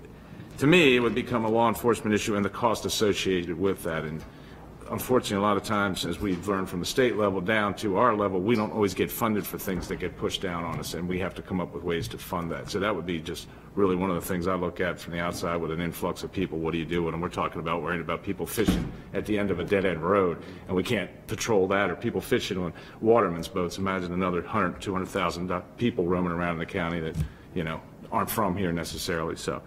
to me, it would become a law enforcement issue and the cost associated with that. And unfortunately, a lot of times, as we've learned from the state level down to our level, we don't always get funded for things that get pushed down on us, and we have to come up with ways to fund that. So that would be just really one of the things I look at from the outside with an influx of people. What do you do them? We're talking about worrying about people fishing at the end of a dead-end road, and we can't patrol that, or people fishing on watermen's boats. Imagine another 100, 200,000 people roaming around in the county that, you know, aren't from here necessarily, so.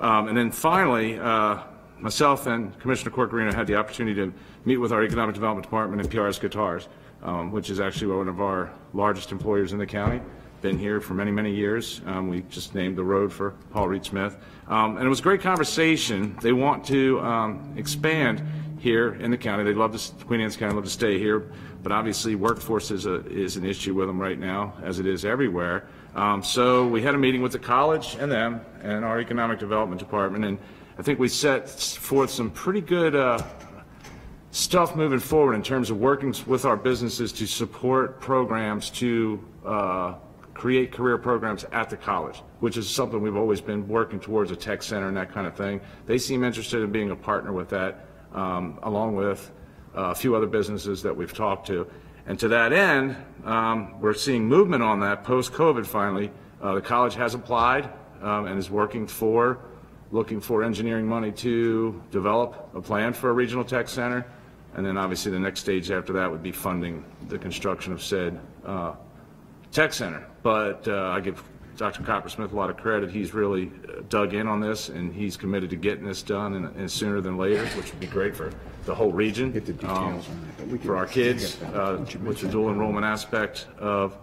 Um, And then finally, uh, myself and Commissioner Corchiarino had the opportunity to meet with our Economic Development Department and PRS Guitars, um, which is actually one of our largest employers in the county. Been here for many, many years. Um, We just named the road for Paul Reed Smith. Um, And it was a great conversation. They want to um, expand here in the county. They'd love to, Queen Anne's County, love to stay here, but obviously workforce is a, is an issue with them right now, as it is everywhere. Um, So we had a meeting with the college and them and our Economic Development Department, and I think we set forth some pretty good uh, stuff moving forward in terms of working with our businesses to support programs to uh, create career programs at the college, which is something we've always been working towards, a tech center and that kind of thing. They seem interested in being a partner with that, um, along with uh, a few other businesses that we've talked to. And to that end, um, we're seeing movement on that post-COVID finally. Uh, The college has applied um, and is working for, looking for engineering money to develop a plan for a regional tech center. And then obviously the next stage after that would be funding the construction of said uh, tech center. But uh, I give Dr. Coppersmith a lot of credit. He's really uh, dug in on this, and he's committed to getting this done and- and sooner than later, which would be great for the whole region. um, For our kids, uh, with the dual enrollment aspect of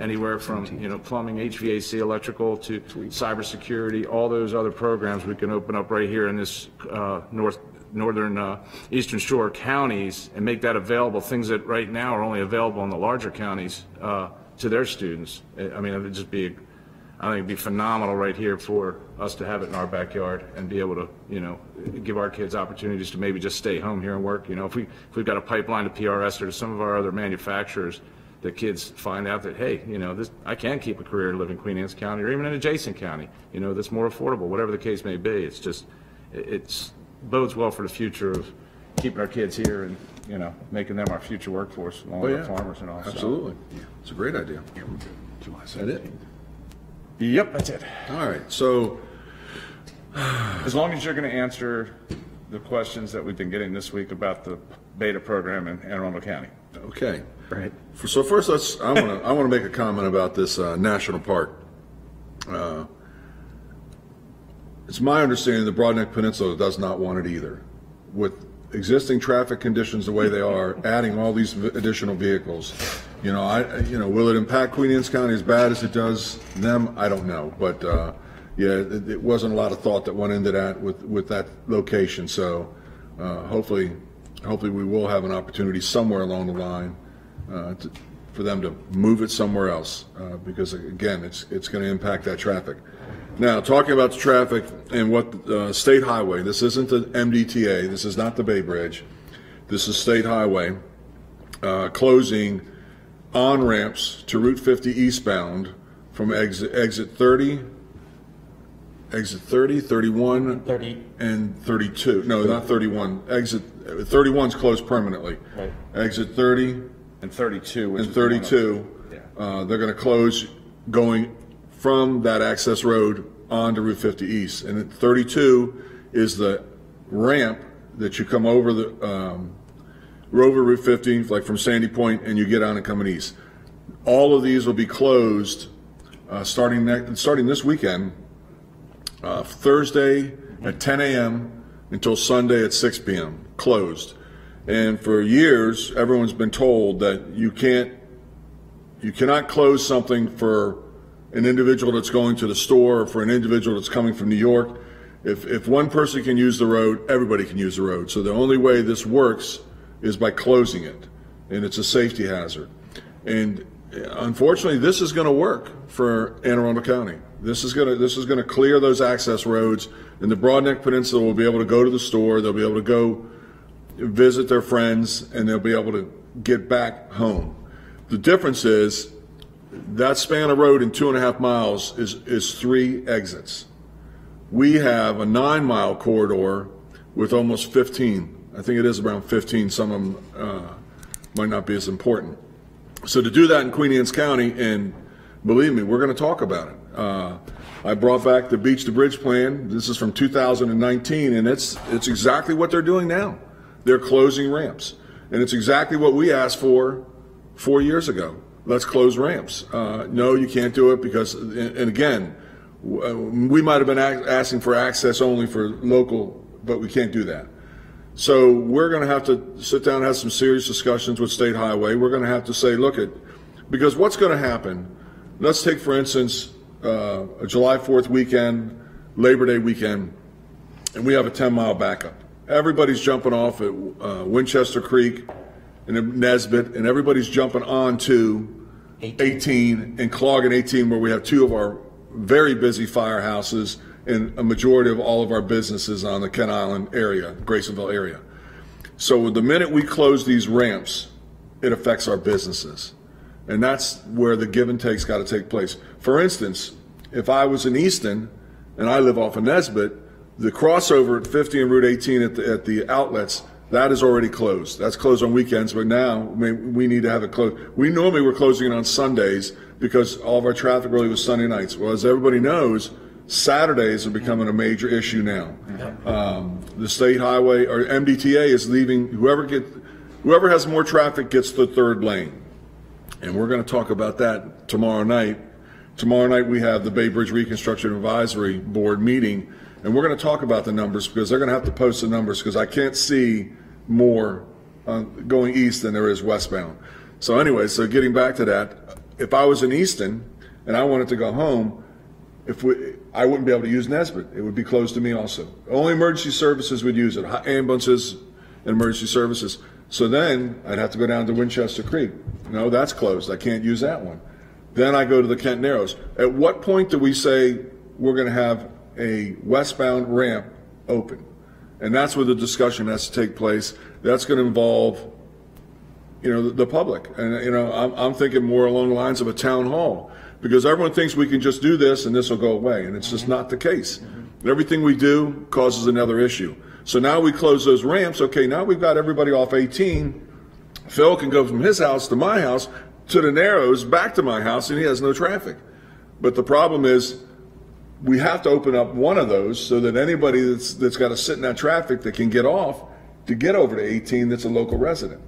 anywhere from, you know, plumbing, HVAC, electrical, to cybersecurity, all those other programs we can open up right here in this uh, north, northern, uh, eastern shore counties and make that available, things that right now are only available in the larger counties uh, to their students. I I mean, it'd just be, I think it'd be phenomenal right here for us to have it in our backyard and be able to, you know, give our kids opportunities to maybe just stay home here and work. You know, if we, if we've got a pipeline to PRS or to some of our other manufacturers, the kids find out that, hey, you know, this, I can keep a career and live in Queen Anne's County or even an adjacent county, you know, that's more affordable, whatever the case may be. It's just, it- it's bodes well for the future of keeping our kids here and, you know, making them our future workforce along Oh, with yeah. farmers and all. so. Absolutely. It's a great idea. That it? Yep, that's it. All right, so, As long as you're going to answer the questions that we've been getting this week about the beta program in Anne Arundel County. okay. Right. So first, let's, I want to, I want to make a comment about this uh, national park. Uh, It's my understanding the Broadneck Peninsula does not want it either. With existing traffic conditions the way they are, adding all these v- additional vehicles, you know, I, you know, will it impact Queen Anne's County as bad as it does them? I don't know, but, uh, yeah, it, it wasn't a lot of thought that went into that with, with that location, so, uh, hopefully, hopefully we will have an opportunity somewhere along the line, uh, to, for them to move it somewhere else, uh, because again, it's, it's gonna impact that traffic. Now, talking about the traffic and what, uh, State Highway, this isn't the MDTA, this is not the Bay Bridge, this is State Highway, uh, closing on-ramps to Route 50 eastbound from exit, exit 30, exit 30, 31. 30. And 32, no, not 31, exit, 31 is closed permanently. Right. Exit 30 And 32, which and is the one up- 32, uh, they're going to close going from that access road onto Route 50 East. And at 32 is the ramp that you come over the, um, Rover Route 50, like from Sandy Point, and you get on and coming east. All of these will be closed, uh, starting next, starting this weekend, uh, Thursday at 10 a.m. until Sunday at 6 p.m. Closed. And for years, everyone's been told that you can't, you cannot close something for an individual that's going to the store or for an individual that's coming from New York. If, if one person can use the road, everybody can use the road. So the only way this works is by closing it. And it's a safety hazard. And uh, unfortunately, this is going to work for Anne Arundel County. This is going to, this is going to clear those access roads, and the Broadneck Peninsula will be able to go to the store, they'll be able to go visit their friends, and they'll be able to get back home. The difference is, that span of road in two and a half miles is, is three exits. We have a nine-mile corridor with almost 15. I think it is around 15. Some of them uh, might not be as important. So to do that in Queen Anne's County, and believe me, we're going to talk about it. Uh, I brought back the Beach to Bridge plan. This is from 2019, and it's it's exactly what they're doing now. They're closing ramps, and it's exactly what we asked for four years ago. Let's close ramps. Uh, no, you can't do it because, and again, uh, we might have been asking for access only for local, but we can't do that. So we're going to have to sit down and have some serious discussions with State Highway. We're going to have to say, look at, because what's going to happen? Let's take, for instance, uh, a July 4th weekend, Labor Day weekend, and we have a 10 mile backup. Everybody's jumping off at uh, Winchester Creek and in Nesbit, and everybody's jumping on to 18 and clogging 18, where we have two of our very busy firehouses and a majority of all of our businesses on the Kent Island area, Graysonville area. So the minute we close these ramps, it affects our businesses. And that's where the give and take's got to take place. For instance, if I was in Easton and I live off of Nesbit, the crossover at 50 and Route 18 at the, at the outlets, that is already closed. That's closed on weekends, but now we need to have it closed. We normally were closing it on Sundays because all of our traffic really was Sunday nights. Well, as everybody knows, Saturdays are becoming a major issue now. Um, the state highway or MDTA is leaving, whoever get, whoever has more traffic gets the third lane. And we're going to talk about that tomorrow night. Tomorrow night, we have the Bay Bridge Reconstruction Advisory Board meeting, and we're going to talk about the numbers because they're going to have to post the numbers because I can't see more uh, going east than there is westbound. So anyway, so getting back to that, if I was in Easton and I wanted to go home, if we, I wouldn't be able to use Nesbit. It would be closed to me also. Only emergency services would use it, ambulances and emergency services. So then I'd have to go down to Winchester Creek. No, that's closed. I can't use that one. Then I go to the Kent Narrows. At what point do we say we're going to have a westbound ramp open? And that's where the discussion has to take place. That's going to involve you know, the, the public. And, you know, I'm, I'm thinking more along the lines of a town hall because everyone thinks we can just do this and this will go away. And it's just not the case. Everything we do causes another issue. So now we close those ramps. Okay, now we've got everybody off 18. Phil can go from his house to my house to the Narrows back to my house and he has no traffic. But the problem is we have to open up one of those so that anybody that's, that's got to sit in that traffic that can get off to get over to 18 that's a local resident.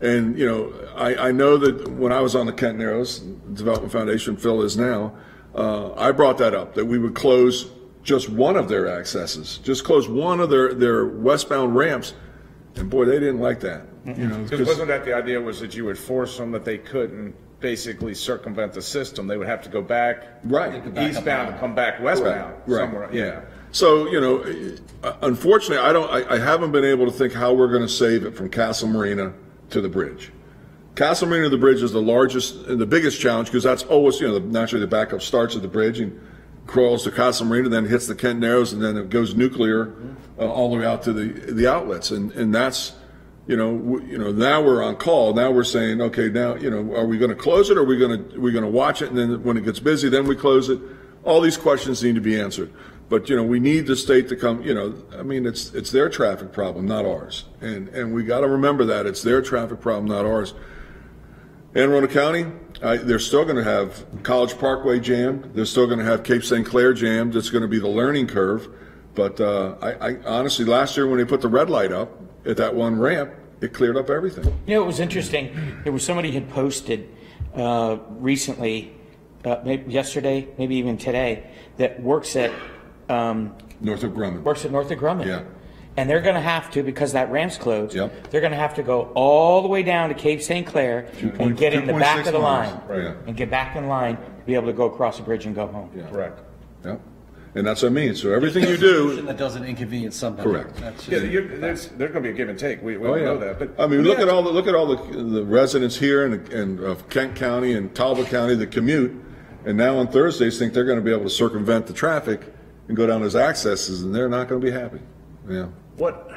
And, you know, I, I know that when I was on the Kent Narrows Development Foundation, Phil is now, uh, I brought that up, that we would close just one of their accesses, just close one of their, their westbound ramps. And boy, they didn't like that, you know. Because 'cause- wasn't that the idea was that you would force them that they couldn't basically circumvent the system? They would have to go back. Right. Eastbound and come back westbound Right, somewhere. yeah. So, you know, uh, unfortunately, I don't, I, I haven't been able to think how we're going to save it from Castle Marina to the bridge. Castle Marina to the bridge is the largest and the biggest challenge because that's always, you know, naturally the backup starts at the bridge and crawls to Castle Marina, then hits the Kent Narrows, and then it goes nuclear uh, all the way out to the, the outlets. And, and that's, you know, w- you know, now we're on call. Now we're saying, okay, now, you know, are we going to close it? Or are we going to, we going to watch it? And then when it gets busy, then we close it. All these questions need to be answered. But, you know, we need the state to come, you know, I mean, it's, it's their traffic problem, not ours. And, and we got to remember that. It's their traffic problem, not ours. Anne Arundel County, I, they're still going to have College Parkway jammed. They're still going to have Cape St. Clair jammed. It's going to be the learning curve. But uh, I, I honestly, last year when they put the red light up at that one ramp, it cleared up everything. You know, it was interesting. There was somebody had posted uh, recently, uh, maybe yesterday, maybe even today, that works at um, of Grumman. Works at Northrop Grumman. Yeah. And they're going to have to because that ramp's closed. Yep. They're going to have to go all the way down to Cape St. Clair and get in the back of the miles. line Right. and get back in line to be able to go across the bridge and go home. Correct. Yep. And that's what I mean. So everything you do, That doesn't inconvenience somebody. Correct. That's Yeah, just- you're, there's, there's gonna be a give and take, we, we Oh, all yeah. know that, but. I mean, let look at all the, look at all the, the residents here and, and of Kent County and Talbot County that commute. And now on Thursdays think they're gonna be able to circumvent the traffic and go down those accesses and they're not gonna be happy. Yeah. What,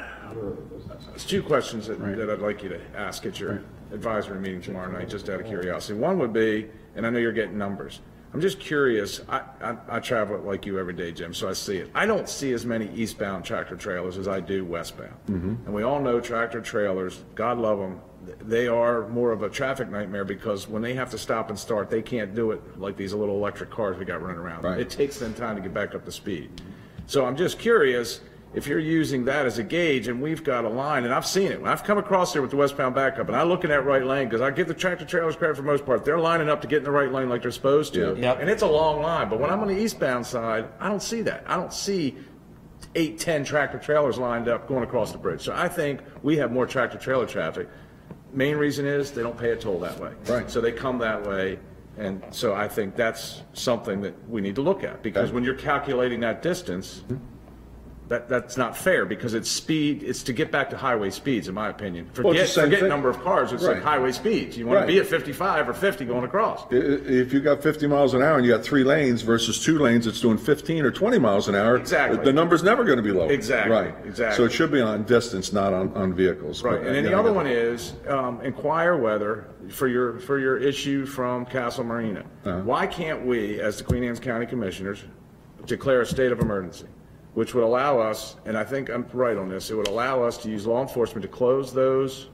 there's two questions that, that I'd like you to ask at your advisory meeting tomorrow night, just out of curiosity. One would be, and I know you're getting numbers, I'm just curious, I, I, I travel like you every day, Jim, so I see it. I don't see as many eastbound tractor trailers as I do westbound. Mm-hmm. And we all know tractor trailers, God love them, they are more of a traffic nightmare because when they have to stop and start, they can't do it like these little electric cars we got running around. Right. It takes them time to get back up to speed. So I'm just curious, if you're using that as a gauge and we've got a line, and I've seen it, when I've come across there with the westbound backup and I look in that right lane, because I give the tractor trailers credit for the most part, they're lining up to get in the right lane like they're supposed to. Yeah. Yep. And it's a long line, but when I'm on the eastbound side, I don't see that. I don't see eight, 10 tractor trailers lined up going across the bridge. So I think we have more tractor trailer traffic. Main reason is they don't pay a toll that way. Right. So they come that way. And so I think that's something that we need to look at because when you're calculating that distance, mm-hmm. That, that's not fair because it's speed, it's to get back to highway speeds, in my opinion. Well, Forget, the forget thing. number of cars, it's like highway speeds. You want to be at 55 or 50 going across. If you got 50 miles an hour and you got three lanes versus two lanes it's doing 15 or 20 miles an hour. Exactly. The number's never going to be low. Exactly, Right. exactly. So it should be on distance, not on, on vehicles. Right, But, and then the other one is um, inquire whether, for your, for your issue from Castle Marina, Uh-huh. why can't we, as the Queen Anne's County Commissioners, declare a state of emergency? Which would allow us, and I think I'm right on this, it would allow us to use law enforcement to close those,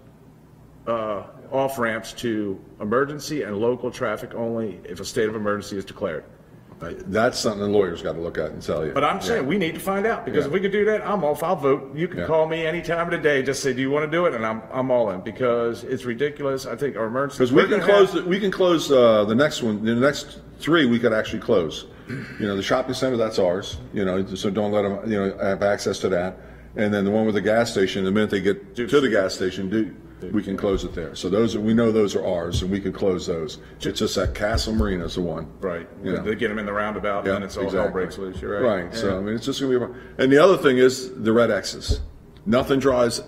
uh, off-ramps to emergency and local traffic only if a state of emergency is declared. That's something the lawyers got to look at and tell you. But I'm saying, we need to find out, because if we could do that, I'm off, I'll vote. You can Yeah. call me any time of the day, just say, do you want to do it? And I'm, I'm all in, because it's ridiculous, I think our emergency. Because we we're can close, have- the- we can close uh, the next one, the next three, we could actually close. You know, the shopping center, that's ours, you know, so don't let them, you know, have access to that. And then the one with the gas station, the minute they get to the gas station, do, we can close it there. So those, are we know those are ours, and we can close those. It's just that Castle Marina is the one. Right, You know. they get them in the roundabout, and Yeah, then it's all hell exactly. breaks loose, you're right. Right, so, I mean, it's just gonna be, a problem. and the other thing is the red X's. Nothing drives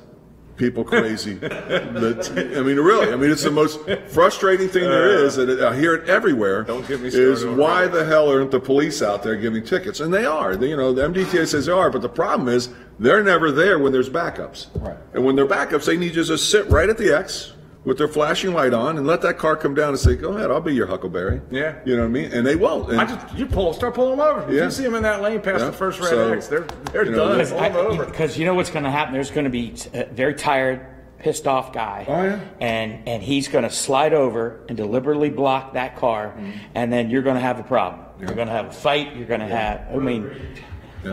people crazy. The- I mean, really, I mean, it's the most frustrating thing there is, and I hear it everywhere. Don't get me Is started on why the hell aren't the police out there giving tickets? And they are, They- you know, the MDTA says they are, but the problem is, they're never there when there's backups. Right. And when they're backups, they need you to just sit right at the X with their flashing light on and let that car come down and say, go ahead, I'll be your Huckleberry. Yeah. You know what I mean? And they won't. And- I just, you pull, start pulling them over. If Yeah. you see them in that lane past Yeah. the first red So, X, they're, they're you know, done, that's- over. Because you know what's going to happen? There's going to be a very tired, pissed off guy. Oh, yeah. And, and he's going to slide over and deliberately block that car, Mm-hmm. and then you're going to have a problem. You're going to have a fight, you're going to have, I mean,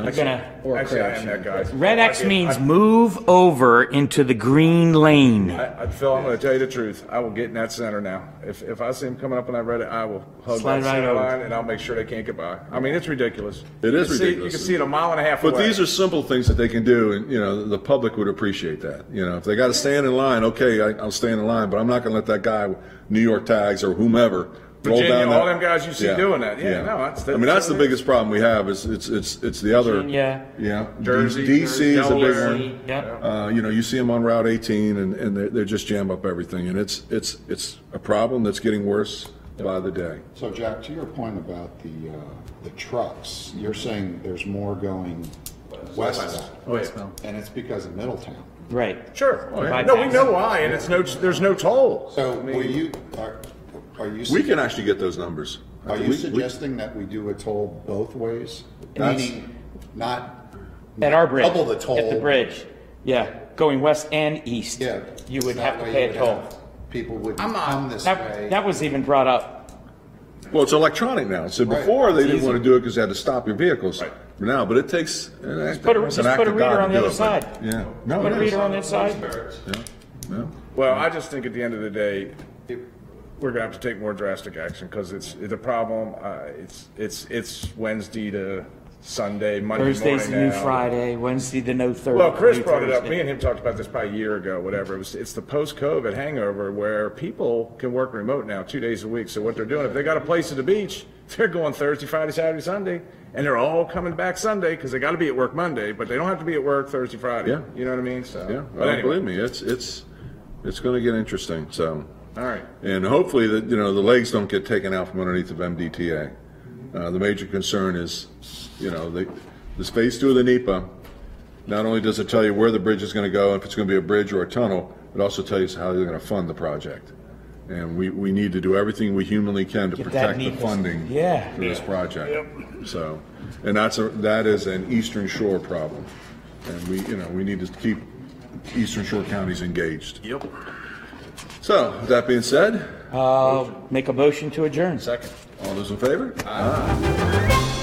you're going to. Actually, I am that guy. Red X I means I- move over into the green lane. I, I, Phil, I'm going to tell you the truth. I will get in that center now. If, if I see him coming up and I read it, I will hug Slide that right center over. line and I'll make sure they can't get by. I mean, it's ridiculous. It You is can see- ridiculous. you can see it a mile and a half away. But these are simple things that they can do, and, you know, the public would appreciate that. You know, if they got to stand in line, okay, I, I'll stand in line, but I'm not going to let that guy, with New York tags or whomever, roll Virginia, down that. all them guys you see doing that. Yeah, no, that's- The, I mean, that's the biggest problem we have is it's, it's, it's the other. Virginia, Yeah. Jersey, DC is a big one. Yep. Uh, you know, you see them on Route 18 and, and they, they just jam up everything. And it's, it's, it's a problem that's getting worse by the day. So Jack, to your point about the, uh, the trucks, you're saying there's more going westbound. Westbound. And it's because of Middletown. Right. Sure. Oh, Bypass. No, we know why, and it's no, there's no toll. So will you, are, are you? We can actually get those numbers. Are you we- suggesting that we do a toll both ways? That's- Meaning, not. At our bridge. Double the toll. At the bridge. Yeah, going west and east. Yeah. You would have to pay a toll. People would I'm not- come this That, way. that was even brought up. Well, it's electronic now. So Right. before they didn't Easy. want to do it because they had to stop your vehicles. Right. Now, but it takes an act, put a- it's just act put a reader on the other it, but- side. Yeah. No, Put a reader is. on that side. Yeah. Yeah. Well, I just think at the end of the day, we're gonna have to take more drastic action, because it's, the problem, uh, it's, it's, it's Wednesday to Sunday, Monday morning Thursday's the new now. Friday, Wednesday the no Thursday. Well, Chris brought it up. Me and him talked about this probably a year ago, whatever. It was, it's the post-COVID hangover where people can work remote now two days a week. So what they're doing, if they got a place at the beach, they're going Thursday, Friday, Saturday, Sunday, and they're all coming back Sunday because they got to be at work Monday, but they don't have to be at work Thursday, Friday. Yeah. You know what I mean? So, Yeah, but well, anyway. believe me, it's, it's, it's going to get interesting, so. All right. And hopefully that, you know, the legs don't get taken out from underneath of MDTA. Uh, the major concern is, you know, the, the phase two of the NEPA, not only does it tell you where the bridge is going to go, if it's going to be a bridge or a tunnel, it also tells you how they're going to fund the project. And we, we need to do everything we humanly can to Get that protect the NEPA funding Yeah. for this project. So, and that's a, that is an Eastern Shore problem. And we, you know, we need to keep Eastern Shore counties engaged. Yep. So, with that being said, Uh, make a motion to adjourn. Second. all those in favor? Aye.